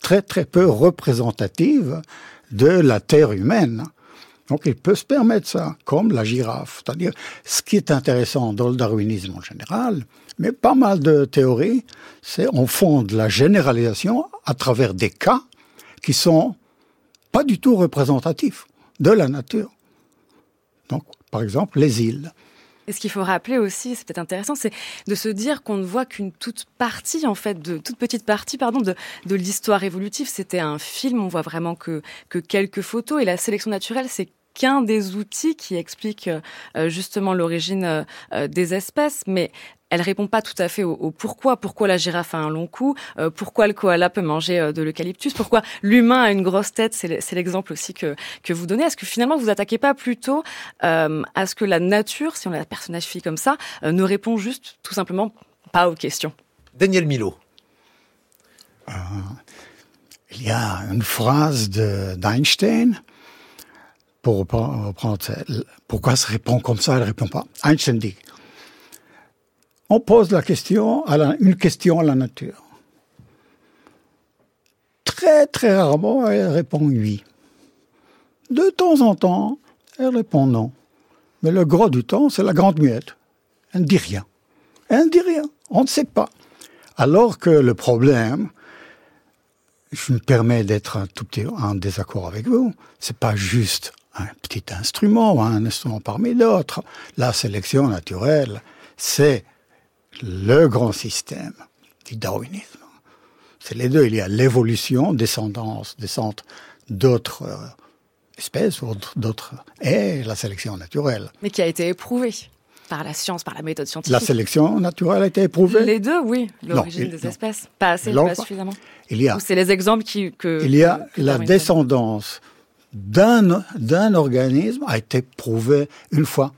très très peu représentatives de la Terre humaine. Donc il peut se permettre ça, comme la girafe. C'est-à-dire, ce qui est intéressant dans le darwinisme en général, mais pas mal de théories, c'est on fonde la généralisation à travers des cas qui sont pas du tout représentatifs de la nature. Donc, par exemple, les îles. Et ce qu'il faut rappeler aussi, c'est peut-être intéressant, c'est de se dire qu'on ne voit qu'une toute partie, en fait, de toute petite partie, pardon, de, l'histoire évolutive. C'était un film, on voit vraiment que, que quelques photos. Et la sélection naturelle, c'est qu'un des outils qui explique euh, justement l'origine euh, des espèces, mais elle répond pas tout à fait au, pourquoi. Pourquoi la girafe a un long cou euh, Pourquoi le koala peut manger de l'eucalyptus Pourquoi l'humain a une grosse tête C'est l'exemple aussi que, que vous donnez. Est-ce que finalement vous attaquez pas plutôt à ce que la nature, si on la personnifie comme ça, ne répond juste tout simplement pas aux questions? Daniel Milo. il y a une phrase d'Einstein pour reprendre, pourquoi ça répond comme ça, elle ne répond pas. Einstein dit, on pose la question, à une question à la nature. Très très rarement, elle répond oui. De temps en temps, elle répond non. Mais le gros du temps, c'est la grande muette. Elle ne dit rien. Elle ne dit rien. On ne sait pas. Alors que le problème, je me permets d'être un tout petit en désaccord avec vous. C'est pas juste un petit instrument, un instrument parmi d'autres. La sélection naturelle, c'est le grand système du darwinisme. C'est les deux. Il y a l'évolution, descendance, descente d'autres euh, espèces ou d'autres, et la sélection naturelle. Mais qui a été éprouvée par la science, par la méthode scientifique. La sélection naturelle a été éprouvée Les deux, oui. L'origine des espèces. Pas assez, pas suffisamment. Il y a. C'est les exemples qui, que. Il y a la descendance d'un, d'un organisme a été prouvée une fois.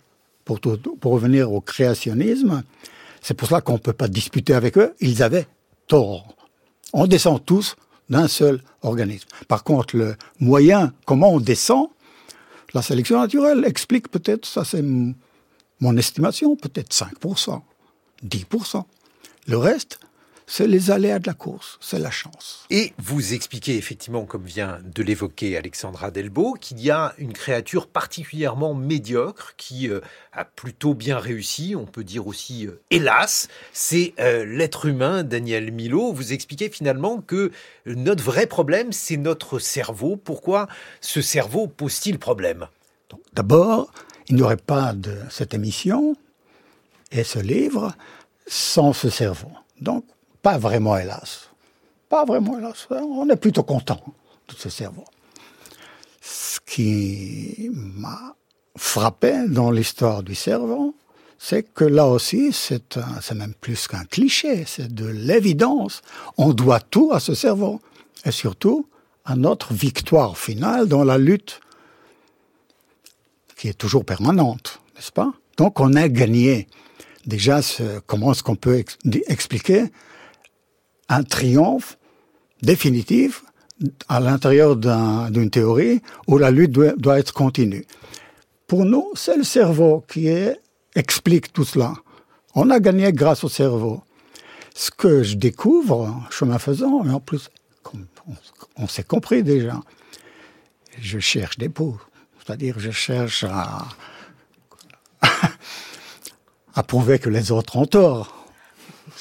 Pour, pour revenir au créationnisme, c'est pour cela qu'on ne peut pas disputer avec eux. Ils avaient tort. On descend tous d'un seul organisme. Par contre, le moyen, comment on descend, la sélection naturelle explique peut-être, ça c'est mon estimation, peut-être 5%, 10%. Le reste, c'est les aléas de la course, c'est la chance. Et vous expliquez effectivement, comme vient de l'évoquer Alexandra Delbo, qu'il y a une créature particulièrement médiocre qui euh, a plutôt bien réussi, on peut dire aussi euh, hélas, c'est euh, l'être humain, Daniel Milo. Vous expliquez finalement que notre vrai problème, c'est notre cerveau. Pourquoi ce cerveau pose-t-il problème? D'abord, il n'y aurait pas de cette émission et ce livre sans ce cerveau. Donc, pas vraiment, hélas. Pas vraiment, hélas. On est plutôt content de ce cerveau. Ce qui m'a frappé dans l'histoire du cerveau, c'est que là aussi, c'est même plus qu'un cliché, c'est de l'évidence. On doit tout à ce cerveau. Et surtout, à notre victoire finale dans la lutte qui est toujours permanente, n'est-ce pas? Donc on a gagné. Déjà, comment est-ce qu'on peut expliquer un triomphe définitif à l'intérieur d'une théorie où la lutte doit, être continue. Pour nous, c'est le cerveau qui explique tout cela. On a gagné grâce au cerveau. Ce que je découvre, chemin faisant, et en plus, on, s'est compris déjà, je cherche des pots. C'est-à-dire, je cherche à, à prouver que les autres ont tort.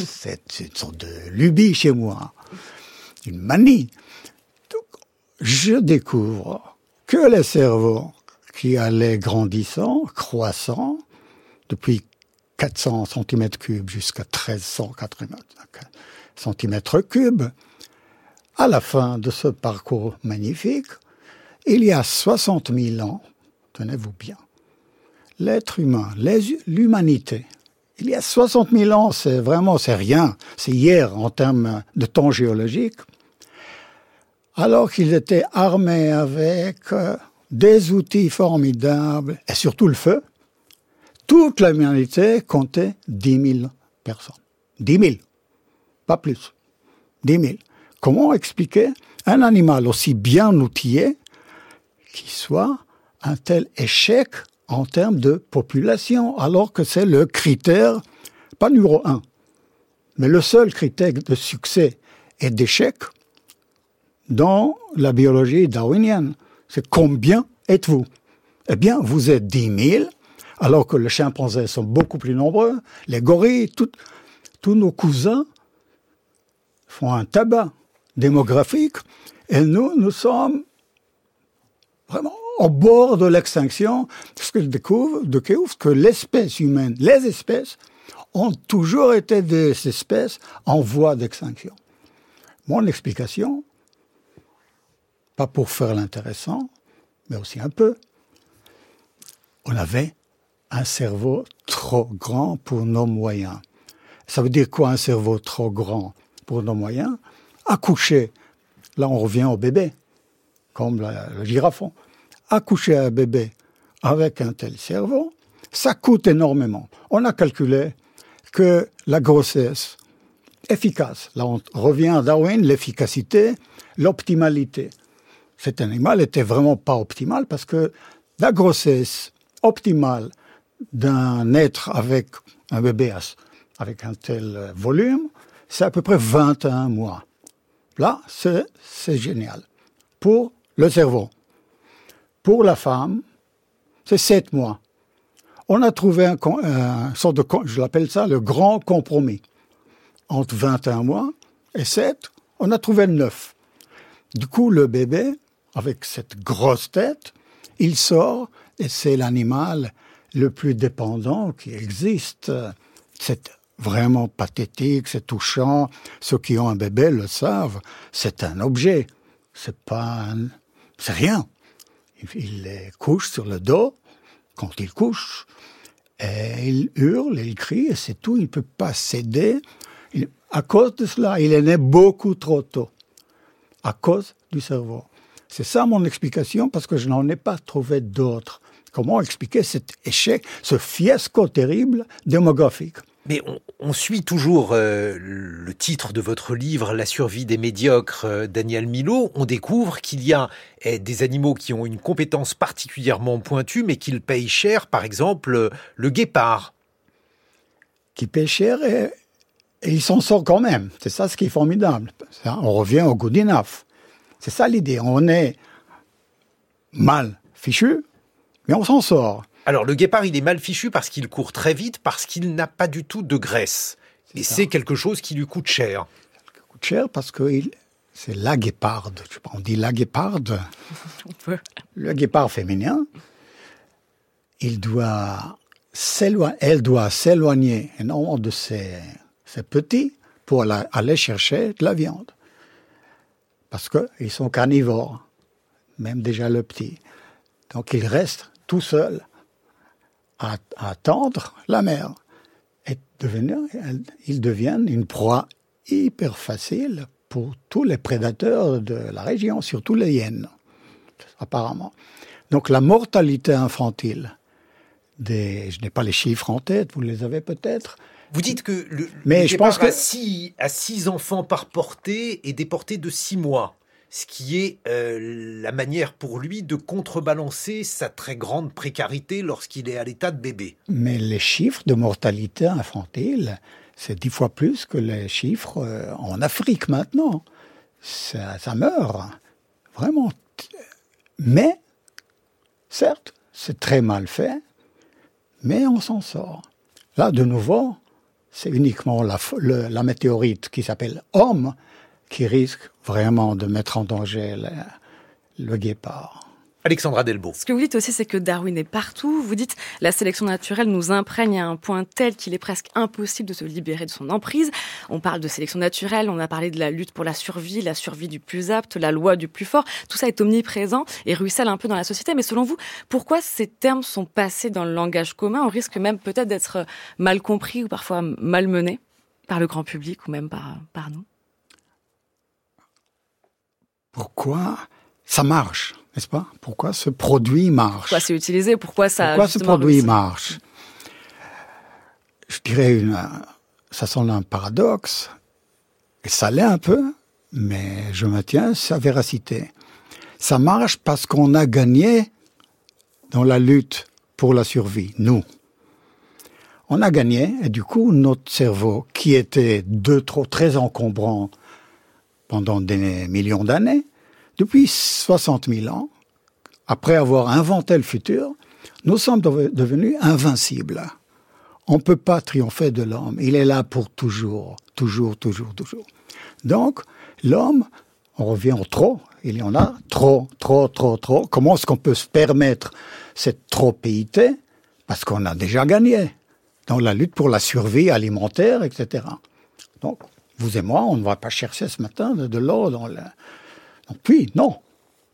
C'est une sorte de lubie chez moi, une manie. Donc, je découvre que les cerveaux qui allaient grandissant, croissant, depuis 400 cm3 jusqu'à 1380 cm3, à la fin de ce parcours magnifique, il y a 60 000 ans, tenez-vous bien, l'être humain, l'humanité il y a 60 000 ans, c'est vraiment, c'est rien. C'est hier en termes de temps géologique. Alors qu'ils étaient armés avec euh, des outils formidables et surtout le feu, toute l'humanité comptait 10 000 personnes. 10 000. Pas plus. 10 000. Comment expliquer un animal aussi bien outillé qui soit un tel échec en termes de population, alors que c'est le critère, pas numéro un, mais le seul critère de succès et d'échec dans la biologie darwinienne. C'est combien êtes-vous? Eh bien, vous êtes 10 000, alors que les chimpanzés sont beaucoup plus nombreux, les gorilles, tous nos cousins font un tabac démographique, et nous, nous sommes vraiment au bord de l'extinction, parce que je découvre, de que l'espèce humaine, les espèces, ont toujours été des espèces en voie d'extinction. Mon explication, pas pour faire l'intéressant, mais aussi un peu, on avait un cerveau trop grand pour nos moyens. Ça veut dire quoi un cerveau trop grand pour nos moyens? Accoucher, là on revient au bébé, comme le girafon accoucher un bébé avec un tel cerveau, ça coûte énormément. On a calculé que la grossesse efficace, là on revient à Darwin, l'efficacité, l'optimalité. Cet animal était vraiment pas optimal parce que la grossesse optimale d'un être avec un bébé avec un tel volume, c'est à peu près 21 mois. Là, c'est génial pour le cerveau. Pour la femme, c'est sept mois. On a trouvé un, un de, je l'appelle ça le grand compromis. Entre 21 mois et 7, on a trouvé 9. Du coup, le bébé, avec cette grosse tête, il sort et c'est l'animal le plus dépendant qui existe. C'est vraiment pathétique, c'est touchant. Ceux qui ont un bébé le savent. C'est un objet. C'est pas c'est rien. Il couche sur le dos quand il couche. Et il hurle, il crie, et c'est tout. Il ne peut pas céder. à cause de cela, il est né beaucoup trop tôt. À cause du cerveau. C'est ça mon explication, parce que je n'en ai pas trouvé d'autres. Comment expliquer cet échec, ce fiasco terrible démographique? Mais on, suit toujours euh, le titre de votre livre, La survie des médiocres, euh, Daniel Milo. On découvre qu'il y a eh, des animaux qui ont une compétence particulièrement pointue, mais qu'ils payent cher, par exemple euh, le guépard. Qui paye cher et, il s'en sort quand même. C'est ça ce qui est formidable. On revient au good enough. C'est ça l'idée. On est mal fichu, mais on s'en sort. Alors le guépard, il est mal fichu parce qu'il court très vite, parce qu'il n'a pas du tout de graisse. Et c'est quelque chose qui lui coûte cher. Ça coûte cher parce que c'est la guéparde. On dit la guéparde. Le guépard féminin, il doit elle doit s'éloigner énormément de ses, ses petits pour aller chercher de la viande. Parce qu'ils sont carnivores, même déjà le petit. Donc il reste tout seul à, attendre la mer. Et devenir, ils deviennent une proie hyper facile pour tous les prédateurs de la région, surtout les hyènes, apparemment. Donc la mortalité infantile, des, je n'ai pas les chiffres en tête, vous les avez peut-être. Vous dites que le, Mais je pense que... à six enfants par portée et des portées de six mois ce qui est euh, la manière pour lui de contrebalancer sa très grande précarité lorsqu'il est à l'état de bébé. Mais les chiffres de mortalité infantile, c'est dix fois plus que les chiffres euh, en Afrique maintenant. Ça, meurt, vraiment. Mais, certes, c'est très mal fait, mais on s'en sort. Là, de nouveau, c'est uniquement la météorite qui s'appelle Homme qui risque vraiment de mettre en danger le, guépard. Alexandra Delbo. Ce que vous dites aussi, c'est que Darwin est partout. Vous dites la sélection naturelle nous imprègne à un point tel qu'il est presque impossible de se libérer de son emprise. On parle de sélection naturelle, on a parlé de la lutte pour la survie, la survie du plus apte, la loi du plus fort. Tout ça est omniprésent et ruisselle un peu dans la société. Mais selon vous, pourquoi ces termes sont passés dans le langage commun On risque même peut-être d'être mal compris ou parfois malmenés par le grand public ou même par, par nous pourquoi ça marche, n'est-ce pas? Pourquoi ce produit marche? Pourquoi c'est utilisé? Pourquoi ça Pourquoi ce produit marche? Je dirais une, ça semble un paradoxe, et ça l'est un peu, mais je me tiens à sa véracité. Ça marche parce qu'on a gagné dans la lutte pour la survie, nous. On a gagné, et du coup, notre cerveau, qui était de trop très encombrant pendant des millions d'années, depuis 60 000 ans, après avoir inventé le futur, nous sommes devenus invincibles. On ne peut pas triompher de l'homme. Il est là pour toujours, toujours, toujours, toujours. Donc, l'homme, on revient au trop. Il y en a trop, trop, trop, trop. Comment est-ce qu'on peut se permettre cette tropéité? Parce qu'on a déjà gagné dans la lutte pour la survie alimentaire, etc. Donc, vous et moi, on ne va pas chercher ce matin de, l'eau dans le... puis, non.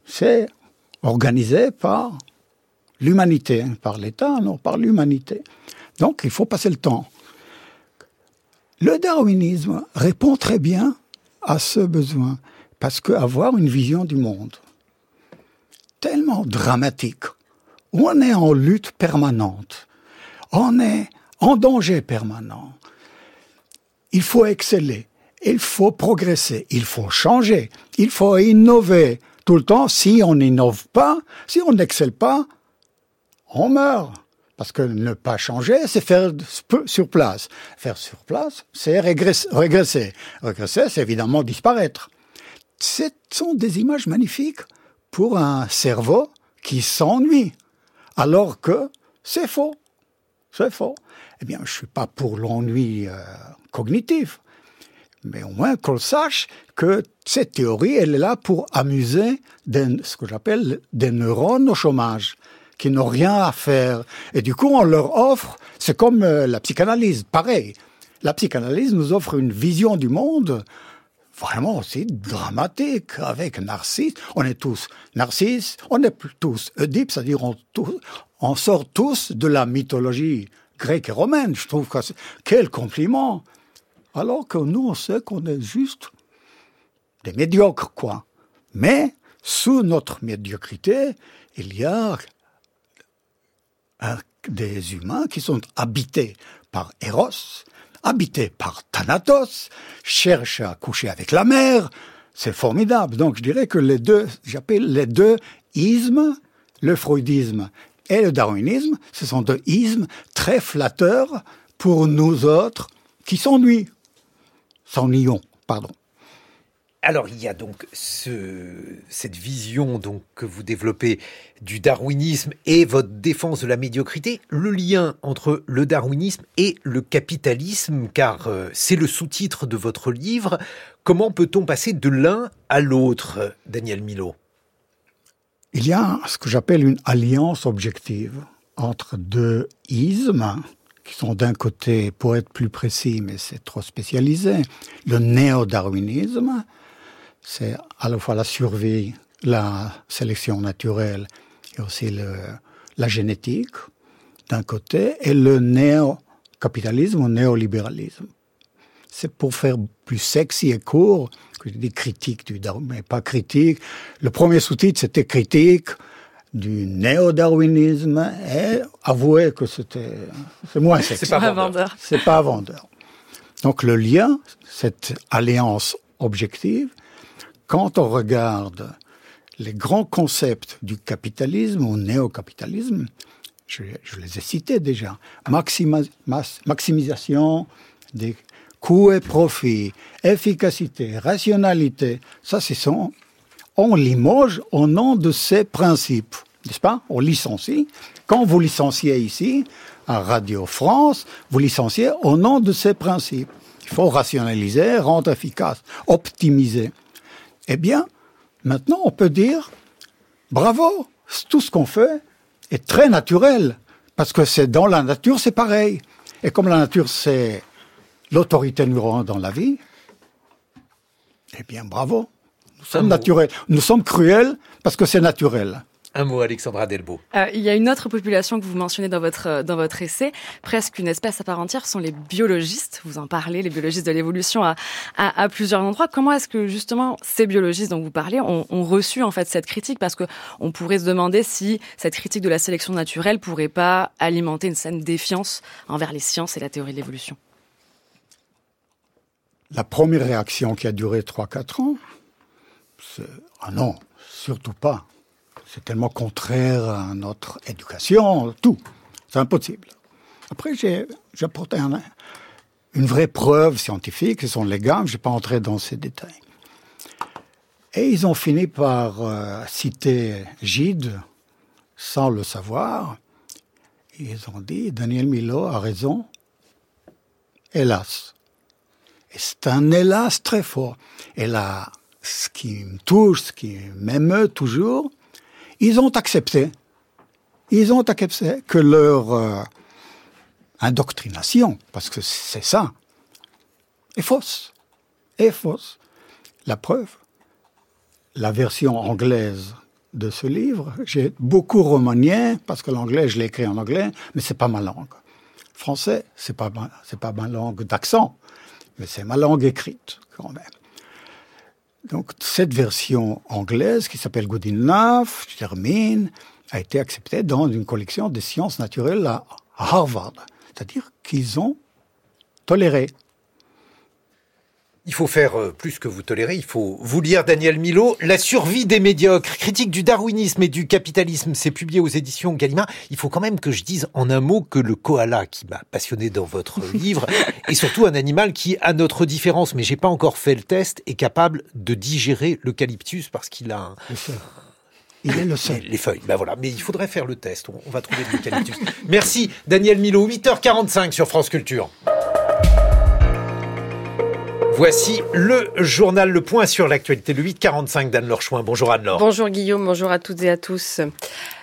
C'est organisé par l'humanité, hein, par l'État, non, par l'humanité. Donc, il faut passer le temps. Le darwinisme répond très bien à ce besoin, parce qu'avoir une vision du monde tellement dramatique, on est en lutte permanente, on est en danger permanent, il faut exceller, il faut progresser, il faut changer, il faut innover tout le temps. Si on n'innove pas, si on n'excelle pas, on meurt. Parce que ne pas changer, c'est faire sur place. Faire sur place, c'est régresser. Régresser, c'est évidemment disparaître. Ce sont des images magnifiques pour un cerveau qui s'ennuie. Alors que c'est faux. C'est faux. Eh bien, je suis pas pour l'ennui euh, cognitif. Mais au moins qu'on sache que cette théorie, elle est là pour amuser ce que j'appelle des neurones au chômage, qui n'ont rien à faire. Et du coup, on leur offre, c'est comme euh, la psychanalyse, pareil. La psychanalyse nous offre une vision du monde vraiment aussi dramatique avec Narcisse. On est tous Narcisse, on est tous Oedipe, c'est-à-dire on, sort tous de la mythologie grecque et romaine. Je trouve que quel compliment. Alors que nous, on sait qu'on est juste des médiocres, quoi. Mais sous notre médiocrité, il y a des humains qui sont habités par Eros, habités par Thanatos, cherchent à coucher avec la mer. C'est formidable. Donc je dirais que les deux, j'appelle les deux ismes, le freudisme et le darwinisme, ce sont deux ismes très flatteurs pour nous autres qui s'ennuient. S'ennuions, pardon. Alors il y a donc cette vision donc que vous développez du darwinisme et votre défense de la médiocrité, le lien entre le darwinisme et le capitalisme, car euh, c'est le sous-titre de votre livre. Comment peut-on passer de l'un à l'autre, Daniel Milo Il y a ce que j'appelle une alliance objective entre deux ismes qui sont d'un côté, pour être plus précis, mais c'est trop spécialisé, le néo-darwinisme, c'est à la fois la survie, la sélection naturelle et aussi la génétique d'un côté et le néo-capitalisme ou néolibéralisme. C'est pour faire plus sexy et court que je dis critique du Darwin, mais pas critique. Le premier sous-titre, c'était critique du néo-darwinisme et avouer que c'était, c'est moins sexy. C'est pas vendeur. C'est pas vendeur. Donc le lien, cette alliance objective, quand on regarde les grands concepts du capitalisme ou néo-capitalisme, je, les ai cités déjà, maximisation des coûts et profits, efficacité, rationalité, ça c'est son, on limoge au nom de ces principes, n'est-ce pas? On licencie. Quand vous licenciez ici, à Radio France, vous licenciez au nom de ces principes. Il faut rationaliser, rendre efficace, optimiser. Eh bien, maintenant, on peut dire, bravo, tout ce qu'on fait est très naturel, parce que c'est dans la nature, c'est pareil. Et comme la nature, c'est l'autorité nous dans la vie, eh bien, bravo. Nous sommes naturels. Nous sommes cruels parce que c'est naturel. Un mot, Alexandra Delbo. Euh, il y a une autre population que vous mentionnez dans votre, euh, dans votre essai, presque une espèce à part entière, sont les biologistes. Vous en parlez, les biologistes de l'évolution à, à, plusieurs endroits. Comment est-ce que justement ces biologistes dont vous parlez ont, ont reçu en fait cette critique? Parce que on pourrait se demander si cette critique de la sélection naturelle pourrait pas alimenter une saine défiance envers les sciences et la théorie de l'évolution. La première réaction qui a duré 3-4 ans, ah non, surtout pas. C'est tellement contraire à notre éducation, tout. C'est impossible. Après, j'ai apporté une vraie preuve scientifique, ce sont les gammes, je ne vais pas entrer dans ces détails. Et ils ont fini par euh, citer Gide, sans le savoir. Ils ont dit, Daniel Milo a raison, hélas. Et c'est un hélas très fort. Et là, ce qui me touche, ce qui m'émeut toujours, ils ont accepté, ils ont accepté que leur euh, indoctrination, parce que c'est ça, est fausse, est fausse. La preuve, la version anglaise de ce livre, j'ai beaucoup remanié, parce que l'anglais, je l'ai écrit en anglais, mais c'est pas ma langue. Français, c'est pas c'est pas ma langue d'accent, mais c'est ma langue écrite quand même. Donc cette version anglaise qui s'appelle Good Enough, je termine, a été acceptée dans une collection de sciences naturelles à Harvard. C'est-à-dire qu'ils ont toléré il faut faire euh, plus que vous tolérez, il faut vous lire Daniel Milo. La survie des médiocres, critique du darwinisme et du capitalisme, c'est publié aux éditions Gallimard. Il faut quand même que je dise en un mot que le koala qui m'a passionné dans votre livre est surtout un animal qui, à notre différence, mais j'ai pas encore fait le test, est capable de digérer l'eucalyptus parce qu'il a un... Il est le seul. Les feuilles, ben voilà. Mais il faudrait faire le test. On va trouver l'eucalyptus. Merci, Daniel Milo. 8h45 sur France Culture. Voici le journal Le Point sur l'actualité, le 845 d'Anne-Laure Chouin. Bonjour Anne-Laure. Bonjour Guillaume, bonjour à toutes et à tous.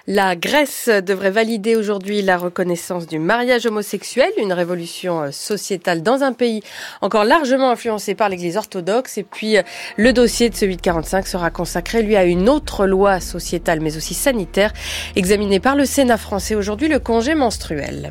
La Grèce devrait valider aujourd'hui la reconnaissance du mariage homosexuel, une révolution sociétale dans un pays encore largement influencé par l'Église orthodoxe. Et puis le dossier de ce 845 sera consacré, lui, à une autre loi sociétale mais aussi sanitaire, examinée par le Sénat français aujourd'hui, le congé menstruel.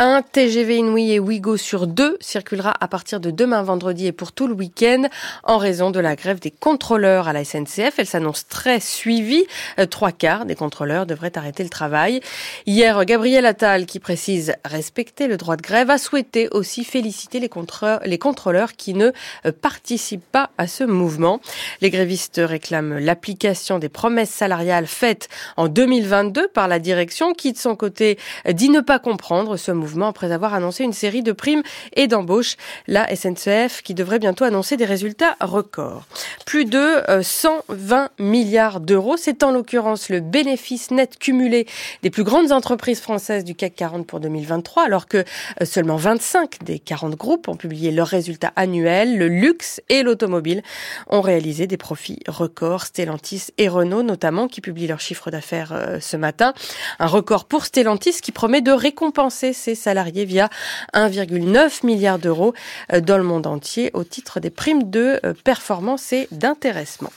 Un TGV Inouï et Ouigo sur deux circulera à partir de demain vendredi et pour tout le week-end en raison de la grève des contrôleurs à la SNCF. Elle s'annonce très suivie. Euh, trois quarts des contrôleurs devraient arrêter le travail. Hier, Gabriel Attal, qui précise respecter le droit de grève, a souhaité aussi féliciter les contrôleurs, les contrôleurs qui ne euh, participent pas à ce mouvement. Les grévistes réclament l'application des promesses salariales faites en 2022 par la direction qui, de son côté, dit ne pas comprendre ce mouvement après avoir annoncé une série de primes et d'embauches. La SNCF qui devrait bientôt annoncer des résultats records. Plus de 120 euh, milliards d'euros, c'est en l'occurrence le bénéfice net cumulé des plus grandes entreprises françaises du CAC 40 pour 2023, alors que euh, seulement 25 des 40 groupes ont publié leurs résultats annuels. Le luxe et l'automobile ont réalisé des profits records. Stellantis et Renault notamment qui publient leurs chiffres d'affaires euh, ce matin. Un record pour Stellantis qui promet de récompenser ses salariés via 1,9 milliard d'euros euh, dans le monde entier au titre des primes de euh, performance et d'intéressement.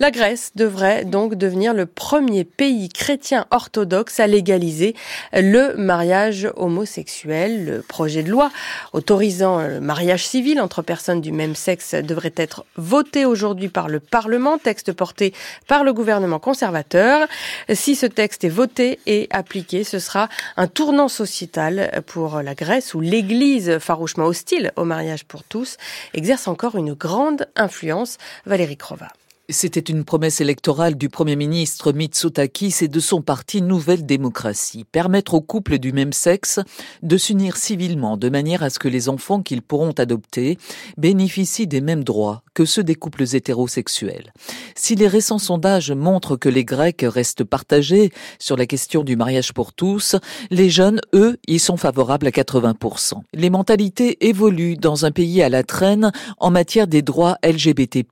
La Grèce devrait donc devenir le premier pays chrétien orthodoxe à légaliser le mariage homosexuel. Le projet de loi autorisant le mariage civil entre personnes du même sexe devrait être voté aujourd'hui par le Parlement, texte porté par le gouvernement conservateur. Si ce texte est voté et appliqué, ce sera un tournant sociétal pour la Grèce où l'Église, farouchement hostile au mariage pour tous, exerce encore une grande influence. Valérie Crova. C'était une promesse électorale du Premier ministre Mitsotakis et de son parti Nouvelle Démocratie, permettre aux couples du même sexe de s'unir civilement de manière à ce que les enfants qu'ils pourront adopter bénéficient des mêmes droits que ceux des couples hétérosexuels. Si les récents sondages montrent que les Grecs restent partagés sur la question du mariage pour tous, les jeunes, eux, y sont favorables à 80%. Les mentalités évoluent dans un pays à la traîne en matière des droits LGBT+.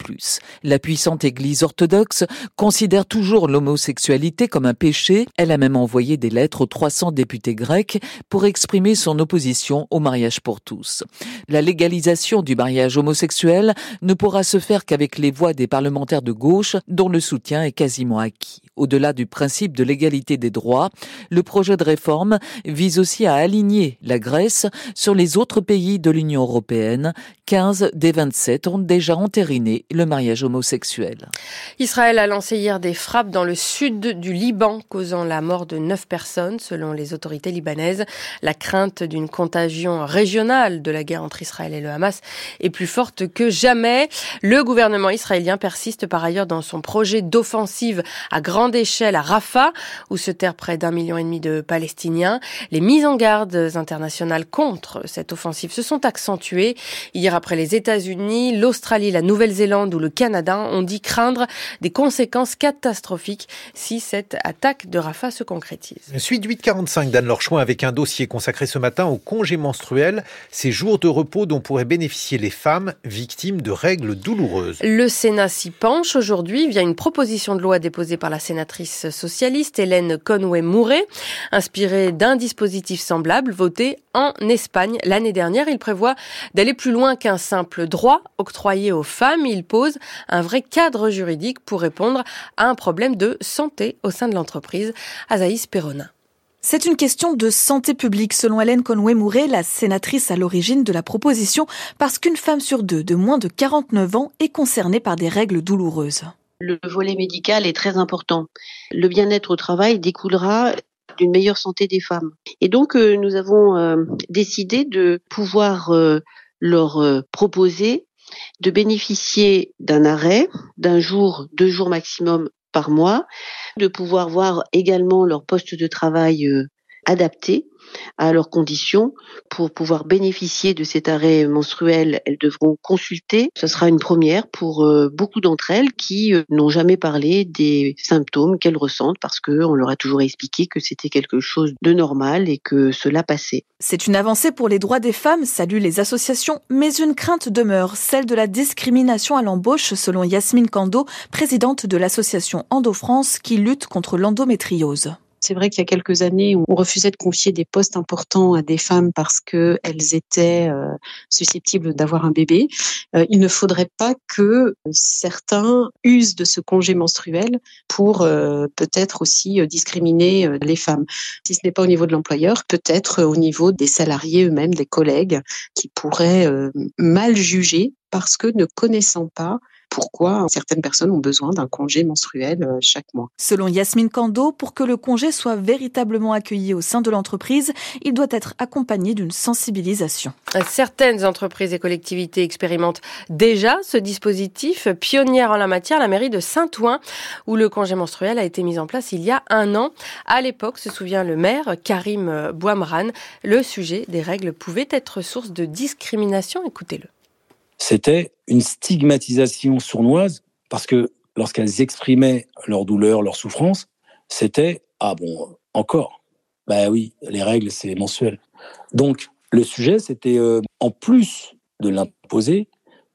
La puissante Église orthodoxe considère toujours l'homosexualité comme un péché. Elle a même envoyé des lettres aux 300 députés grecs pour exprimer son opposition au mariage pour tous. La légalisation du mariage homosexuel ne pourra se faire qu'avec les voix des parlementaires de gauche dont le soutien est quasiment acquis. Au-delà du principe de l'égalité des droits, le projet de réforme vise aussi à aligner la Grèce sur les autres pays de l'Union européenne. 15 des 27 ont déjà entériné le mariage homosexuel. Israël a lancé hier des frappes dans le sud du Liban, causant la mort de neuf personnes, selon les autorités libanaises. La crainte d'une contagion régionale de la guerre entre Israël et le Hamas est plus forte que jamais. Le gouvernement israélien persiste par ailleurs dans son projet d'offensive à grande d'échelle à Rafah, où se terrent près d'un million et demi de Palestiniens. Les mises en garde internationales contre cette offensive se sont accentuées. Hier, après les États-Unis, l'Australie, la Nouvelle-Zélande ou le Canada ont dit craindre des conséquences catastrophiques si cette attaque de Rafah se concrétise. Suite 845 d'Anne Lorchouin avec un dossier consacré ce matin au congé menstruel, ces jours de repos dont pourraient bénéficier les femmes victimes de règles douloureuses. Le Sénat s'y penche aujourd'hui via une proposition de loi déposée par la sénatrice socialiste Hélène Conway-Mouret, inspirée d'un dispositif semblable voté en Espagne l'année dernière. Il prévoit d'aller plus loin qu'un simple droit octroyé aux femmes. Il pose un vrai cadre juridique pour répondre à un problème de santé au sein de l'entreprise. Azaïs. C'est une question de santé publique, selon Hélène Conway-Mouret, la sénatrice à l'origine de la proposition, parce qu'une femme sur deux de moins de 49 ans est concernée par des règles douloureuses. Le volet médical est très important. Le bien-être au travail découlera d'une meilleure santé des femmes. Et donc, euh, nous avons euh, décidé de pouvoir euh, leur proposer de bénéficier d'un arrêt d'un jour, deux jours maximum par mois, de pouvoir voir également leur poste de travail adaptées à leurs conditions. Pour pouvoir bénéficier de cet arrêt menstruel, elles devront consulter. Ce sera une première pour euh, beaucoup d'entre elles qui euh, n'ont jamais parlé des symptômes qu'elles ressentent parce qu'on leur a toujours expliqué que c'était quelque chose de normal et que cela passait. C'est une avancée pour les droits des femmes, saluent les associations, mais une crainte demeure, celle de la discrimination à l'embauche, selon Yasmine Kando, présidente de l'association Endo-France qui lutte contre l'endométriose. C'est vrai qu'il y a quelques années, on refusait de confier des postes importants à des femmes parce qu'elles étaient euh, susceptibles d'avoir un bébé. Euh, il ne faudrait pas que certains usent de ce congé menstruel pour euh, peut-être aussi discriminer les femmes. Si ce n'est pas au niveau de l'employeur, peut-être au niveau des salariés eux-mêmes, des collègues, qui pourraient mal juger parce que ne connaissant pas pourquoi certaines personnes ont besoin d'un congé menstruel euh, chaque mois. Selon Yasmine Kando, pour que le congé soit véritablement accueilli au sein de l'entreprise, il doit être accompagné d'une sensibilisation. Certaines entreprises et collectivités expérimentent déjà ce dispositif. Pionnière en la matière, la mairie de Saint-Ouen, où le congé menstruel a été mis en place il y a un an. À l'époque, se souvient le maire, Karim Bouamran, le sujet des règles pouvait être source de discrimination. Écoutez-le c'était une stigmatisation sournoise parce que lorsqu'elles exprimaient leur douleur, leur souffrance, c'était ah bon encore? Ben oui, les règles c'est mensuel. Donc le sujet c'était euh, en plus de l'imposer,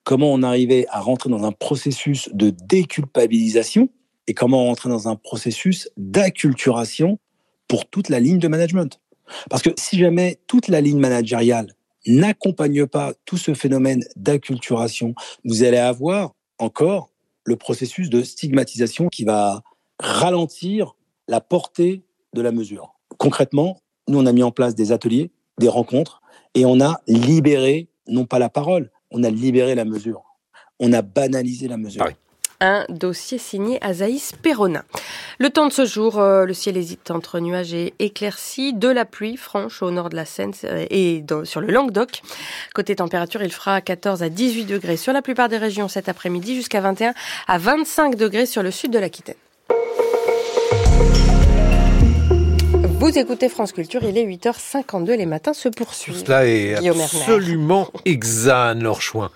comment on arrivait à rentrer dans un processus de déculpabilisation et comment rentrer dans un processus d'acculturation pour toute la ligne de management. Parce que si jamais toute la ligne managériale n'accompagne pas tout ce phénomène d'acculturation, vous allez avoir encore le processus de stigmatisation qui va ralentir la portée de la mesure. Concrètement, nous, on a mis en place des ateliers, des rencontres, et on a libéré, non pas la parole, on a libéré la mesure. On a banalisé la mesure. Ah un dossier signé Azaïs Perronin. Le temps de ce jour, euh, le ciel hésite entre nuages et éclaircies, de la pluie franche au nord de la Seine euh, et sur le Languedoc. Côté température, il fera 14 à 18 degrés sur la plupart des régions cet après-midi, jusqu'à 21 à 25 degrés sur le sud de l'Aquitaine. Vous écoutez France Culture, il est 8h52, les matins se poursuivent. Tout cela est absolument choix.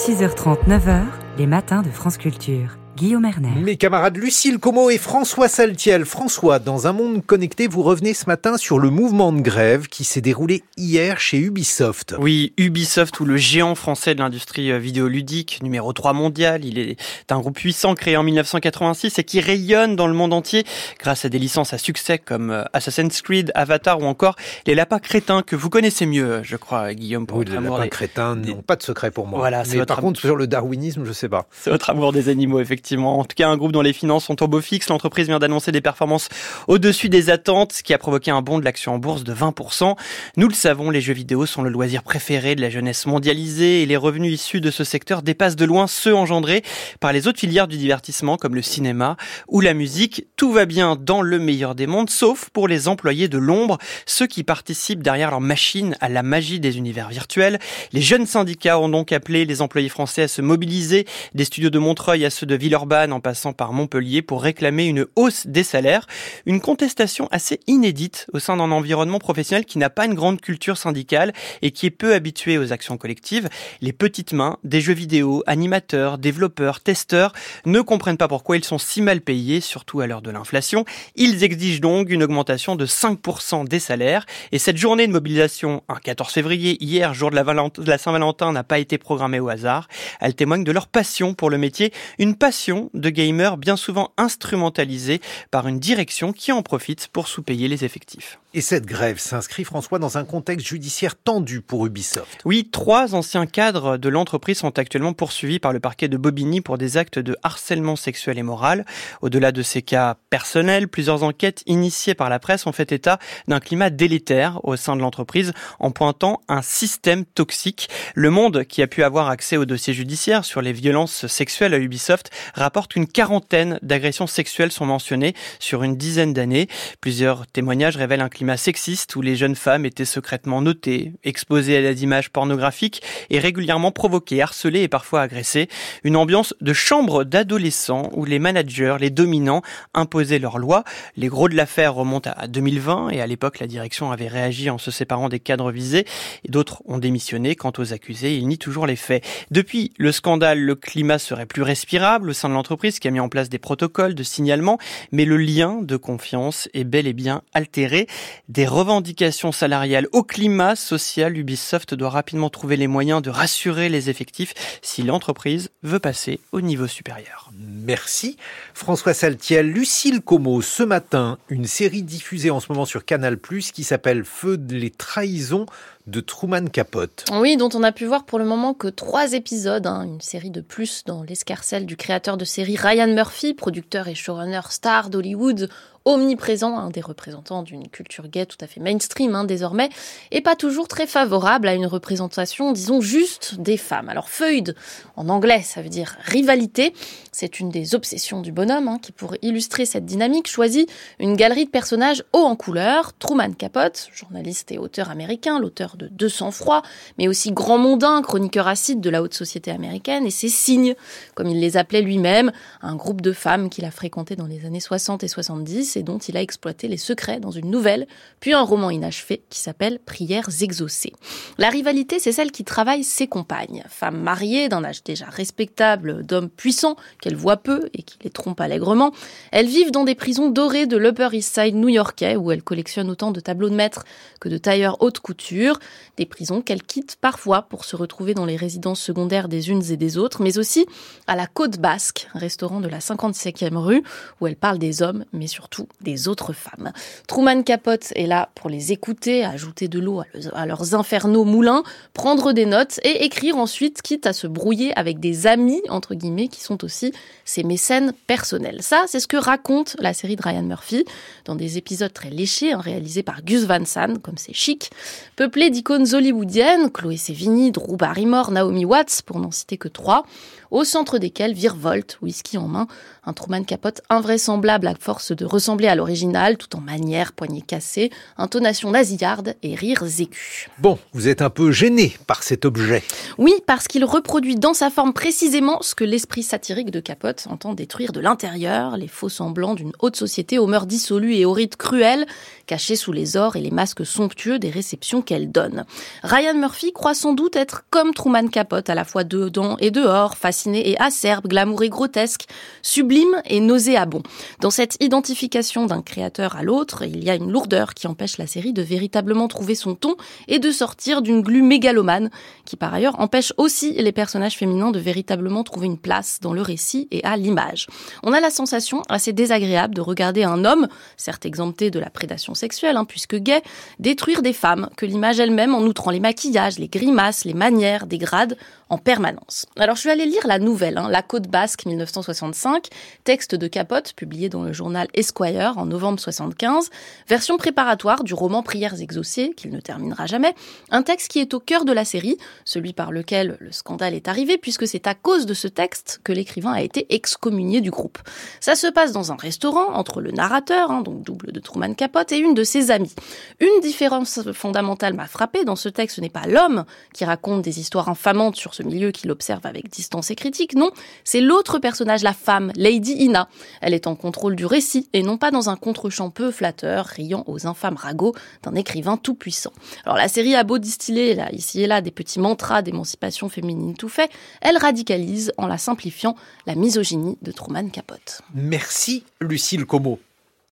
6h30, 9h, les matins de France Culture. Guillaume Erner. Mes camarades Lucille Como et François Saltiel. François, dans un monde connecté, vous revenez ce matin sur le mouvement de grève qui s'est déroulé hier chez Ubisoft. Oui, Ubisoft ou le géant français de l'industrie euh, vidéoludique, numéro 3 mondial. Il est un groupe puissant créé en 1986 et qui rayonne dans le monde entier grâce à des licences à succès comme euh, Assassin's Creed, Avatar ou encore les lapins crétins que vous connaissez mieux, je crois, Guillaume. Pour oui, les lapins crétins n'ont pas de secret pour moi. Voilà, Mais par contre, sur le darwinisme, je sais pas. C'est votre amour des animaux, effectivement. En tout cas, un groupe dont les finances sont au beau fixe. L'entreprise vient d'annoncer des performances au-dessus des attentes, ce qui a provoqué un bond de l'action en bourse de 20%. Nous le savons, les jeux vidéo sont le loisir préféré de la jeunesse mondialisée et les revenus issus de ce secteur dépassent de loin ceux engendrés par les autres filières du divertissement comme le cinéma ou la musique. Tout va bien dans le meilleur des mondes, sauf pour les employés de l'ombre, ceux qui participent derrière leur machine à la magie des univers virtuels. Les jeunes syndicats ont donc appelé les employés français à se mobiliser, des studios de Montreuil à ceux de Villeurbanne en passant par Montpellier pour réclamer une hausse des salaires. Une contestation assez inédite au sein d'un environnement professionnel qui n'a pas une grande culture syndicale et qui est peu habitué aux actions collectives. Les petites mains des jeux vidéo, animateurs, développeurs, testeurs ne comprennent pas pourquoi ils sont si mal payés, surtout à l'heure de l'inflation. Ils exigent donc une augmentation de 5% des salaires. Et cette journée de mobilisation, un 14 février, hier, jour de la, la Saint-Valentin, n'a pas été programmée au hasard. Elle témoigne de leur passion pour le métier, une passion de gamers bien souvent instrumentalisés par une direction qui en profite pour sous-payer les effectifs. Et cette grève s'inscrit, François, dans un contexte judiciaire tendu pour Ubisoft. Oui, trois anciens cadres de l'entreprise sont actuellement poursuivis par le parquet de Bobigny pour des actes de harcèlement sexuel et moral. Au-delà de ces cas personnels, plusieurs enquêtes initiées par la presse ont fait état d'un climat délétère au sein de l'entreprise en pointant un système toxique. Le Monde, qui a pu avoir accès aux dossiers judiciaires sur les violences sexuelles à Ubisoft, rapporte qu'une quarantaine d'agressions sexuelles sont mentionnées sur une dizaine d'années. Plusieurs témoignages révèlent un climat climat sexiste où les jeunes femmes étaient secrètement notées, exposées à des images pornographiques et régulièrement provoquées, harcelées et parfois agressées. Une ambiance de chambre d'adolescents où les managers, les dominants, imposaient leurs lois. Les gros de l'affaire remontent à 2020 et à l'époque la direction avait réagi en se séparant des cadres visés d'autres ont démissionné. Quant aux accusés, ils nient toujours les faits. Depuis le scandale, le climat serait plus respirable au sein de l'entreprise qui a mis en place des protocoles de signalement, mais le lien de confiance est bel et bien altéré. Des revendications salariales au climat social, Ubisoft doit rapidement trouver les moyens de rassurer les effectifs si l'entreprise veut passer au niveau supérieur. Merci. François Saltiel, Lucille Como, ce matin, une série diffusée en ce moment sur Canal+, qui s'appelle Feu de les trahisons de Truman Capote. Oui, dont on a pu voir pour le moment que trois épisodes, hein, une série de plus dans l'escarcelle du créateur de série Ryan Murphy, producteur et showrunner star d'Hollywood, omniprésent, un des représentants d'une culture gay tout à fait mainstream hein, désormais, et pas toujours très favorable à une représentation, disons, juste des femmes. Alors Feud, en anglais, ça veut dire rivalité, c'est une des obsessions du bonhomme, hein, qui pour illustrer cette dynamique choisit une galerie de personnages hauts en couleur, Truman Capote, journaliste et auteur américain, l'auteur de 200 froids, mais aussi grand mondain, chroniqueur acide de la haute société américaine, et ses signes, comme il les appelait lui-même, un groupe de femmes qu'il a fréquenté dans les années 60 et 70, et dont il a exploité les secrets dans une nouvelle, puis un roman inachevé qui s'appelle Prières exaucées. La rivalité, c'est celle qui travaille ses compagnes, femmes mariées d'un âge déjà respectable, d'hommes puissants qu'elle voit peu et qui les trompent allègrement. Elles vivent dans des prisons dorées de l'Upper East Side new-yorkais où elles collectionnent autant de tableaux de maître que de tailleurs haute couture, des prisons qu'elles quittent parfois pour se retrouver dans les résidences secondaires des unes et des autres, mais aussi à la Côte Basque, restaurant de la 55e rue où elles parlent des hommes, mais surtout des autres femmes. Truman Capote est là pour les écouter, ajouter de l'eau à leurs infernaux moulins, prendre des notes et écrire ensuite, quitte à se brouiller avec des amis, entre guillemets, qui sont aussi ses mécènes personnels. Ça, c'est ce que raconte la série de Ryan Murphy, dans des épisodes très léchés, hein, réalisés par Gus Van Sant, comme c'est chic, peuplés d'icônes hollywoodiennes, Chloé Sevigny, Drew Barrymore, Naomi Watts, pour n'en citer que trois, au centre desquels virevolte, whisky en main, un Truman Capote invraisemblable à force de ressembler à l'original, tout en manière, poignée cassée, intonation nasillarde et rires écus. Bon, vous êtes un peu gêné par cet objet. Oui, parce qu'il reproduit dans sa forme précisément ce que l'esprit satirique de Capote entend détruire de l'intérieur, les faux semblants d'une haute société aux mœurs dissolues et aux rites cruels, cachés sous les ors et les masques somptueux des réceptions qu'elle donne. Ryan Murphy croit sans doute être comme Truman Capote, à la fois dedans et dehors, et acerbe, glamour et grotesque, sublime et nauséabond. Dans cette identification d'un créateur à l'autre, il y a une lourdeur qui empêche la série de véritablement trouver son ton et de sortir d'une glu mégalomane, qui par ailleurs empêche aussi les personnages féminins de véritablement trouver une place dans le récit et à l'image. On a la sensation assez désagréable de regarder un homme, certes exempté de la prédation sexuelle, hein, puisque gay, détruire des femmes, que l'image elle-même, en outrant les maquillages, les grimaces, les manières, dégrade en permanence. Alors je suis allée lire la nouvelle, hein, La Côte Basque 1965, texte de Capote, publié dans le journal Esquire en novembre 75, version préparatoire du roman Prières exaucées, qu'il ne terminera jamais, un texte qui est au cœur de la série, celui par lequel le scandale est arrivé, puisque c'est à cause de ce texte que l'écrivain a été excommunié du groupe. Ça se passe dans un restaurant entre le narrateur, hein, donc double de Truman Capote, et une de ses amies. Une différence fondamentale m'a frappé dans ce texte, ce n'est pas l'homme qui raconte des histoires infamantes sur ce milieu qu'il observe avec distance et critique, non, c'est l'autre personnage, la femme, Lady Ina. Elle est en contrôle du récit et non pas dans un contre-champ peu flatteur, riant aux infâmes ragots d'un écrivain tout puissant. Alors la série a beau distiller là, ici et là des petits mantras d'émancipation féminine tout fait, elle radicalise en la simplifiant la misogynie de Truman Capote. Merci Lucille Como.